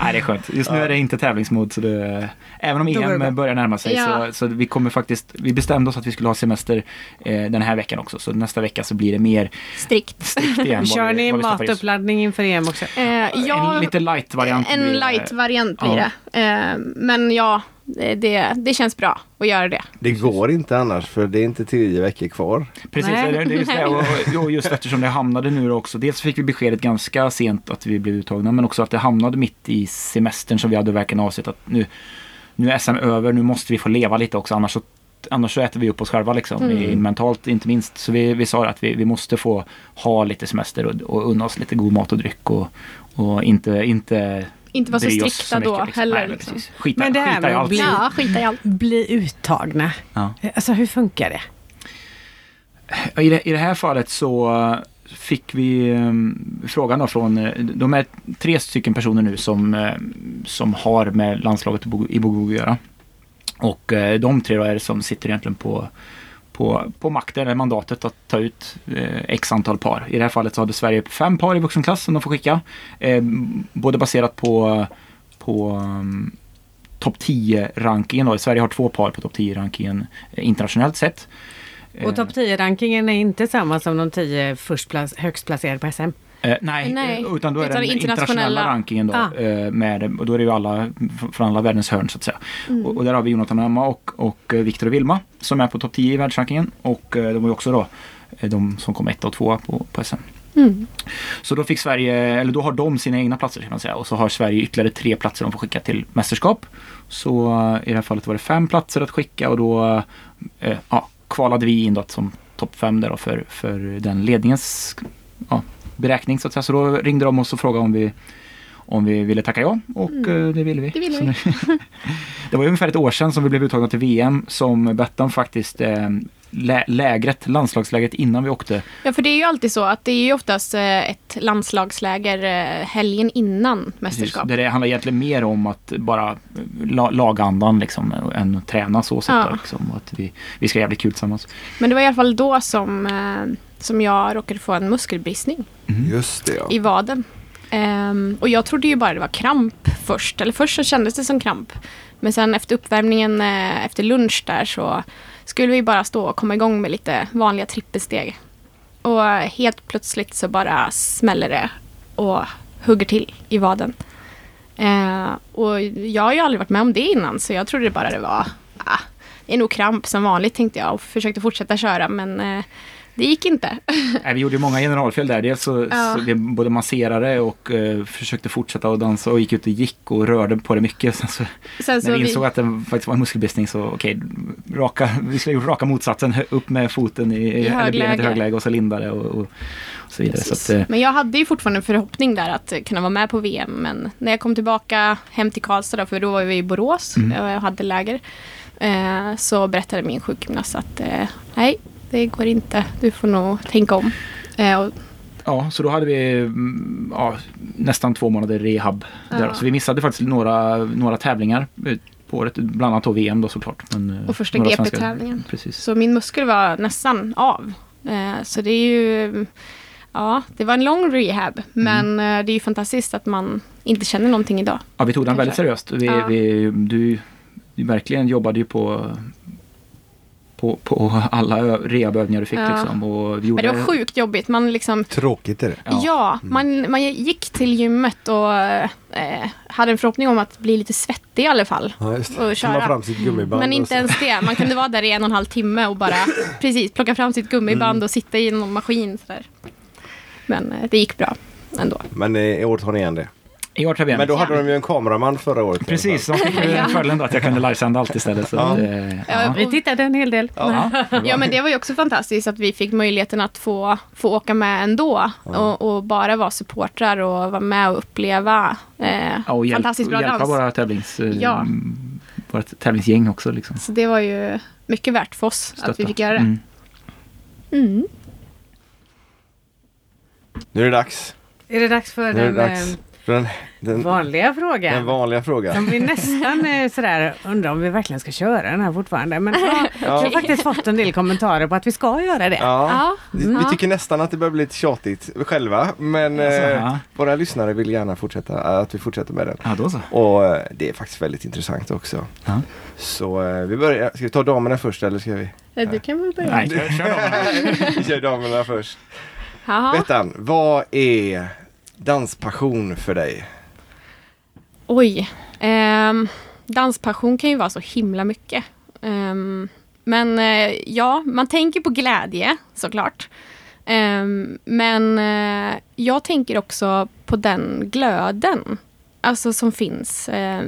Nej, det är skönt. Just nu är det inte tävlingsmod. Så det, även om Då. EM börjar närma sig Ja. så, så vi kommer faktiskt, vi bestämde oss att vi skulle ha semester eh, den här veckan också. Så nästa vecka så blir det mer Strikt. strikt igen. Kör vi- ni matuppladdning inför EM också? Eh, ja, En lite light-variant. en blir det. light-variant blir Ja. det. Eh, men ja, det, det, det känns bra att göra det. Det går inte annars för det är inte tio veckor kvar. Precis, Nej. det, det är just det. Och, och just eftersom det hamnade nu också. Dels fick vi beskedet ganska sent att vi blev uttagna men också att det hamnade mitt i semestern som vi hade verkligen avsett att nu, nu är SM över, nu måste vi få leva lite också annars så, annars så äter vi upp oss själva liksom, Mm. i, mentalt inte minst. Så vi, vi sa att vi, vi måste få ha lite semester och, och unna oss lite god mat och dryck och, och inte, inte Inte vara så strikta mycket, då liksom. heller. Nej, men liksom. Skita, Men det här med att bli- Ja, skita i allt. Bli uttagna. Ja. Alltså hur funkar det? I det, I det här fallet så eh, fick vi eh, frågan då från, eh, de är tre stycken personer nu som, eh, som har med landslaget i Bo- i Bogo att göra. Och de tre då är det som sitter egentligen på, på, på makten, eller mandatet att ta ut eh, x antal par. I det här fallet så hade Sverige fem par i vuxenklass som de får skicka. Eh, både baserat på, på um, topp 10-rankingen. då. Sverige har två par på topp 10-rankingen eh, internationellt sett. Och topp 10-rankingen är inte samma som de 10 först plac- högst placerade på SM. Eh, nej, Nej, eh, utan då är det utan den internationella- internationella rankingen då. Ah. Eh, med, och då är det ju alla från alla världens hörn så att säga. Och, och där har vi Jonathan och Emma och, och eh, Viktor och Vilma som är på topp 10 i världsrankingen. Och eh, de var ju också då eh, de som kom ett och tvåa på, på SM. Mm. Så då fick Sverige, eller då har de sina egna platser kan man säga. Och så har Sverige ytterligare tre platser de får skicka till mästerskap. Så eh, i det här fallet var det fem platser att skicka och då eh, ja, kvalade vi in då som topp fem där då för, för den ledningens ja, beräkning så att säga. Så då ringde de oss och frågade om vi om vi ville tacka ja och eh, det ville vi. Det ville Så vi. nu- det var ungefär ett år sedan som vi blev uttagna till VM som Bettan faktiskt eh, lä- lägret, landslagslägret innan vi åkte Ja, för det är ju alltid så att det är ju oftast eh, ett landslagsläger helgen innan mästerskap. Precis, där det handlar egentligen mer om att bara la, lagandan liksom än att träna så sätt Ja. då, liksom, och att vi, vi ska ha jävligt kul tillsammans. Men det var i alla fall då som, eh, som jag råkade få en muskelbristning Just det ja. i vaden. Ehm, och jag trodde ju bara det var kramp först. Eller först så kändes det som kramp. Men sen efter uppvärmningen, eh, efter lunch där så skulle vi bara stå och komma igång med lite vanliga trippelsteg. Och helt plötsligt så bara smäller det och hugger till i vaden. Eh, och jag har ju aldrig varit med om det innan så jag trodde bara det var ah, det är nog kramp som vanligt tänkte jag och försökte fortsätta köra men eh, det gick inte. Nej, vi gjorde många generalfel där. Dels så, Ja. så vi både masserade och eh, försökte fortsätta att dansa och gick ut och gick och rörde på det mycket. Sen så, Sen när vi vi, insåg att det faktiskt var en muskelbristning så okej, raka, vi skulle ha gjort raka motsatsen. Upp med foten i, eller benet i högläge. högläge och så lindade och, och, och så vidare. Så att, eh, Men jag hade ju fortfarande en förhoppning där att kunna vara med på VM. Men när jag kom tillbaka hem till Karlstad, då, för då var vi i Borås Mm. och jag hade läger. Eh, så berättade min sjukgymnast att eh, nej, det går inte. Du får nog tänka om. Eh, Ja, så då hade vi mm, ja, nästan två månader rehab. Där. Ja. Så vi missade faktiskt några, några tävlingar på året. Bland annat VM då såklart. Men, eh, och första GP-tävlingen. Så min muskel var nästan av. Eh, så det är ju... Ja, det var en lång rehab. Men eh, det är ju fantastiskt att man inte känner någonting idag. Ja, vi tog den väldigt seriöst. Vi, Ja. vi, du, du verkligen jobbade ju på, på, på alla rehabövningar du fick. Ja. Liksom, och vi Men gjorde, det var sjukt jobbigt. Man liksom... Tråkigt är det. Ja. Ja, man, man gick till gymmet och eh, hade en förhoppning om att bli lite svettig i alla fall. Ja, Och köra. Komma fram sitt gummiband. Men och inte ens det. Man kunde vara där i en och en halv timme och bara precis plocka fram sitt gummiband Mm. och sitta i någon maskin. Sådär. Men eh, det gick bra ändå. Men eh, i år tar ni igen det. I år tar vi igen. Men då hade de ju en kameraman förra året. Precis, de fick ju Ja. fördelen då att jag kunde livesända allt istället. Så, Ja. att, eh, ja. Vi tittade en hel del. Ja. Ja men det var ju också fantastiskt att vi fick möjligheten att få, få åka med ändå. Och, och bara vara supportrar och vara med och uppleva eh, Ja, och hjälp, fantastiskt bra och hjälpa dans. våra, tävlings, eh, Ja. vårt tävlingsgäng också. Liksom. Så det var ju mycket värt för oss att vi Stötta. fick göra det. Mm. Mm. Nu är det dags. Är det dags för det den dags. Den, den, vanliga frågan? den vanliga frågan. Som vi nästan eh, sådär undrar om vi verkligen ska köra den här fortfarande. Men ja, Ja. jag har faktiskt fått en del kommentarer på att vi ska göra det. Ja. Ja. Vi, vi tycker nästan att det börjar bli lite tjatigt själva. Men Alltså, eh, ja. våra lyssnare vill gärna fortsätta, att vi fortsätter med den. Ja, då så. Och eh, det är faktiskt väldigt intressant också. Ja. Så eh, vi börjar, ska vi ta damerna först eller ska vi? Eh, Du kan väl börja. Nej, kör, kör då. vi kör damerna först. Bettan, vad är danspassion för dig? Oj. Ehm, danspassion kan ju vara så himla mycket. Ehm, men eh, ja, man tänker på glädje såklart. Ehm, men eh, jag tänker också på den glöden. Alltså som finns eh,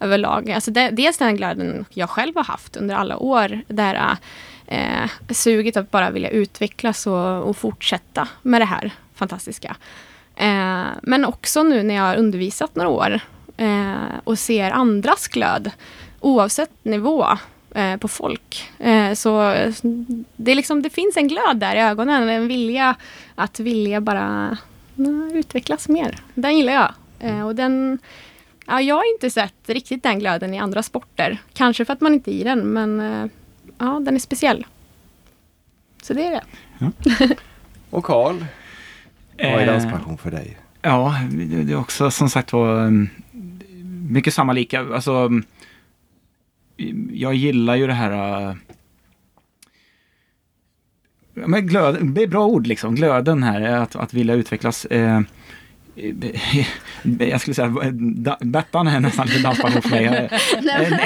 överlag. Alltså det, dels den glöden jag själv har haft under alla år. Det här eh, suget att bara vilja utvecklas och, och fortsätta med det här fantastiska. Eh, men också nu när jag har undervisat några år eh, och ser andras glöd oavsett nivå eh, på folk. Eh, så det, är liksom, det finns en glöd där i ögonen, en vilja att vilja bara utvecklas mer. Den gillar jag. Eh, och den, ja, jag har inte sett riktigt den glöden i andra sporter. Kanske för att man inte är i den, men eh, ja, den är speciell. Så det är det. Och Karl, vad är Eh, danspassion för dig? Ja, det är också som sagt var mm, mycket samma lika. Alltså, mm, jag gillar ju det här... äh, Men glöd, det är bra ord liksom, glöden här, att, att vilja utvecklas. Eh, jag skulle säga, da- Bettan är nästan lite danspassion för mig.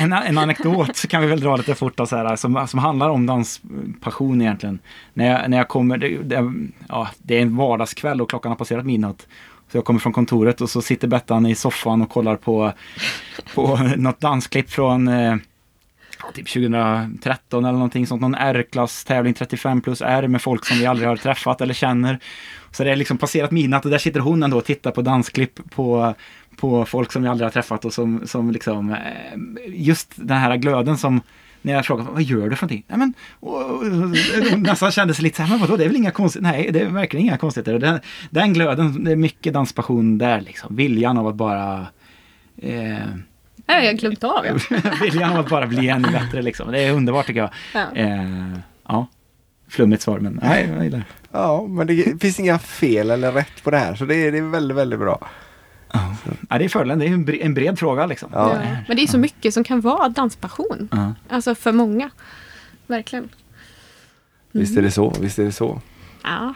En, en, en anekdot så kan vi väl dra lite fort så här, som, som handlar om danspassion egentligen. När jag, när jag kommer, det, det, ja, det är en vardagskväll och klockan har passerat midnatt. Så jag kommer från kontoret och så sitter Bettan i soffan och kollar på, på något dansklipp från eh, typ 2013 eller någonting sånt. Någon R-klass tävling 35 plus R med folk som vi aldrig har träffat eller känner. Så det är liksom passerat midnatt och där sitter hon ändå och tittar på dansklipp på, på folk som vi aldrig har träffat och som, som liksom eh, just den här glöden som när jag frågar vad gör du för någonting? Nej, men, och, och, och, nästan kände sig lite så här, men vadå, det är väl inga konstigheter? Nej, det är verkligen inga konstigheter. Den, den glöden, det är mycket danspassion där liksom. Viljan av att bara eh, har jag glömt av. Ja. Viljan av att bara bli ännu bättre liksom. Det är underbart tycker jag. Ja. Eh, ja, flummigt svar men nej, jag gillar det. Ja, men det finns inga fel eller rätt på det här så det är, det är väldigt, väldigt bra. Ja. Ja, det är fördelen, det är en bred, en bred fråga liksom. Ja. Ja. Men det är så mycket som kan vara danspassion. Ja. Alltså för många. Verkligen. Visst är det så, visst är det så. Ja.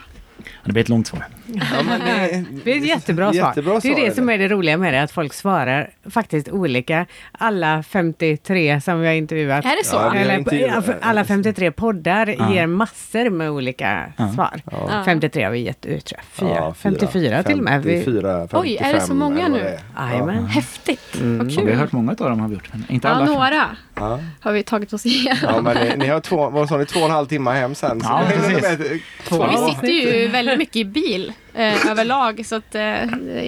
Det blir ett långt svar. Ja, men det, Det är ett jättebra svar. Jättebra det är svar, det som är det roliga med det, att folk svarar faktiskt olika. Alla 53 som vi har intervjuat. Är det så? Ja, Eller, alla 53 poddar Ja. ger massor med olika Ja. svar. Ja. 53 har vi gett ut tror jag. Fyra. Ja, fyra. 54 till och med. Vi, 54, Oj, är det så 55 många nu? Jajamän. Häftigt. Mm. Vad Ja, vi har kul. hört många av dem har vi gjort, men inte Ja, alla. några Ja. har vi tagit oss igenom. Ja, men ni, ni har två, vad sa ni, två och en halv timme hem sen. Så Ja, precis. Två. Vi sitter ju väldigt mycket i bil eh, överlag så att eh,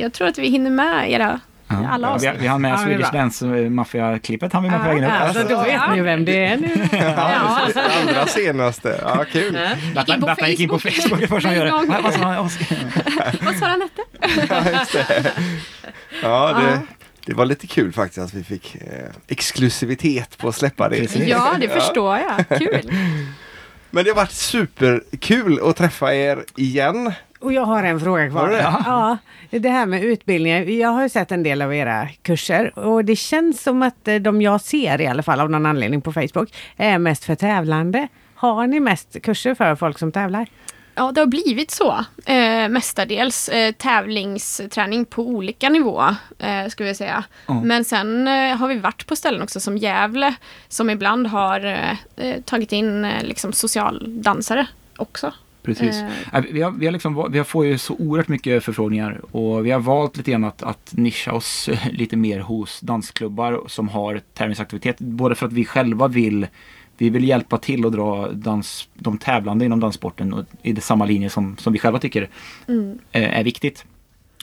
jag tror att vi hinner med era Ja. alla Ja, vi, avsnitt. vi hann med Ja, Swedish. Dance eh, Mafia-klippet han vi med på vägen upp. alltså, då vet ni ju vem det är nu. Ja, precis. allra senaste. Ja, kul. Detta, in på detta gick in på Facebook. Det. sa han? Oskar? Vad sa han hette? Ja. Ja, det, det var lite kul faktiskt att vi fick eh, exklusivitet på att släppa det. Precis. Ja, det förstår jag. Kul. Men det har varit superkul att träffa er igen. Och jag har en fråga kvar. Det? Ja, det här med utbildningar. Jag har ju sett en del av era kurser och det känns som att eh, de jag ser i alla fall av någon anledning på Facebook är mest för tävlande. Har ni mest kurser för folk som tävlar? Ja, det har blivit så. Eh, mestadels eh, tävlingsträning på olika nivå, eh, skulle jag säga. Ja. Men sen eh, har vi varit på ställen också som Gävle, som ibland har eh, eh, tagit in liksom socialdansare också. Precis. Vi, har, vi, har liksom, vi har får ju så oerhört mycket förfrågningar och vi har valt lite grann att, att nischa oss lite mer hos dansklubbar som har tävlingsaktivitet. Både för att vi själva vill vi vill hjälpa till att dra dans, de tävlande inom danssporten i samma linje som, som vi själva tycker Mm. eh, är viktigt.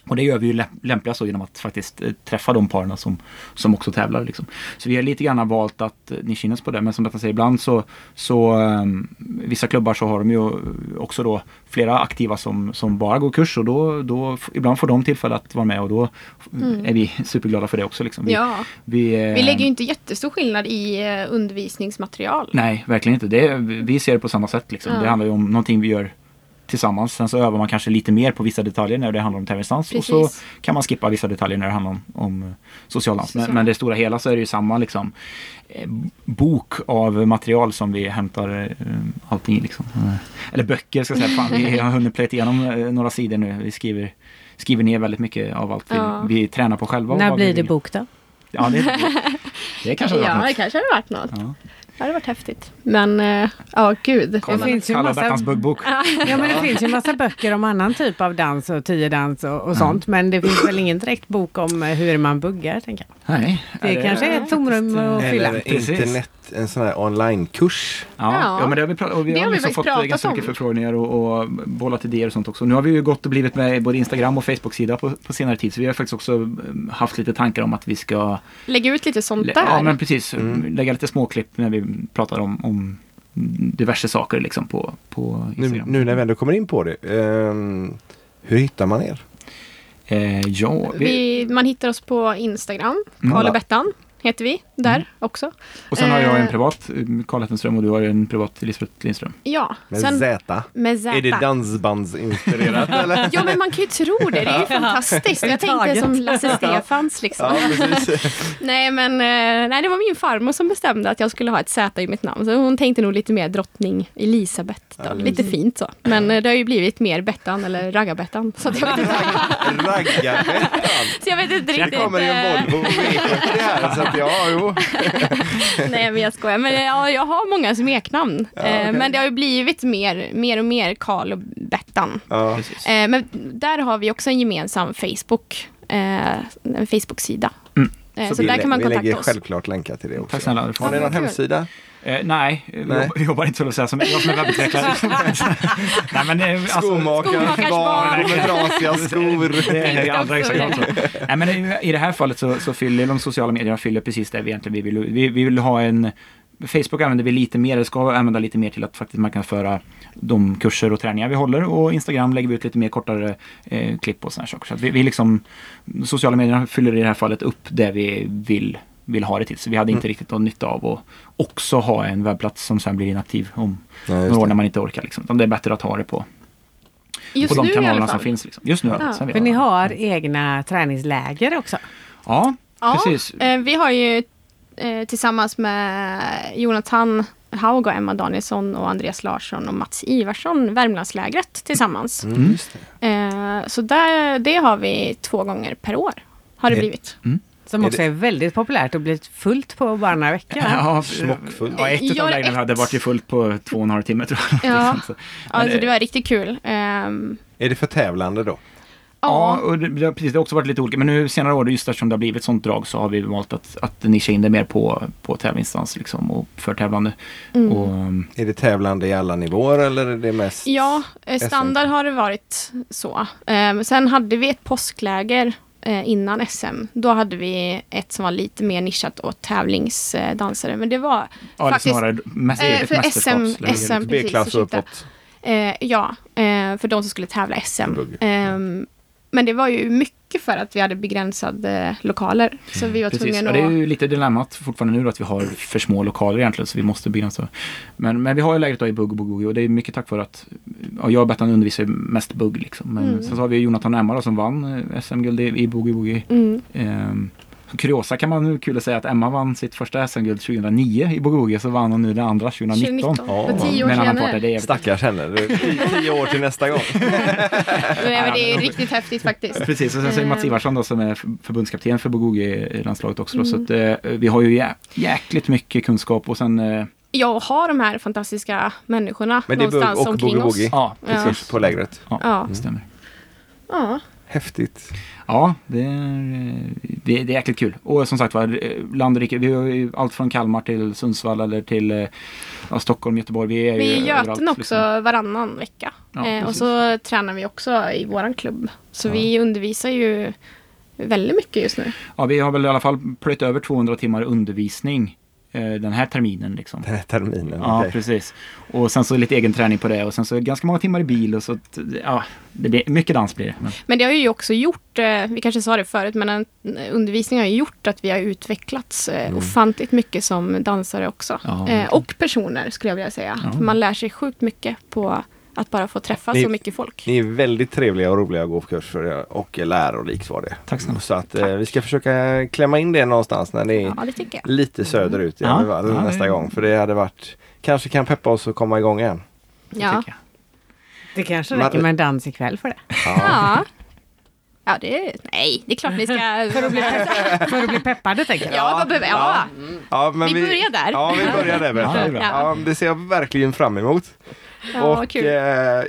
Och det gör vi ju lämp- lämpligast genom att faktiskt eh, träffa de parerna som, som också tävlar. Liksom. Så vi har lite grann valt att eh, nischa in oss på det. Men som jag säger, ibland så, så ehm, vissa klubbar så har de ju också då flera aktiva som, som bara går kurs och då, då ibland får de tillfälle att vara med och då är vi superglada för det också. Liksom. Vi, Mm. Ja, vi, eh, vi lägger ju inte jättestor skillnad i eh, undervisningsmaterial. Nej, verkligen inte. Det, vi ser det på samma sätt. Liksom. Ja. Det handlar ju om någonting vi gör tillsammans. Sen så övar man kanske lite mer på vissa detaljer när det handlar om tävlingsdans. Och så kan man skippa vissa detaljer när det handlar om, om eh, socialdans. Men, Social. men det stora hela så är det ju samma liksom, eh, bok av material som vi hämtar eh, allting i. Liksom. Eller böcker ska jag säga. Fan, vi har hunnit plöjt igenom eh, några sidor nu. Vi skriver, skriver ner väldigt mycket av allt vi, Ja. vi tränar på själva. När blir det bok då? Ja, det, det kanske hade Ja, varit det något. kanske hade varit något. Ja. Det hade varit häftigt. Men, eh, ja gud. Kolla, finns ju massa- buggbok. Ja men det finns ju massa böcker om annan typ av dans och tiodans och, och sånt. Men det finns väl ingen direkt bok om eh, hur man buggar tänker jag. Nej. Det kanske är ett tomrum att fylla. Eller internet, en sån här onlinekurs. Ja, Ja. ja. men det har vi, pratat, och vi Det har, har vi liksom fått pratat ganska om. mycket förfrågningar och, och bollat idéer och sånt också. Nu har vi ju gått och blivit med i både Instagram och Facebook-sida på, på senare tid. Så vi har faktiskt också um, haft lite tankar om att vi ska Lägga ut lite sånt där. ja, men precis, Mm. lägga lite småklipp när vi pratar om, om diverse saker liksom på, på Nu, Instagram. nu när vi ändå kommer in på det. ehm, hur hittar man er? Eh, ja, vi, Vi, man hittar oss på Instagram. Mm. Karl och Bettan heter vi där också. och sen har jag en eh, privat, Karl Hettenström och du har en privat Elisabeth Lindström. Ja, Med sen Z? med Z. Är det dansbandsinspirerat eller? Ja, men man kan ju tro det. Det är ju fantastiskt. Jag tänkte som Lasse Stefans liksom. Ja. Nej, men eh, nej, det var min farmor som bestämde att jag skulle ha ett Z i mitt namn. Så hon tänkte nog lite mer drottning Elisabeth. Då. Ja, lite fint så. Men eh, det har ju blivit mer Bettan eller Raggar-Bettan. Så, jag vet inte- Raggarbettan. så jag vet inte Det riktigt. kommer ju en Volvo V70 här så att ja, jo. Nej, men jag skojar. Men eh, ja, jag har många smeknamn. Ja, Eh, okej. Men det har ju blivit mer, mer och mer Karl och Bettan. Ja. Eh, Men där har vi också en gemensam Facebook, eh, en Facebook-sida. Mm. Så Så, vi, där kan man vi lägger kontakta oss. självklart länkar till det också. Tack snälla. Har ni någon hemsida? Eh, nej, vi Nej. jobbar- jobbar inte så att säga som jag som är webbutvecklare. nej, men, eh, alltså, Skomakarens barn med trasiga skor. Det är så. också. Nej, men i- I det här fallet så, så fyller de sociala medierna fyller precis det vi egentligen vi vill. Vi, vi vill ha en Facebook använder vi lite mer, eller ska använda lite mer till att faktiskt marknadsföra de kurser och träningar vi håller och Instagram lägger vi ut lite mer kortare eh, klipp och sådana saker. Så att vi, vi liksom, sociala medierna fyller i det här fallet upp det vi vill, vill ha det till. Så vi hade inte riktigt någon nytta av att också ha en webbplats som sen blir inaktiv om Ja, några år när man inte orkar. Liksom. Det är bättre att ha det på, Just på de kanalerna som finns. Liksom. Just nu. Ja. För ni har egna träningsläger också. Ja, Ja, precis. eh, vi har ju eh, tillsammans med Jonathan Haug och Emma Danielsson och Andreas Larsson och Mats Ivarsson Värmlandslägret tillsammans. Mm, just det. Eh, så där, det har vi två gånger per år. Har det blivit. Som Är också är väldigt populärt och blivit fullt på bara några veckor. Ja, Smockfullt. Ja, ett Ja, utav lägren ett. hade varit ju fullt på två och en halv timme tror jag. Ja. Så- Alltså, det var riktigt kul. Ehm, Är det för tävlande då? Ja, och det, det, har- precis, det har också varit lite olika. Men nu senare år, just eftersom det har blivit sånt drag så har vi valt att, att nischa in det mer på, på tävlingsdans liksom, och för tävlande. Mm. Och, um, Är det tävlande i alla nivåer eller är det mest? ja eh, standard har det varit så. Ehm, sen hade vi ett påskläger eh, innan SM. Då hade vi ett som var lite mer nischat åt tävlingsdansare. Men det var ja, Faktiskt, snarare eh, för SM. SM. precis, B-klass uppåt. Eh, ja, eh, för de som skulle tävla SM. Bugg. Men det var ju mycket för att vi hade begränsade lokaler. Så vi var Precis, tvungna ja, att... det är ju lite dilemmat fortfarande nu då, att vi har för små lokaler egentligen så vi måste begränsa. Men, men vi har ju lägret då i Bugg och Bugg och det är mycket tack vare att ja, jag och Bettan undervisar mest Bugg liksom. Men Mm. sen så har vi Jonathan Emma då, som vann eh, SM-guld i, i Boogie Boogie. Mm. Ehm, kuriosa kan man nu kul att säga att Emma vann sitt första SM-guld 2009 i Boogie så vann hon nu det andra 2019. 2019. Ja, För tio år senare. partner, det är Stackars henne. Tio- år till nästa gång. Nej, men det är riktigt häftigt faktiskt. Precis, och sen så är Mats Ehm. Ivarsson då som är förbundskapten för Boogie-landslaget också. Mm. Så att, eh, vi har ju jä jäkligt mycket kunskap och sen eh, Jag har de här fantastiska människorna Men det någonstans och omkring Boogie oss. Boogie. ja. Precis, på lägret. ja, Ja. det stämmer. Ja. Häftigt. Ja, det är, det, det är jäkligt kul. Och som sagt var, land och rike, vi har ju allt från Kalmar till Sundsvall eller till ja, Stockholm, Göteborg. Vi är Vi är ju i överallt, Göten också liksom. varannan vecka. Ja, eh, och så tränar vi också i våran klubb. Så Ja. vi undervisar ju väldigt mycket just nu. Ja, vi har väl i alla fall plöjt över 200 timmar undervisning den här terminen. Liksom. Den här terminen. Ja, okej. precis. Och sen så lite egen träning på det och sen så ganska många timmar i bil och så att, ja, det blir, mycket dans blir det. Men, Men det har ju också gjort, eh, vi kanske sa det förut, men en, undervisning har ju gjort att vi har utvecklats eh, ofantligt mycket som dansare också. Ja, eh, och personer skulle jag vilja säga. Ja. För man lär sig sjukt mycket på att bara få träffa Ni- så mycket folk. Ni är väldigt trevliga och roliga att gå på kurs för och lärorikt var det. Tack snälla. Så att eh, vi ska försöka klämma in det någonstans när ni är Ja, jag. lite söderut i Ja, ja, nästa gång. För det hade varit, kanske kan peppa oss att komma igång igen. Ja. tycker jag. Det kanske räcker med en dans ikväll för det. Ja. Ja, det är... Nej, det är klart ni ska... För att bli, för att bli peppade tänker jag. Ja, behöver ja. Ja, men Vi börjar där. Ja, vi börjar där. Ja, det är. Ja, det ser jag verkligen fram emot. Ja vad och kul. eh,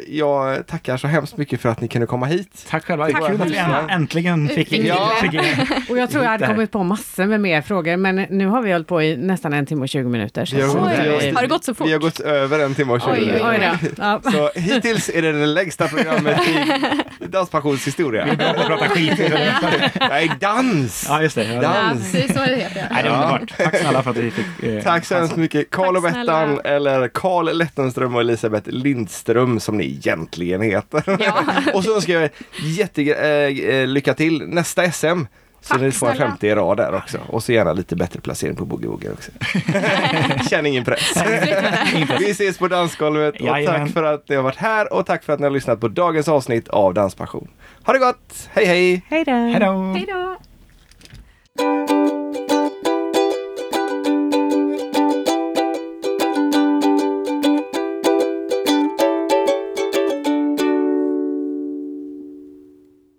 jag tackar så hemskt mycket för att ni kunde komma hit. Tack själva. Tack Kul att vi äntligen fick, Fick Ja. Och jag tror jag hade kommit på massor med mer frågor men nu har vi hållit på i nästan en timme och 20 minuter. Så Vi har så gått- är vi har- det- Har det gått så fort? Vi har gått över en timme och 20 Oj, oj, minuter. Oj. Ja. Så hittills är det det längsta programmet i Danspassions historia. prata skit. Nej, dans! Ja, just det. Ja, Ja, dans. precis så det heter. Nej, det är underbart. Tack snälla för att vi fick eh, Tack så hemskt mycket. Karl och Bettan, eller Karl Lettenström och Elisabeth Lindström som ni egentligen heter. Ja. och så önskar jag jättelycka till nästa SM. Så Tack ni får en snälla. femte i rad där också. Och så gärna lite bättre placering på Boogie Woogie också. Känn ingen press. Vi ses på dansgolvet och Jajamän. tack för att ni har varit här och tack för att ni har lyssnat på dagens avsnitt av Danspassion. Ha det gott! Hej hej! Hej då! Hej då! Hej då!